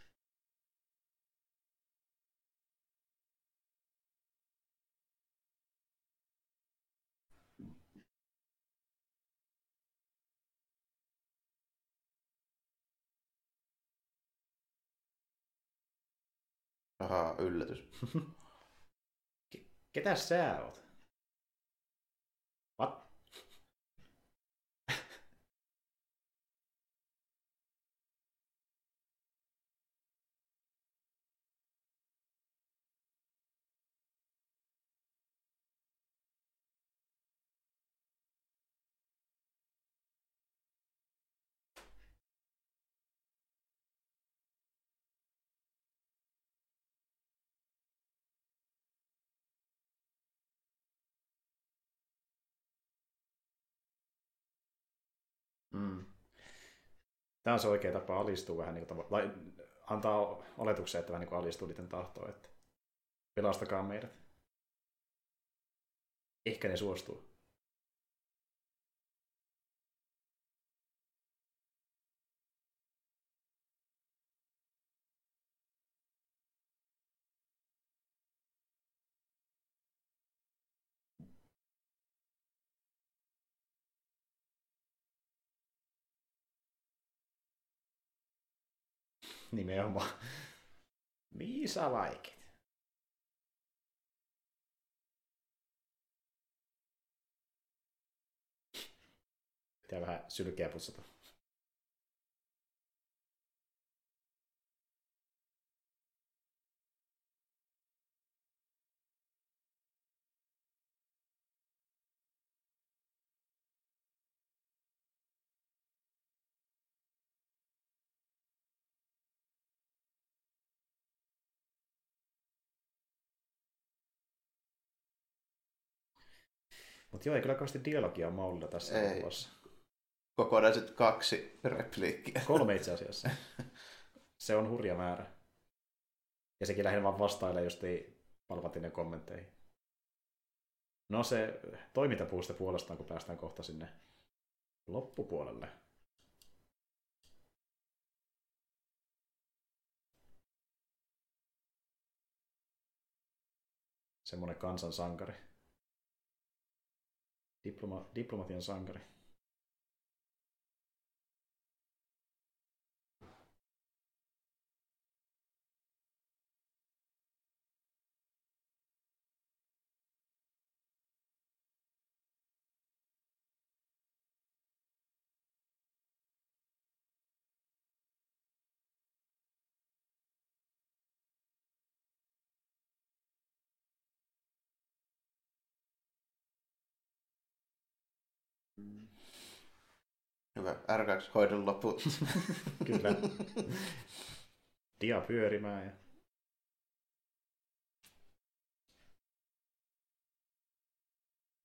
Ahaa, yllätys. Ketä sä oot? Tämä on se oikea tapa alistua vähän, niin kuin, tai antaa oletuksen, että vähän niin kuin alistuu niiden tahtoon, että pelastakaa meidät. Ehkä ne suostuu. Nimenomaan. Miisa vaikit. Pitää vähän sylkeä putsata. Mutta joo, ei kyllä kauheasti dialogia maulla tässä Ei. kuvassa. Kokonaiset kaksi repliikkiä. Kolme itse asiassa. Se on hurja määrä. Ja sekin lähinnä vaan vastailee just Palpatinen kommentteihin. No se toimintapuuste puolestaan, kun päästään kohta sinne loppupuolelle. Semmoinen kansan sankari. Diploma, diplomatian sankari. Hyvä. R2 hoidon loput. Kyllä. Dia pyörimään ja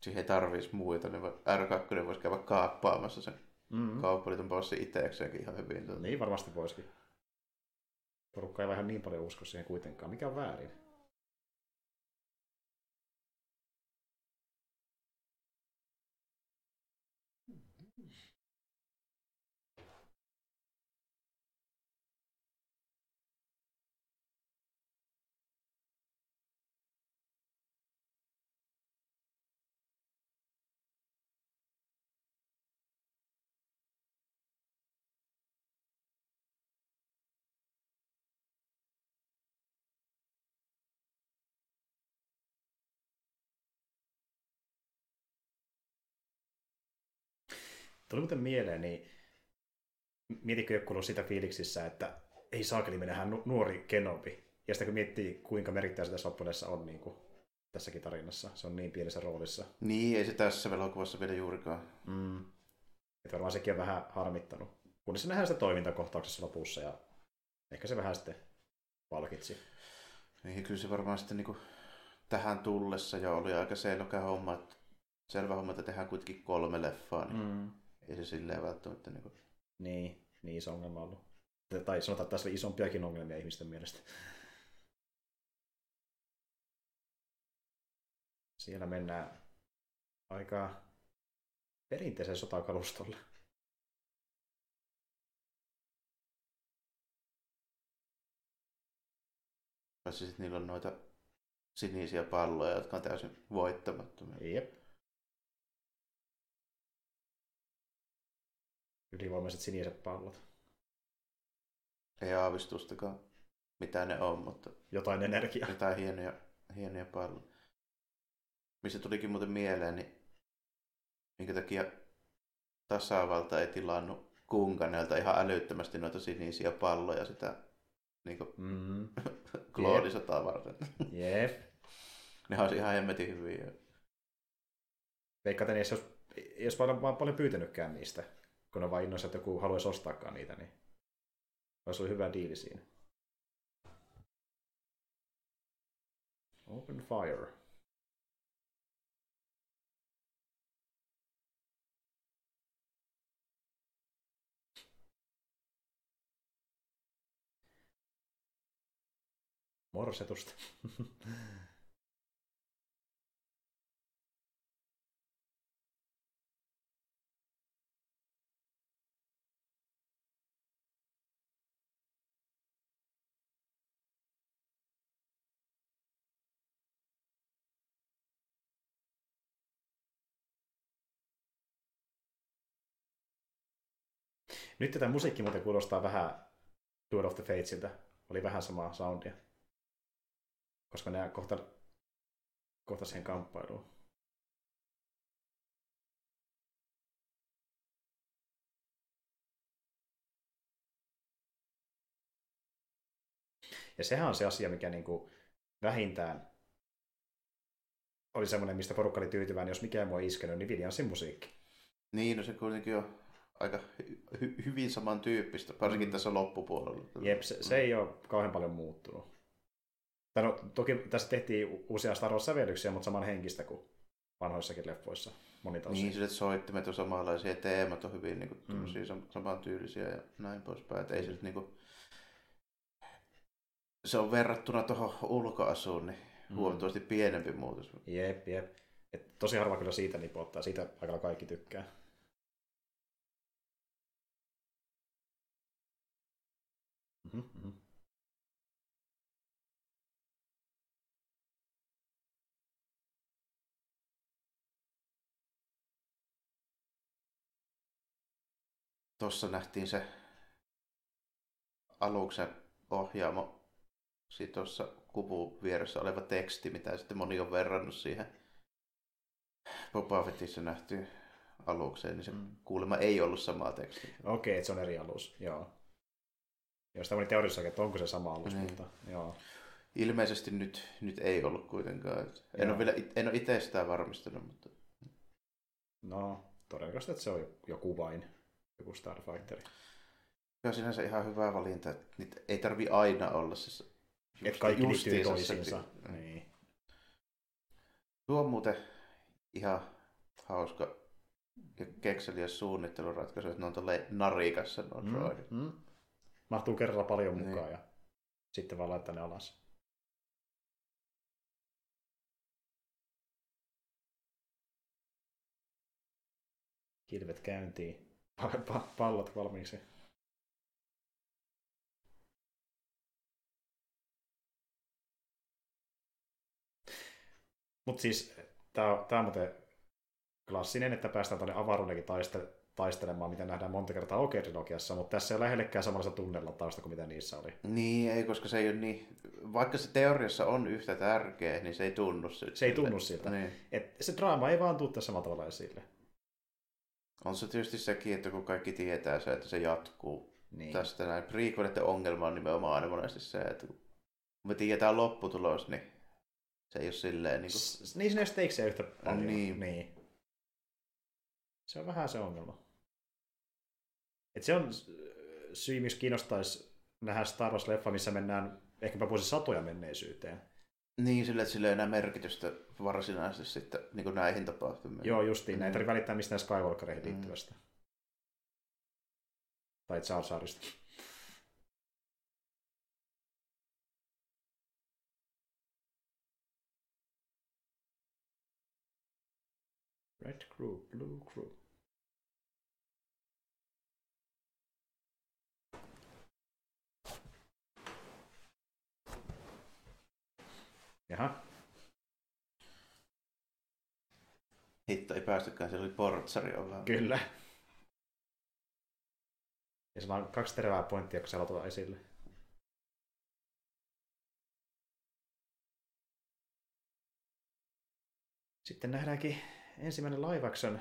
Siihen ei tarvitsisi muita, niin voi- R2 voisi käydä kaappaamassa sen mm. kauppaliiton bossin itsekseenkin ihan hyvin. Niin varmasti voisikin. Porukka ei vähän niin paljon usko siihen kuitenkaan. Mikä on väärin? Tuli muuten mieleen, niin mietitkö joku ollut sitä fiiliksissä, että ei saakeli menehän nu- nuori Kenobi. Ja sitten kun miettii, kuinka merkittävä se tässä loppuudessa on niin kuin tässäkin tarinassa, se on niin pienessä roolissa. Niin, ei se tässä elokuvassa vielä juurikaan. Mm. Että varmaan sekin on vähän harmittanut. Kunnes se nähdään sitä toimintakohtauksessa lopussa ja ehkä se vähän sitten palkitsi. Niin, kyllä se varmaan sitten niin tähän tullessa jo oli aika selvä homma, että selvä homma, että tehdään kuitenkin kolme leffaa, niin Mm. Ei se silleen välttämättä niin kuin... Niin, niin iso ongelma ollut. Tai sanotaan, että tässä oli isompiakin ongelmia ihmisten mielestä. Siellä mennään aika perinteisen sotakalustolle. Paitsi sitten niillä on noita sinisiä palloja, jotka on täysin voittamattomia. Jep. Ylivoimaiset siniset pallot. Ei aavistustakaan, mitä ne on, mutta Jotain energiaa. jotain hienoja, hienoja palloja. Mistä tulikin muuten mieleen, niin minkä takia tasavalta ei tilannut Kunkanelta ihan älyttömästi noita sinisiä palloja sitä niin kuin, Mm. kloonisotaa varten. Jep. ne olisi ihan hemmetin hyviä. Olisi, ei olisi paljon, vaan paljon pyytänytkään niistä, kun ne vain innoissa, että joku haluaisi ostaakaan niitä, niin olisi ollut hyvä diili siinä. Open fire. Morsetusta. Nyt tätä musiikki muuten kuulostaa vähän Duel of the Fatesiltä. Oli vähän samaa soundia. Koska ne kohta, kohta siihen kamppailuun. Ja sehän on se asia, mikä niin kuin vähintään oli semmoinen, mistä porukka oli tyytyväinen, jos mikään mua iskenyt, niin Williamsin musiikki. Niin, no se kuitenkin on aika hy- hyvin samantyyppistä, varsinkin mm. tässä loppupuolella. Jep, se, se ei ole kauhean paljon muuttunut. Tai no, toki tässä tehtiin uusia Star Wars-sävellyksiä, mutta saman henkistä kuin vanhoissakin leffoissa monita Niin, sille soittimet on samanlaisia ja teemat on hyvin niin kuin, mm. samantyylisiä ja näin poispäin. Että ei se niin kuin... Se on verrattuna tuohon ulkoasuun, niin mm. huomattavasti pienempi muutos. Jep, jep. Et tosi harva kyllä siitä nipottaa, siitä aika kaikki tykkää. Mm-hmm. Tuossa nähtiin se aluksen ohjaamo, sitten tuossa kuvun vieressä oleva teksti, mitä sitten moni on verrannut siihen Boba Fettissä nähtyyn alukseen, niin se mm. kuulemma ei ollut samaa tekstiä. Okei, okay, se on eri alus, joo. Jos tämä oli teoriassa, että onko se sama alus, niin. mutta joo. Ilmeisesti nyt, nyt ei ollut kuitenkaan. En ole, vielä, en ole itse sitä varmistanut, mutta... No, todennäköisesti, että se on joku vain, joku Starfighter. Joo, sinänsä ihan hyvä valinta, että niitä ei tarvi aina olla siis just, että kaikki liittyy toisiinsa. Niin. Tuo on muuten ihan hauska ja kekseliäs suunnitteluratkaisu, että ne on tuolle narikassa nuo mm, droidit. Mm mahtuu kerralla paljon niin. mukaan niin. ja sitten vaan laittaa ne alas. Kilvet käyntiin. Pallot valmiiksi. Mutta siis tämä on muuten klassinen, että päästään tuonne avaruudenkin taiste, taistelemaan, mitä nähdään monta kertaa OK-trilogiassa, mutta tässä ei ole lähellekään samanlaista tunnella tausta kuin mitä niissä oli. Niin, ei, koska se ei ole niin, vaikka se teoriassa on yhtä tärkeä, niin se ei tunnu siltä. Se ei tunnu siltä. Niin. Et se draama ei vaan tule tässä samalla tavalla esille. On se tietysti sekin, että kun kaikki tietää se, että se jatkuu niin. tästä näin. Prequelitten ongelma on nimenomaan aina monesti se, että kun me tiedetään lopputulos, niin se ei ole silleen niin kuin... S- niin sinne stakes yhtä paljon. Niin. niin. Se on vähän se ongelma. Et se on syy, miksi kiinnostaisi nähdä Star Wars-leffa, missä mennään ehkäpä satoja menneisyyteen. Niin, sille, että sillä ei enää merkitystä varsinaisesti sitten niin näihin tapahtumiin. Joo, justiin. Mm. Näin tarvitse välittää mistään Skywalkereihin mm. liittyvästä. Tai Jar Jarista. Red Crew, Blue Crew. Jaha. Hitto ei päästykään, siellä oli portsari olla. Kyllä. Ja se on kaksi terävää pointtia, kun se aloitetaan esille. Sitten nähdäänkin ensimmäinen live action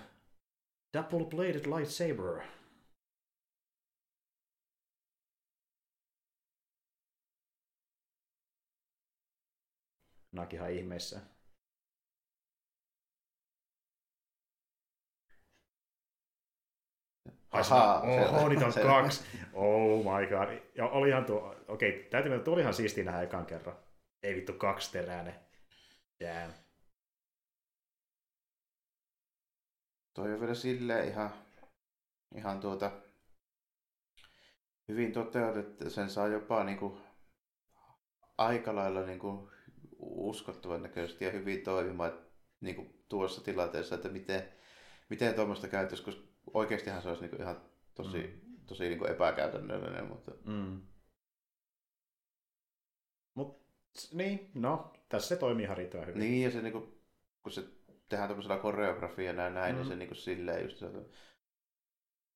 Double Bladed Lightsaber. Nakin ihan ihmeissä. Ahaa, Oho, niitä on kaksi. Oh my god. Ja olihan tuo, okei, okay, täytyy mennä, tuo olihan siistiä nähdä ekan kerran. Ei vittu kaksi teräinen. Damn. Toi on vielä silleen ihan, ihan tuota, hyvin toteutettu. Sen saa jopa niinku aika lailla niin kuin uskottavan näköisesti ja hyvin toimimaan niin kuin tuossa tilanteessa, että miten, miten tuommoista käytössä, koska oikeastihan se olisi niin kuin ihan tosi, mm. tosi niin kuin epäkäytännöllinen. Mutta... Mm. Mut, niin, no, tässä se toimii ihan riittävän hyvin. Niin, ja se niin kuin, kun se tehdään tämmöisellä koreografialla ja näin, mm. niin se niin kuin silleen just se,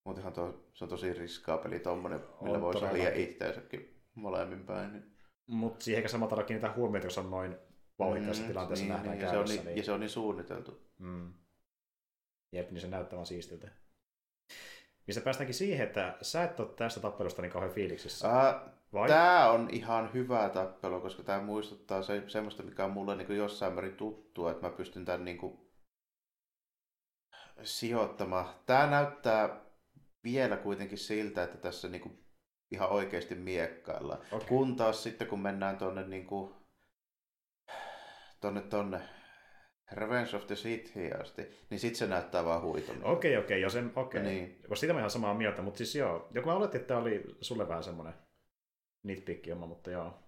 Muutenhan tuo, se on tosi riskaa peli tommonen, millä voi saada itseänsäkin molemmin päin. Niin. Mutta siihen ehkä samalla tavalla kiinnittää huomiota, jos on noin vauhdikkaassa mm, tilanteessa niin, nähdään niin, ja, se on niin, niin... ja se on niin suunniteltu. Mm. Jep, niin se näyttää vaan siistiltä. Mistä päästäänkin siihen, että sä et ole tästä tappelusta niin kauhean fiiliksissä. Uh, Vai? Tämä on ihan hyvä tappelu, koska tämä muistuttaa se, semmoista, mikä on mulle niin jossain määrin tuttua, että mä pystyn tämän niin kuin, sijoittamaan. Tämä näyttää vielä kuitenkin siltä, että tässä niin kuin, ihan oikeasti miekkaillaan. Okay. Kun taas sitten, kun mennään tuonne niin kuin, tonne, tonne Revenge of the Sith asti, niin sitten se näyttää vaan huiton. Okei, okay, okei, okay, okei. Okay. Niin. Siitä mä ihan samaa mieltä, mutta siis joo, joku mä oletin, että tämä oli sulle vähän semmoinen nitpikki oma, mutta joo.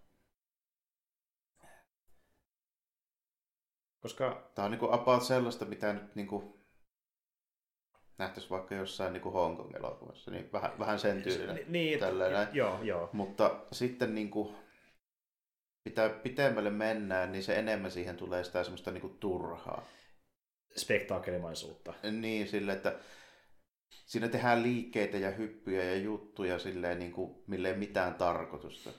Koska... Tämä on niinku about sellaista, mitä nyt niinku nähtäisi vaikka jossain niin kuin Hongkong elokuvassa, niin vähän, vähän sen tyylinen. Niin, tälleen, joo, joo. Mutta sitten niin kuin, mitä pitemmälle mennään, niin se enemmän siihen tulee sitä semmoista niin kuin turhaa. Spektaakkelimaisuutta. Niin, sille, että siinä tehdään liikkeitä ja hyppyjä ja juttuja silleen, niin kuin, mille ei mitään tarkoitusta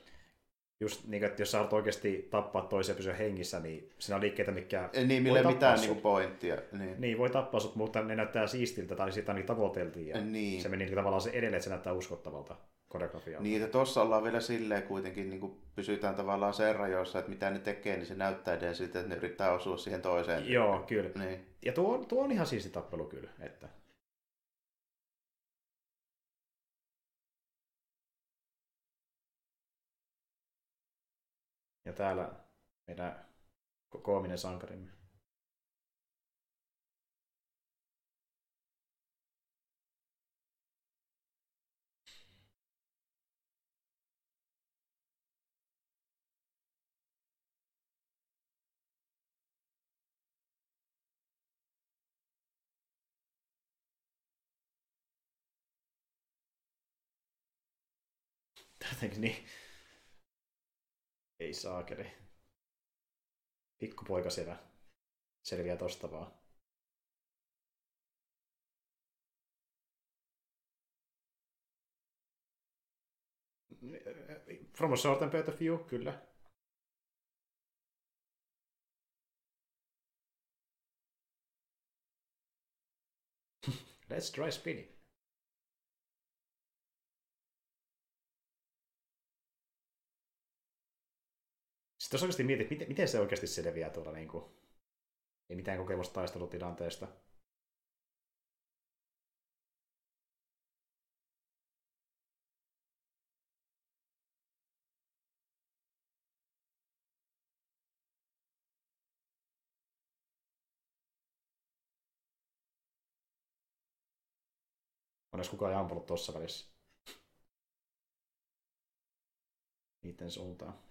just niin, että jos sä haluat oikeasti tappaa toisia pysyä hengissä, niin siinä on liikkeitä, mikä Niin, millä ei mitään niin pointtia. Niin. niin. voi tappaa sut, mutta ne näyttää siistiltä tai sitä niin tavoiteltiin. Ja niin. Se meni niin, tavallaan se edelleen, että se näyttää uskottavalta koreografialta. Niin, että tuossa ollaan vielä silleen kuitenkin, niin kuin pysytään tavallaan sen rajoissa, että mitä ne tekee, niin se näyttää edelleen siltä, että ne yrittää osua siihen toiseen. Joo, kyllä. Niin. Ja tuo, tuo on ihan siisti tappelu kyllä. Että Ja täällä meidän koominen sankarimme. Jotenkin niin ei saakeli. Pikkupoika siellä selviää tosta vaan. From a certain point of view, kyllä. Let's try spinning. Sitten jos oikeasti mietit, miten, miten se oikeasti selviää tuolla niin kuin, ei mitään kokemusta taistelutilanteesta. On kukaan ampunut tuossa välissä. Niiden suuntaan.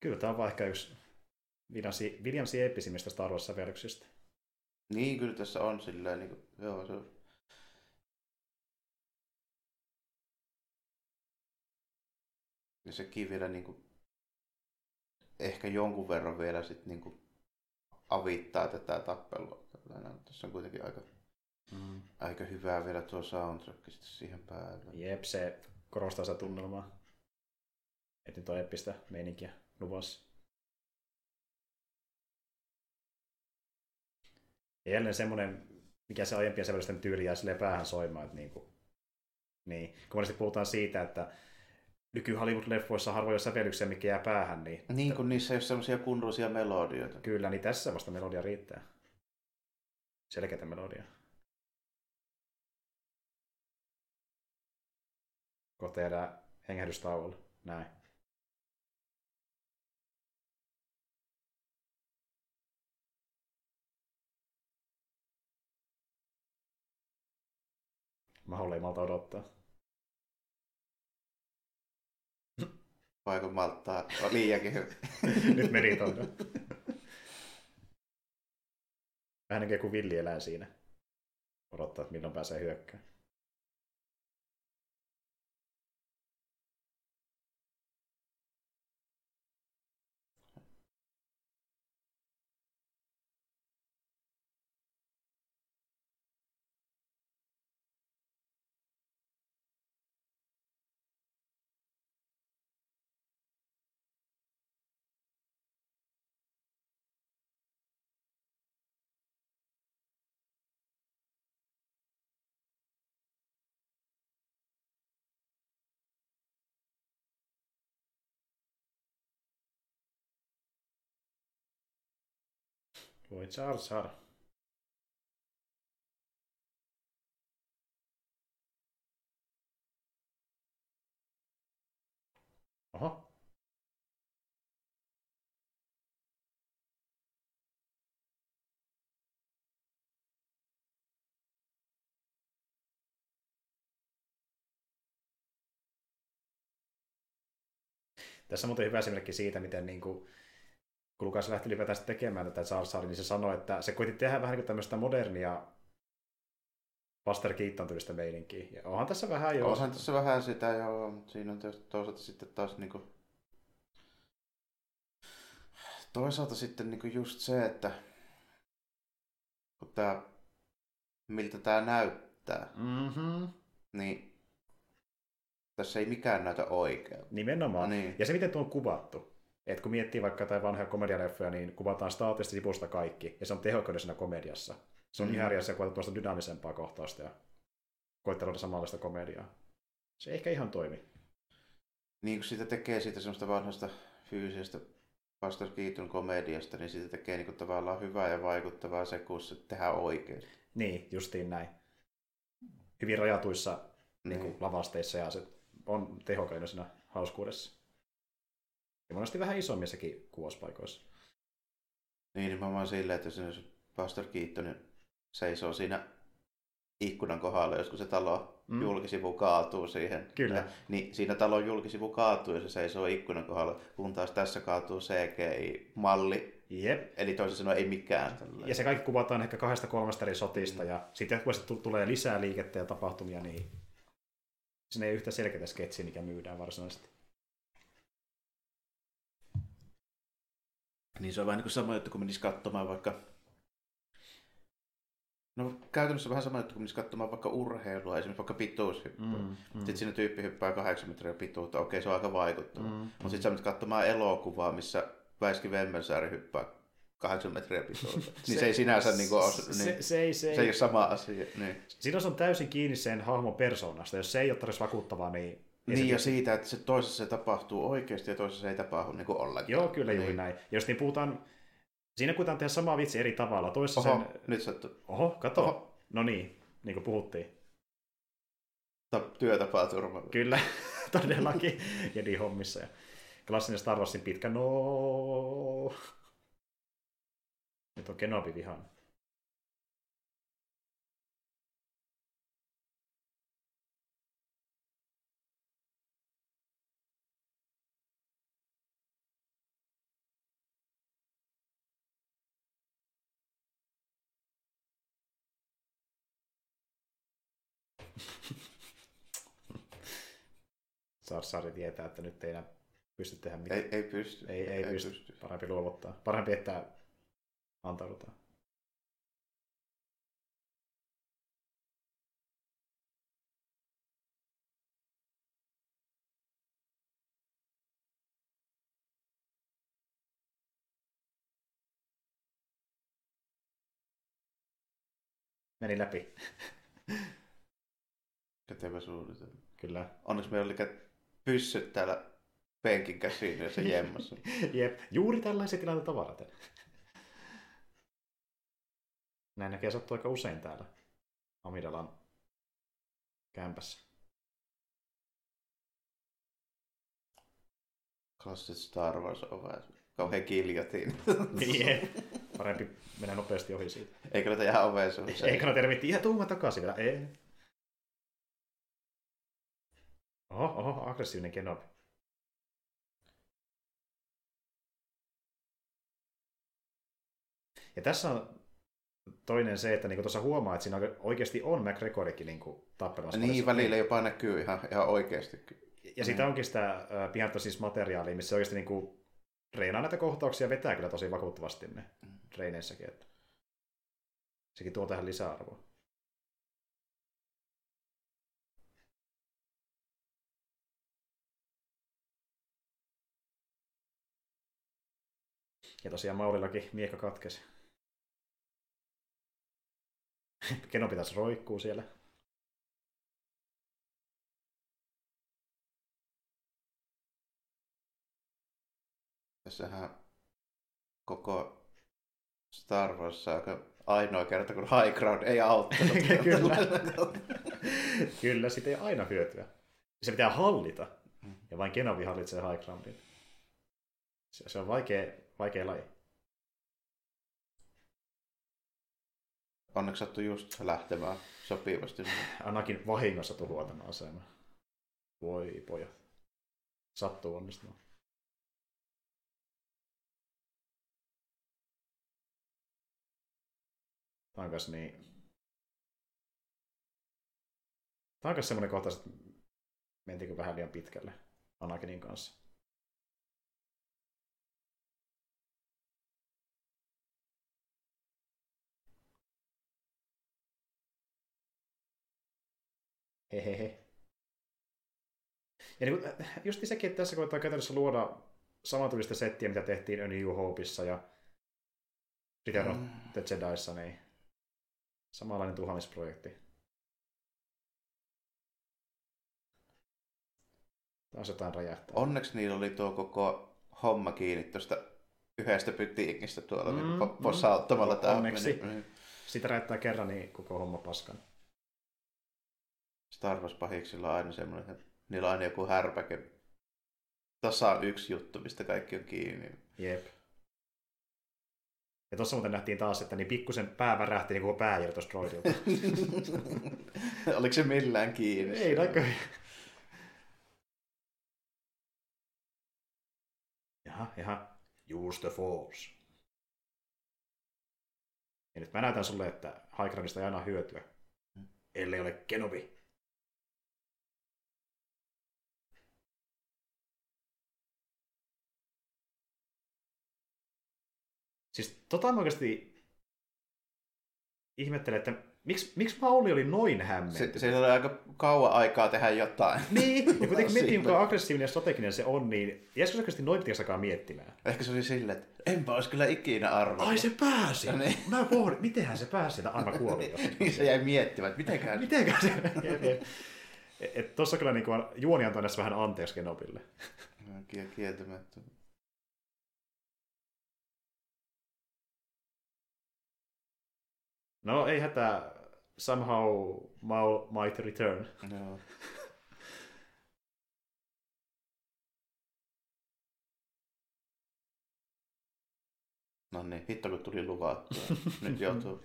Kyllä tämä on vaikka yksi Williamsin eeppisimmistä Star Wars-sävellyksistä. Niin, kyllä tässä on silleen, niin kuin, joo, se on. Ja sekin vielä niin kuin, ehkä jonkun verran vielä sit niin kuin, avittaa tätä tappelua. Tässä on kuitenkin aika, mm. aika hyvää vielä tuo soundtrack siihen päälle. Jep, se korostaa sitä tunnelmaa. Että nyt on eeppistä meininkiä luvassa. Ja jälleen semmoinen, mikä se aiempien sävellysten tyyli jää silleen päähän soimaan, että niin kuin, niin, kun monesti puhutaan siitä, että nyky Hollywood-leffoissa harvoin on sävellyksiä, mikä jää päähän. Niin, niin kun niissä ei ole semmoisia kunnollisia melodioita. Kyllä, niin tässä vasta melodia riittää. Selkeitä melodia. Kohta jäädään hengähdystauolle. Näin. Maholle ei malta odottaa. Vaiko malttaa? On liiankin hyvä. Nyt meritoidaan. Vähän näkee kuin villieläin siinä. Odottaa, että milloin pääsee hyökkään. Voi Jar Jar. Oho. Tässä on muuten hyvä esimerkki siitä, miten niin kuin, kun Lukas lähti ylipäätään tekemään tätä Charsaria, niin se sanoi, että se koitti tehdä vähän niin tämmöistä modernia Buster Keaton tyylistä meininkiä. Ja onhan tässä vähän jo... Onhan tässä vähän sitä, joo, mutta siinä on toisaalta sitten taas niin kuin... Toisaalta sitten niin kuin just se, että kun tää, miltä tämä näyttää, Mm-hmm. niin tässä ei mikään näytä oikealta. Nimenomaan. Niin. Ja se, miten tuo on kuvattu. Et kun miettii vaikka jotain vanhoja komedialeffoja, niin kuvataan staattisesti sivusta kaikki, ja se on tehokkainen siinä komediassa. Se on Mm. ihan eri asia kuvata tuosta dynaamisempaa kohtausta ja koittaa luoda samanlaista komediaa. Se ei ehkä ihan toimi. Niin kun siitä tekee siitä semmoista vanhasta fyysisestä Buster Keaton komediasta, niin siitä tekee niin kuin tavallaan hyvää ja vaikuttavaa se, kun se tehdään oikein. Niin, justiin näin. Hyvin rajatuissa niin. Niin. Niin lavasteissa ja se on tehokas siinä hauskuudessa. Ja monesti vähän isommissakin kuvauspaikoissa. Niin, nimenomaan silleen, että jos se Buster Keaton seisoo siinä ikkunan kohdalla, jos kun se talo Mm. julkisivu kaatuu siihen. Kyllä. Ja, niin siinä talon julkisivu kaatuu ja se seisoo ikkunan kohdalla, kun taas tässä kaatuu CGI-malli. Jep. Eli toisin sanoen ei mikään. Tällainen. Ja se kaikki kuvataan ehkä kahdesta kolmesta eri sotista, mm. ja sitten jatkuvasti tu- tulee lisää liikettä ja tapahtumia, niin sinne ei yhtä selkeää sketsiä, mikä myydään varsinaisesti. Niin se on vähän niin kuin sama juttu, kun menisi katsomaan vaikka... No käytännössä vähän sama juttu, kun menisi katsomaan vaikka urheilua, esimerkiksi vaikka pituushyppyä. Mm, mm. Sitten siinä tyyppi hyppää 8 metriä pituutta, okei se on aika vaikuttava. Mm, Mutta sitten sä menet katsomaan elokuvaa, missä Väiski Vemmensaari hyppää 8 metriä pituutta. niin se, ei sinänsä niin kuin se, niin, se, ei, se, se ei. ole sama asia. Niin, se on täysin kiinni sen hahmon persoonasta. Jos se ei ole tarvitsisi vakuuttavaa, niin... niin se ja siitä, että se toisessa se tapahtuu oikeasti ja toisessa se ei tapahdu niin kuin ollenkaan. Joo, kyllä juuri niin. näin. Ja jos niin puhutaan... Siinä kuitenkaan tehdä samaa vitsi eri tavalla. Toisessa Oho, sen... nyt sattuu. Oho, kato. Oho. No niin, niin kuin puhuttiin. Ta- Työtapaturma. Kyllä, todellakin. Jedi hommissa. Ja klassinen Star Warsin pitkä no. Nyt on Kenobi vihan. Sarsari tietää, että nyt ei enää pysty tehdä mitään. Ei, ei pysty. Ei, ei, ei pysty. pysty. Parempi luovuttaa. Parempi, että antaudutaan. Meni läpi. Kätevä suunnitelma. Kyllä. Onneksi meillä oli kä- pyssyt täällä penkin käsiin ja se jemmassa. Jep, juuri tällaisia tilanteita varten. Näin näkee sattuu aika usein täällä Amidalan kämpässä. Klassiset Star Wars ovet. Kauhean kiljotiin. Jep. Parempi mennä nopeasti ohi siitä. Ei kannata jäädä oveen suuhun. Ei kannata tervittiin ihan tuuma takaisin vielä. Ei. Oho, oho, aggressiivinen Kenobi. Ja tässä on toinen se, että niinku tuossa huomaa, että siinä oikeasti on McGregorikin niinku tappelemassa. Niin, välillä jopa näkyy ihan, ihan oikeasti. Ja mm. sitä onkin sitä pihanto siis materiaalia, missä oikeasti niinku treenaa näitä kohtauksia vetää kyllä tosi vakuuttavasti ne mm. treeneissäkin. Että sekin tuo tähän lisäarvoa. Ja tosiaan Maulillakin miekka katkesi. Keno pitäisi roikkuu siellä. Tässähän koko Star Wars aika ainoa kerta, kun High Ground ei auttanut. Kyllä. Kyllä, siitä ei aina hyötyä. Se pitää hallita. Mm. Ja vain Kenobi hallitsee High Groundin. Se on vaikea, vaikea laji. Onneksi sattui just lähtemään sopivasti. Anakin vahingossa tuhua tämän aseman. Voi pojat. Sattuu onnistumaan. Tämä on myös niin... Tämä on myös semmoinen kohta, että mentiinkö vähän liian pitkälle Anakinin kanssa. Hehehe. Ja niin kuin, just sekin, että tässä koetaan käytännössä luoda samantyylistä settiä, mitä tehtiin A New Hopeissa ja Return of mm. the Jediissa, niin samanlainen tuhoamisprojekti. Taas jotain räjähtää. Onneksi niillä oli tuo koko homma kiinni tuosta yhdestä pytiikistä tuolla mm, niin posauttamalla mm. tämä Onneksi. Meni. Sitä räjähtää kerran, niin koko homma paskan. Star Wars pahiksilla on aina semmoinen, että niillä on aina joku härpäke. On yksi juttu, mistä kaikki on kiinni. Jep. Ja tuossa muuten nähtiin taas, että niin pikkusen pää värähti niin koko pää irtosi droidilta. Oliko se millään kiinni? Ei näköjään. Jaha, jaha. Use the force. Ja nyt mä näytän sulle, että High ei aina hyötyä. Mm. Ellei ole Kenobi. Siis tota mä oikeasti ihmettelen, että miksi, miksi Mauli oli noin hämmentynyt? Se, se oli aika kauan aikaa tehdä jotain. Niin, ja kuitenkin miettii, kuinka aggressiivinen ja strateginen se on, niin jäisikö se oikeasti noin pitäisi miettimään? Ehkä se oli silleen, että enpä olisi kyllä ikinä arvannut. Ai se pääsi! niin. Mä pohdin, mitenhän se pääsi sieltä Anna kuoli. niin se jäi miettimään, että mitenkään. mitenkään se... et, tossa kyllä niin kuin, juoni antoi vähän anteeksi Genopille. Kieltämättä. No ei hätää. Somehow Maul might return. No. No niin, hitto kun tuli luvattua. Nyt joutuu.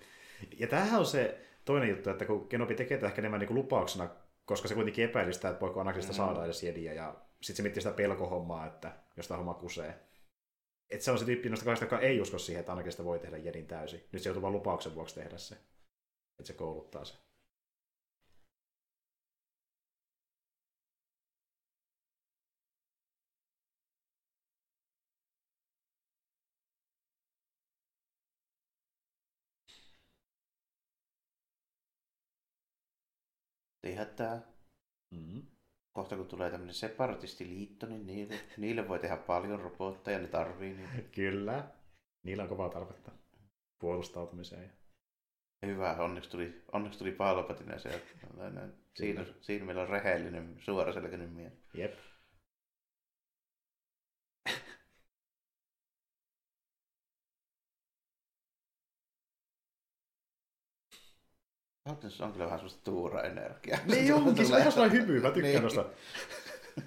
Ja tämähän on se toinen juttu, että kun Kenobi tekee tätä ehkä enemmän niin lupauksena, koska se kuitenkin epäili sitä, että voiko Anaksista mm. saada edes jediä, ja sitten se miettii sitä pelkohommaa, että jos tämä homma kusee. Että se on se tyyppi noista kahdesta, joka ei usko siihen, että Anakista voi tehdä jedin täysin. Nyt se joutuu vain lupauksen vuoksi tehdä se että se kouluttaa se. Ei hätää. Mm-hmm. Kohta kun tulee tämmöinen separatistiliitto, niin niille, niille voi tehdä paljon robotteja, ne tarvii niitä. Kyllä. Niillä on kovaa tarvetta puolustautumiseen. Hyvä, onneksi tuli, onneksi tuli Palpatine se. Siinä, siinä meillä on rehellinen, suoraselkäinen mies. Jep. Palpatinessa on kyllä vähän semmoista tuura-energiaa. Niin onkin, se on ihan sellainen hymy, mä tykkään niin. noista.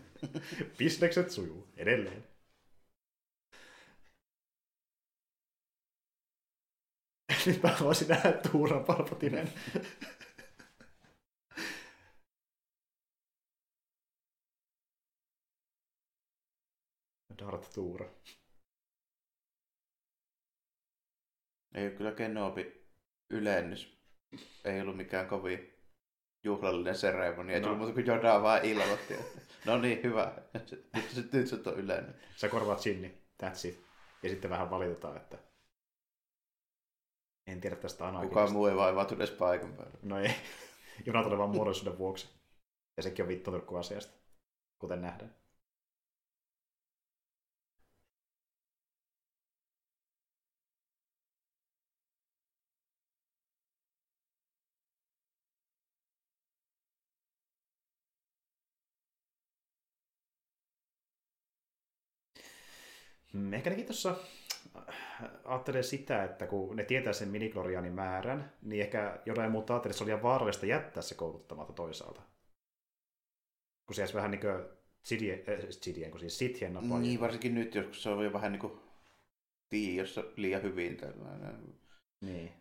Bisnekset sujuu edelleen. Nyt mä voisin nähdä Tuuran Palpatinen. Darth Tour. Ei ole kyllä Kenobi ylennys. Ei ollut mikään kovin juhlallinen seremoni. Ei no. tullut muuta kuin Jodaa vaan ilmoitti. Että, no niin, hyvä. Nyt, nyt, nyt se on yleinen. Sä korvaat Ginny, that's it. Ja sitten vähän valitetaan, että en tiedä tästä Anakista. Kukaan muu ei vaivautu edes paikan päällä. No ei. Tulee vaan muodollisuuden vuoksi. Ja sekin on vittuturkku asiasta, kuten nähdään. Mm, ehkä nekin tuossa äh, ajattelee sitä, että kun ne tietää sen miniklorianin määrän, niin ehkä jotain muuta ajattelee, että se oli liian vaarallista jättää se kouluttamatta toisaalta. Kun se jäisi vähän niin kuin Sidien, äh, Sidien kun siis Sithien napaa. Niin, varsinkin nyt, jos se on jo vähän niin kuin tiedossa liian hyvin tällainen. Niin.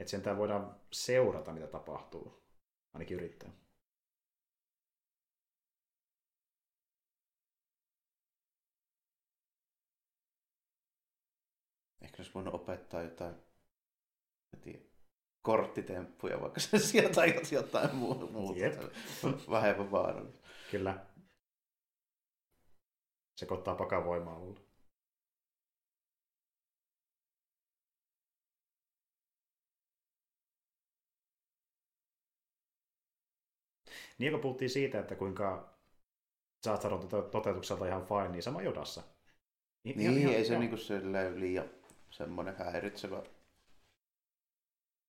Että sentään voidaan seurata, mitä tapahtuu. Ainakin yrittää. Olisi voinut opettaa jotain tiedä, korttitemppuja, vaikka se sieltä jotain muuta. Jep. Vähemmän vaarallista. Kyllä. Sekoittaa pakavoimaa ollut. Niin kun puhuttiin siitä, että kuinka Zathar on toteutukselta ihan fine, niin sama Jodassa. Niin, ihan, ei ihan, se niinku liian semmoinen häiritsevä.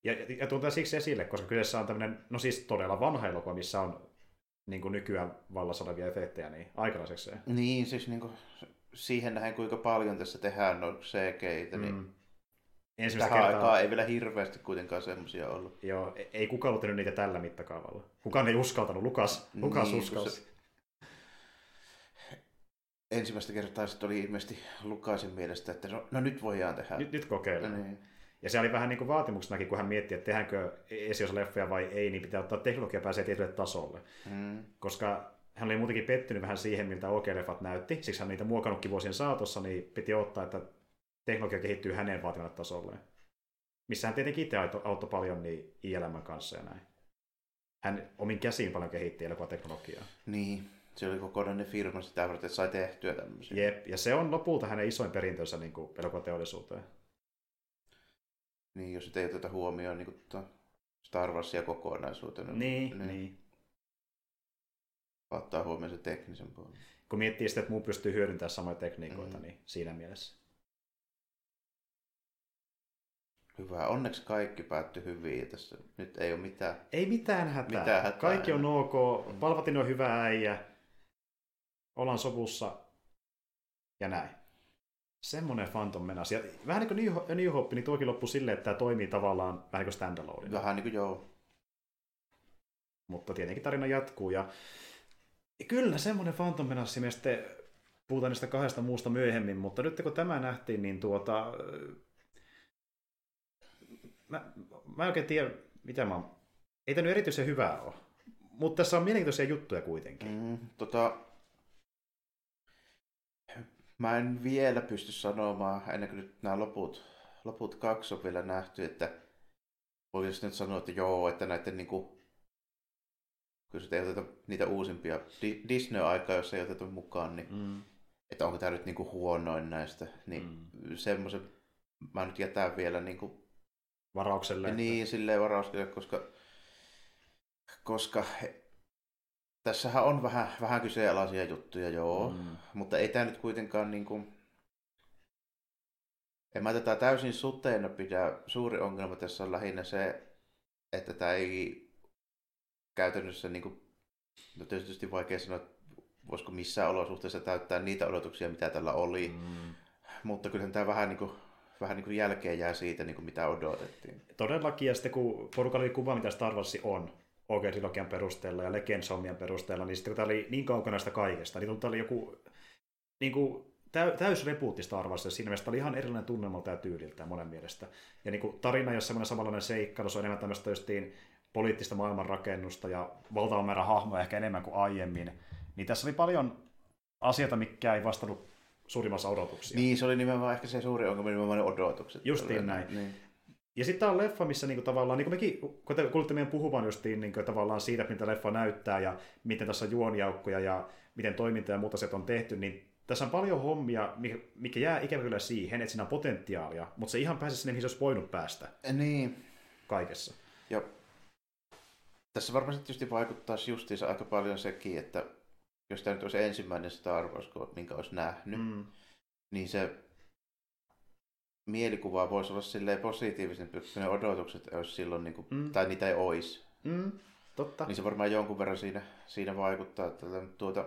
Ja, ja tuntuu siksi esille, koska kyseessä on tämmöinen, no siis todella vanha elokuva, missä on niin kuin nykyään vallassa olevia efektejä, niin aikalaiseksi Niin, siis niin kuin, siihen nähden kuinka paljon tässä tehdään no cgi mm. niin Ensimmäistä Tähän kertaa... aikaa ei vielä hirveästi kuitenkaan semmoisia ollut. Joo, e- ei kukaan ollut niitä tällä mittakaavalla. Kukaan ei uskaltanut. Lukas, Lukas niin, uskalsi ensimmäistä kertaa sitten oli ilmeisesti Lukasin mielestä, että no, no nyt voidaan tehdä. Nyt, nyt kokeillaan. Niin. Ja se oli vähän niin kuin vaatimuksenakin, kun hän mietti, että tehdäänkö esiosaleffoja vai ei, niin pitää ottaa teknologia pääsee tietylle tasolle. Mm. Koska hän oli muutenkin pettynyt vähän siihen, miltä OK-leffat näytti. Siksi hän niitä muokannutkin vuosien saatossa, niin piti ottaa, että teknologia kehittyy hänen vaatimalle tasolle. Missä hän tietenkin itse auttoi paljon niin ILM kanssa ja näin. Hän omin käsiin paljon kehitti elokuvateknologiaa. Niin, se oli kokonainen firma sitä varten, että sai tehtyä tämmöisiä. Jep, ja se on lopulta hänen isoin perintönsä niin kuin elokuvateollisuuteen. Niin, jos ei oteta huomioon niin kuin Star Warsia kokonaisuutena. Niin, niin. niin. Ottaa huomioon se teknisen puolen. Kun miettii sitä, että muu pystyy hyödyntämään samoja tekniikoita, mm. niin siinä mielessä. Hyvä. Onneksi kaikki päättyi hyvin. Tässä nyt ei ole mitään. Ei mitään hätää. Mitään hätää kaikki on ok. Mm. Palvatin on hyvä äijä ollaan sovussa ja näin. Semmoinen Phantom Menace. Ja vähän niin kuin New Hope, niin tuokin loppui silleen, että tämä toimii tavallaan vähän niin kuin standalone. Vähän niin kuin joo. Mutta tietenkin tarina jatkuu. Ja, ja kyllä semmoinen Phantom Menace, me sitten puhutaan niistä kahdesta muusta myöhemmin, mutta nyt kun tämä nähtiin, niin tuota... Mä, mä en oikein tiedä, mitä mä... Ei tämä nyt erityisen hyvää ole. Mutta tässä on mielenkiintoisia juttuja kuitenkin. Mm, tota, Mä en vielä pysty sanomaan, ennen kuin nyt nämä loput, loput kaksi on vielä nähty, että voisi nyt sanoa, että joo, että näiden niin kuin, kun ei oteta niitä uusimpia Disney-aikaa, jos ei oteta mukaan, niin mm. että onko tämä nyt niin kuin huonoin näistä, niin mm. semmoisen mä nyt jätän vielä niin kuin, varaukselle. Niin, että... silleen varaukselle, koska, koska Tässähän on vähän, vähän kyseenalaisia juttuja, joo, mm. mutta ei tämä nyt kuitenkaan niin kuin... En mä tätä täysin suteena pidä. Suuri ongelma tässä on lähinnä se, että tämä ei käytännössä, niin kuin, no tietysti vaikea sanoa, että voisiko missään olosuhteessa täyttää niitä odotuksia, mitä tällä oli. Mm. Mutta kyllähän tämä vähän niin kuin, vähän niin kuin jälkeen jää siitä, niin kuin mitä odotettiin. Todellakin, ja sitten kun porukalla oli kuva, mitä Star Wars on, OG-trilogian perusteella ja legends perusteella, niin sitten kun tämä oli niin kaukana sitä kaikesta, niin tämä oli joku niin kuin, täy, täys repuutti Star Wars, ja siinä mielessä oli ihan erilainen tunnelmalta ja tyyliltä monen mielestä. Ja niin kuin, tarina, jos semmoinen samanlainen seikkailu, se on enemmän tämmöistä justiin poliittista maailmanrakennusta ja valtava määrä hahmoja ehkä enemmän kuin aiemmin, niin tässä oli paljon asioita, mikä ei vastannut suurimmassa odotuksia. Niin, se oli nimenomaan ehkä se suuri ongelma, nimenomaan ne odotukset. Justiin näin. Niin. Ja sitten tämä on leffa, missä niinku tavallaan, niin kuin mekin, kun te kuulitte meidän puhuvan justiin niinku tavallaan siitä, mitä leffa näyttää ja miten tässä on juoniaukkoja ja miten toiminta ja muuta se on tehty, niin tässä on paljon hommia, mikä jää ikävä kyllä siihen, että siinä on potentiaalia, mutta se ihan pääse sinne, mihin se olisi voinut päästä. Niin. Kaikessa. Ja tässä varmasti tietysti vaikuttaa justiinsa aika paljon sekin, että jos tämä nyt olisi ensimmäinen Star Wars, minkä olisi nähnyt, mm. niin se mielikuva voisi olla silleen positiivisen, koska ne odotukset olisi silloin, niin kuin, mm. tai niitä ei olisi. Mm. Totta. Niin se varmaan jonkun verran siinä, siinä vaikuttaa. Että tuota,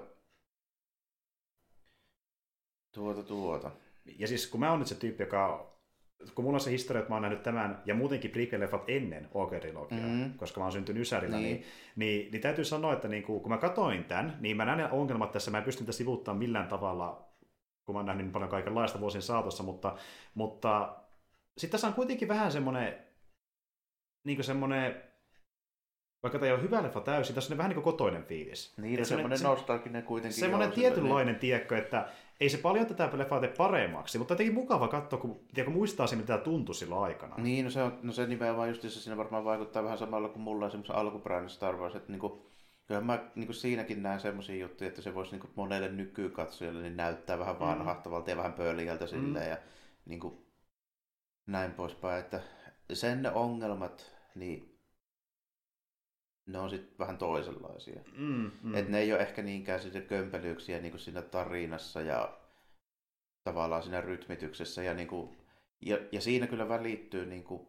tuota, tuota. Ja siis kun mä oon nyt se tyyppi, joka kun mulla on se historia, että mä oon nähnyt tämän ja muutenkin prequel-leffat ennen OG-trilogiaa, mm-hmm. koska mä oon syntynyt Ysärillä, niin. Niin, niin, niin, täytyy sanoa, että niin kun mä katoin tämän, niin mä näen ongelmat tässä, mä en pysty tätä sivuuttamaan millään tavalla, kun mä oon nähnyt niin paljon kaikenlaista vuosien saatossa, mutta, mutta sitten tässä on kuitenkin vähän semmoinen, niin semmoinen vaikka tämä ei ole hyvä leffa täysin, tässä on vähän niin kuin kotoinen fiilis. Niin, no semmoinen se, nostalginen kuitenkin. Semmoinen tietynlainen, niin. tiekkö, että ei se paljon tätä leffaa tee paremmaksi, mutta jotenkin mukava katsoa, kun, tiedä, kun muistaa se, mitä tämä tuntui silloin aikana. Niin, no se, on, no se nimenomaan just se siinä varmaan vaikuttaa vähän samalla kuin mulla on semmoisen alkuperäinen Star Wars, että niinku, kyllähän mä niinku siinäkin näen semmoisia juttuja, että se voisi niinku monelle nykykatsojalle niin näyttää vähän mm. vanhahtavalta ja vähän pöliältä silleen mm. ja niinku, näin poispäin, että sen ongelmat, niin ne on sitten vähän toisenlaisia. Mm, mm. Et ne ei ole ehkä niinkään sitten kömpelyyksiä niin kuin siinä tarinassa ja tavallaan siinä rytmityksessä. Ja, niin kuin, ja, ja siinä kyllä välittyy, niin kuin,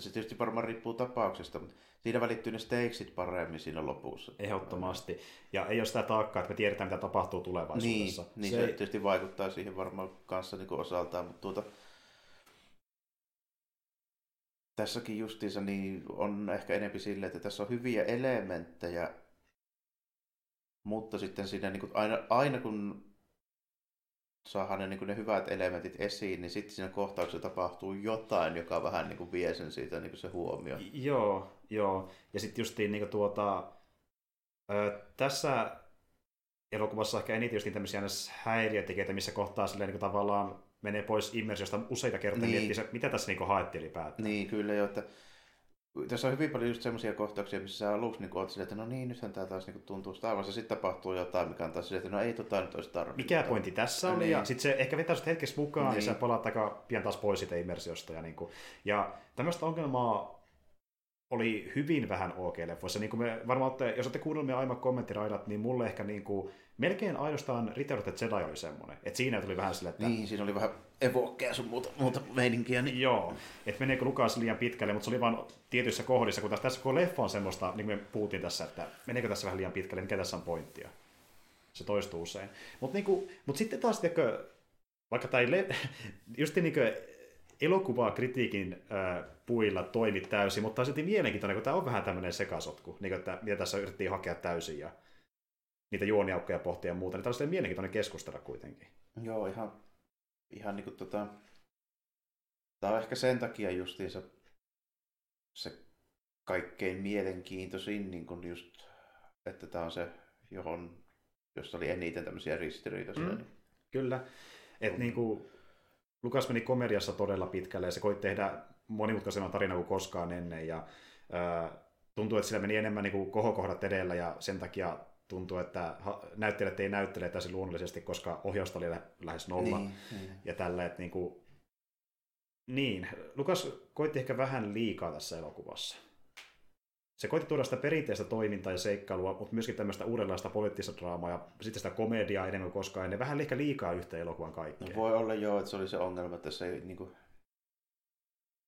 se tietysti varmaan riippuu tapauksesta, mutta siinä välittyy ne stakesit paremmin siinä lopussa. Ehdottomasti. Ja ei ole sitä taakkaa, että me tiedetään, mitä tapahtuu tulevaisuudessa. Niin, niin se, se tietysti vaikuttaa siihen varmaan kanssa niin osaltaan, mutta tuota, tässäkin justiinsa niin on ehkä enempi sille, että tässä on hyviä elementtejä, mutta sitten siinä niin kuin aina, aina kun saadaan ne, niin kuin ne hyvät elementit esiin, niin sitten siinä kohtauksessa tapahtuu jotain, joka vähän niin kuin vie sen siitä niin kuin se huomio. Joo, joo. Ja sitten justiin niin kuin tuota, ö, tässä elokuvassa ehkä eniten justiin tämmöisiä häiriötekijöitä, missä kohtaa silleen niin kuin tavallaan menee pois immersiosta useita kertaa niin. miettii, mitä tässä niin haettiin ylipäätään. Niin, kyllä jo, että tässä on hyvin paljon just semmoisia kohtauksia, missä sä aluksi niin oot silleen, että no niin, nythän tämä taas niin tuntuu Star Wars, ja sitten tapahtuu jotain, mikä on taas silleen, että no ei tota nyt olisi tarvitse. Mikä pointti tässä oli, niin. ja sitten se ehkä vetää sut hetkessä mukaan, niin. ja sä palaat aika pian taas pois siitä immersiosta. Ja, niin kuin, ja tämmöistä ongelmaa oli hyvin vähän OK-leffoissa. Niin kuin me varmaan olette, jos olette kuunnelleet meidän aiemmat kommenttiraidat, niin mulle ehkä niin kuin, melkein ainoastaan Return of the Jedi oli semmoinen. Että siinä tuli vähän sille, että... Niin, siinä oli vähän evokkeja sun muuta, muuta meininkiä. Niin... Joo, että meneekö Lukas liian pitkälle, mutta se oli vain tietyissä kohdissa, kun tässä kun leffa on semmoista, niin kuin me puhuttiin tässä, että meneekö tässä vähän liian pitkälle, mikä tässä on pointtia. Se toistuu usein. Mutta niin mut sitten taas, tiedätkö, vaikka ei le- just niin kuin elokuvaa kritiikin äh, puilla toimi täysin, mutta on silti mielenkiintoinen, kun tämä on vähän tämmöinen sekasotku, niin kuin, että mitä tässä yritettiin hakea täysin ja niitä juoniaukkoja pohtia ja muuta, niin tämä mielenkiintoinen keskustella kuitenkin. Joo, ihan, ihan niin kuin tota, tämä on ehkä sen takia justiinsa se kaikkein mielenkiintoisin, niin kuin just, että tämä on se, johon, jossa oli eniten tämmöisiä ristiriitoja. Mm, niin. Kyllä. että niin kuin, Lukas meni komediassa todella pitkälle ja se koitti tehdä monimutkaisemman tarina kuin koskaan ennen ja ää, tuntuu, että sillä meni enemmän niin kuin kohokohdat edellä ja sen takia tuntuu, että näyttelijät ei näyttele täysin luonnollisesti, koska ohjausta oli lähes nolla niin, niin. ja tällä, että niin kuin, niin, Lukas koitti ehkä vähän liikaa tässä elokuvassa. Se koitti tuoda sitä perinteistä toimintaa ja seikkailua, mutta myöskin tämmöistä uudenlaista poliittista draamaa ja sitten sitä komediaa enemmän kuin koskaan ennen. Vähän ehkä liikaa yhteen elokuvan kaikkea. No voi olla joo, että se oli se ongelma, että se ei niin kuin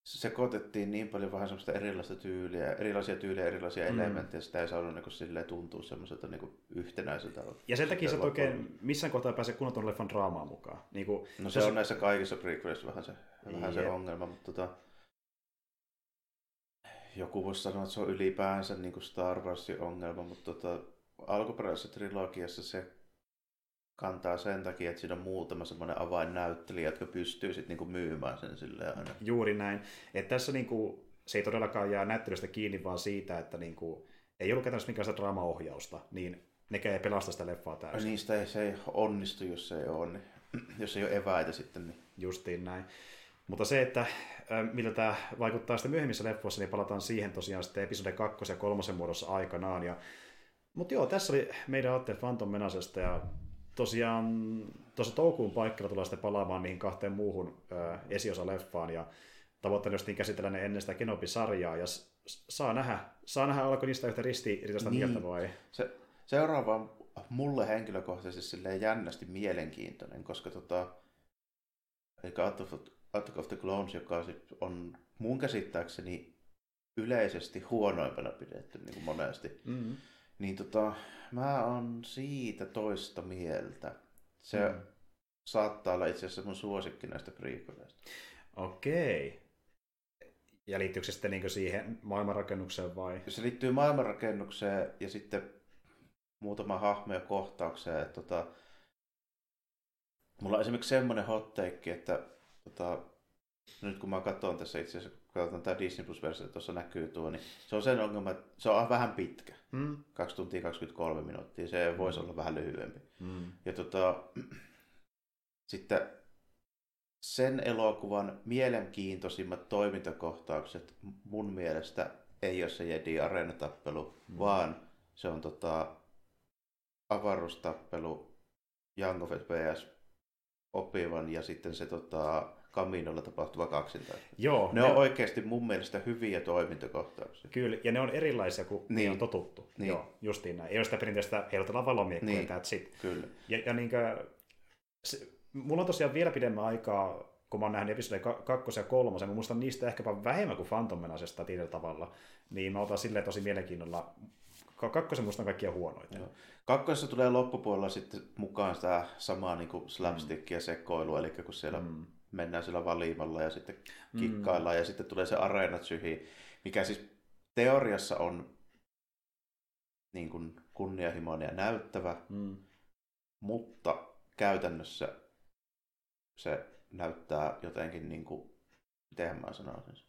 sekoitettiin niin paljon vähän semmoista erilaista tyyliä, erilaisia tyylejä, erilaisia mm. elementtejä, sitä ei saanut niin silleen tuntua semmoiselta niin yhtenäiseltä. Ja sen takia sä oikein missään kohtaa pääse kunnon leffan draamaan mukaan. Niin kuin, no se, se on näissä kaikissa prequelissa vähän se, vähän se ongelma, mutta tota, joku voisi sanoa, että se on ylipäänsä niin kuin Star Warsin ongelma, mutta tota, alkuperäisessä trilogiassa se kantaa sen takia, että siinä on muutama semmoinen avainnäyttelijä, jotka pystyy sitten niinku myymään sen silleen aina. Juuri näin. Et tässä niinku, se ei todellakaan jää näyttelystä kiinni, vaan siitä, että niin kuin, ei ollut käytännössä minkäänlaista draamaohjausta, niin nekään ei pelasta sitä leffaa täysin. Niistä ei, se ei onnistu, jos se ei ole, niin, jos ei ole eväitä sitten. Niin. Justiin näin. Mutta se, että miltä tämä vaikuttaa sitten myöhemmissä leffoissa, niin palataan siihen tosiaan sitten episode 2 ja 3 muodossa aikanaan. Ja... Mutta joo, tässä oli meidän Atte Phantom Menasesta ja tosiaan tuossa toukuun paikalla tullaan sitten palaamaan niihin kahteen muuhun ö, esiosa-leffaan ja tavoitteena justiin käsitellä ne ennen sitä Kenobi-sarjaa ja saa nähdä, saa nähdä alko niistä yhtä ristiriitaista niin. mieltä vai? Se, seuraava on mulle henkilökohtaisesti silleen jännästi mielenkiintoinen, koska tota, eikä Attack of the Clones, joka on mun käsittääkseni yleisesti huonoimpana pidetty niin kuin monesti, mm-hmm. Niin tota, mä oon siitä toista mieltä. Se mm. saattaa olla itse asiassa mun suosikki näistä prequeleista. Okei. Ja liittyykö se sitten niin siihen maailmanrakennukseen vai? Se liittyy maailmanrakennukseen ja sitten muutama hahmo ja kohtaukseen. Että, tota, mulla on esimerkiksi semmoinen hot take, että tota, nyt kun mä katson tässä itse asiassa, katsotaan tämä Disney Plus-versio, tuossa näkyy tuo, niin se on sen ongelma, että se on vähän pitkä. Mm. 2 tuntia 23 minuuttia, se mm. voisi olla vähän lyhyempi. Mm. Ja tota, sitten sen elokuvan mielenkiintoisimmat toimintakohtaukset mun mielestä ei ole se Jedi areenatappelu, mm. vaan se on tota, avaruustappelu Young of vs. Opivan ja sitten se tota, Kaminolla tapahtuva kaksintaistelu. Joo. Ne, ne on oikeasti mun mielestä hyviä toimintakohtauksia. Kyllä, ja ne on erilaisia kuin niin. on totuttu. Niin. Joo, justiin näin. Ei ole sitä perinteistä heilutella valomiekkoja, niin. that's it. Kyllä. Ja, ja niin kuin, se, mulla on tosiaan vielä pidemmän aikaa, kun mä oon nähnyt episode 2 ja 3, mä muistan niistä ehkäpä vähemmän kuin Phantom Menasesta tietyllä tavalla, niin mä otan silleen tosi mielenkiinnolla kakkosen musta on kaikkia huonoita. Joo. Kakkosessa tulee loppupuolella sitten mukaan sitä samaa niin kuin slapstickia mm. sekoilua, eli kun siellä mm mennään sillä valimalla ja sitten mm. kikkaillaan mm. ja sitten tulee se areenat syhi, mikä siis teoriassa on niin kuin kunnianhimoinen ja näyttävä, mm. mutta käytännössä se näyttää jotenkin niin kuin, miten mä sanoisin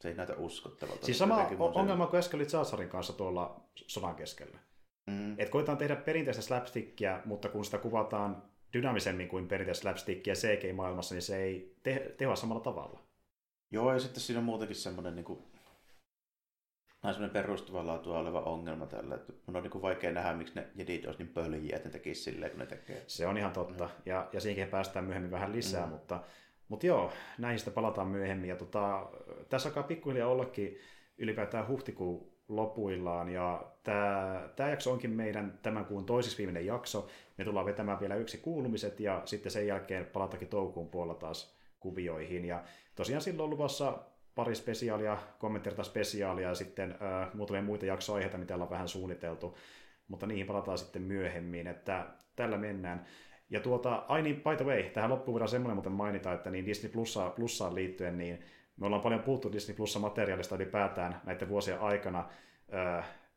se ei näytä uskottavalta. Siis sama ongelma kuin äsken oli kanssa tuolla sodan keskellä. Mm. Et koitetaan tehdä perinteistä slapstickia, mutta kun sitä kuvataan dynaamisemmin kuin perinteistä slapstickia CG-maailmassa, niin se ei te- tehoa samalla tavalla. Joo, ja sitten siinä on muutenkin semmoinen niin kuin, semmoinen perustuvaa laatua oleva ongelma tällä, että mun on niin kuin vaikea nähdä, miksi ne jedit olisi niin pöljiä, että ne tekisi silleen, kun ne tekee. Se on ihan totta, mm. ja, ja siihenkin päästään myöhemmin vähän lisää, mm. mutta, mutta joo, näihin sitten palataan myöhemmin, ja tota, tässä alkaa pikkuhiljaa ollakin ylipäätään huhtikuun lopuillaan. Ja tämä, tämä jakso onkin meidän tämän kuun toisiksi viimeinen jakso. Me tullaan vetämään vielä yksi kuulumiset ja sitten sen jälkeen palatakin toukokuun puolella taas kuvioihin. Ja tosiaan silloin on luvassa pari spesiaalia, kommenttirta spesiaalia ja sitten äh, muutamia muita jaksoaiheita, mitä ollaan vähän suunniteltu. Mutta niihin palataan sitten myöhemmin, että tällä mennään. Ja tuota, ai niin, by the way, tähän loppuun voidaan semmoinen muuten mainita, että niin Disney Plussa, Plussaan liittyen, niin me ollaan paljon puhuttu Disney Plussa materiaalista ylipäätään näiden vuosien aikana.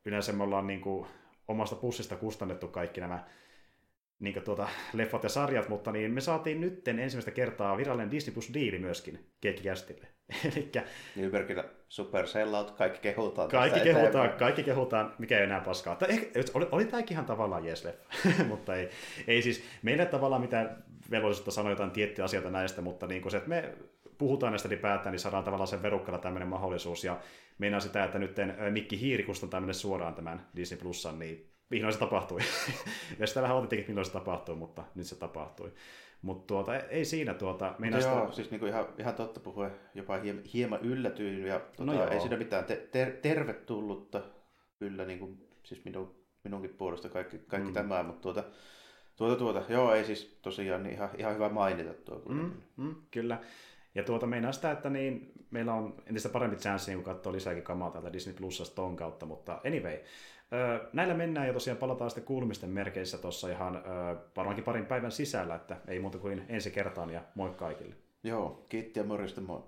Yleensä me ollaan niin kuin omasta pussista kustannettu kaikki nämä niin kuin tuota, leffat ja sarjat, mutta niin me saatiin nytten ensimmäistä kertaa virallinen Disney Plus diili myöskin Keikkikästille. Elikkä... Nybergillä super sellout, kaikki kehutaan. Kaikki kehutaan, eteenpäin. kaikki kehutaan, mikä ei enää paskaa. Ehkä, oli, oli tämäkin ihan tavallaan jees leffa, mutta ei, ei siis meille tavallaan mitään velvollisuutta sanoa jotain tiettyjä asioita näistä, mutta niin kuin se, että me puhutaan näistä ylipäätään, niin saadaan tavallaan sen verukkalla tämmöinen mahdollisuus. Ja meinaa sitä, että nyt Mikki Hiiri kustantaa tämmöinen suoraan tämän Disney Plusan, niin vihdoin se tapahtui. ja sitä vähän otettiin, milloin se tapahtuu, mutta nyt se tapahtui. Mutta tuota, ei siinä tuota... Meinaa sitä... Joo, siis niinku ihan, ihan totta puhuen, jopa hieman, yllätyin ja tuota, no ei siinä mitään te, ter, tervetullutta kyllä niinku, siis minun, minunkin puolesta kaikki, kaikki mm. tämä, mutta tuota, tuota, tuota, joo ei siis tosiaan niin ihan, ihan hyvä mainita tuo. Mm, mm, kyllä. Ja tuota meinaa sitä, että niin, meillä on entistä parempi chanssi niin katsoa lisääkin kamaa täältä Disney Plusasta ton kautta, mutta anyway. Näillä mennään ja tosiaan palataan sitten kuulumisten merkeissä tuossa ihan varmaankin parin päivän sisällä, että ei muuta kuin ensi kertaan ja moi kaikille. Joo, kiitti ja morjesta moi.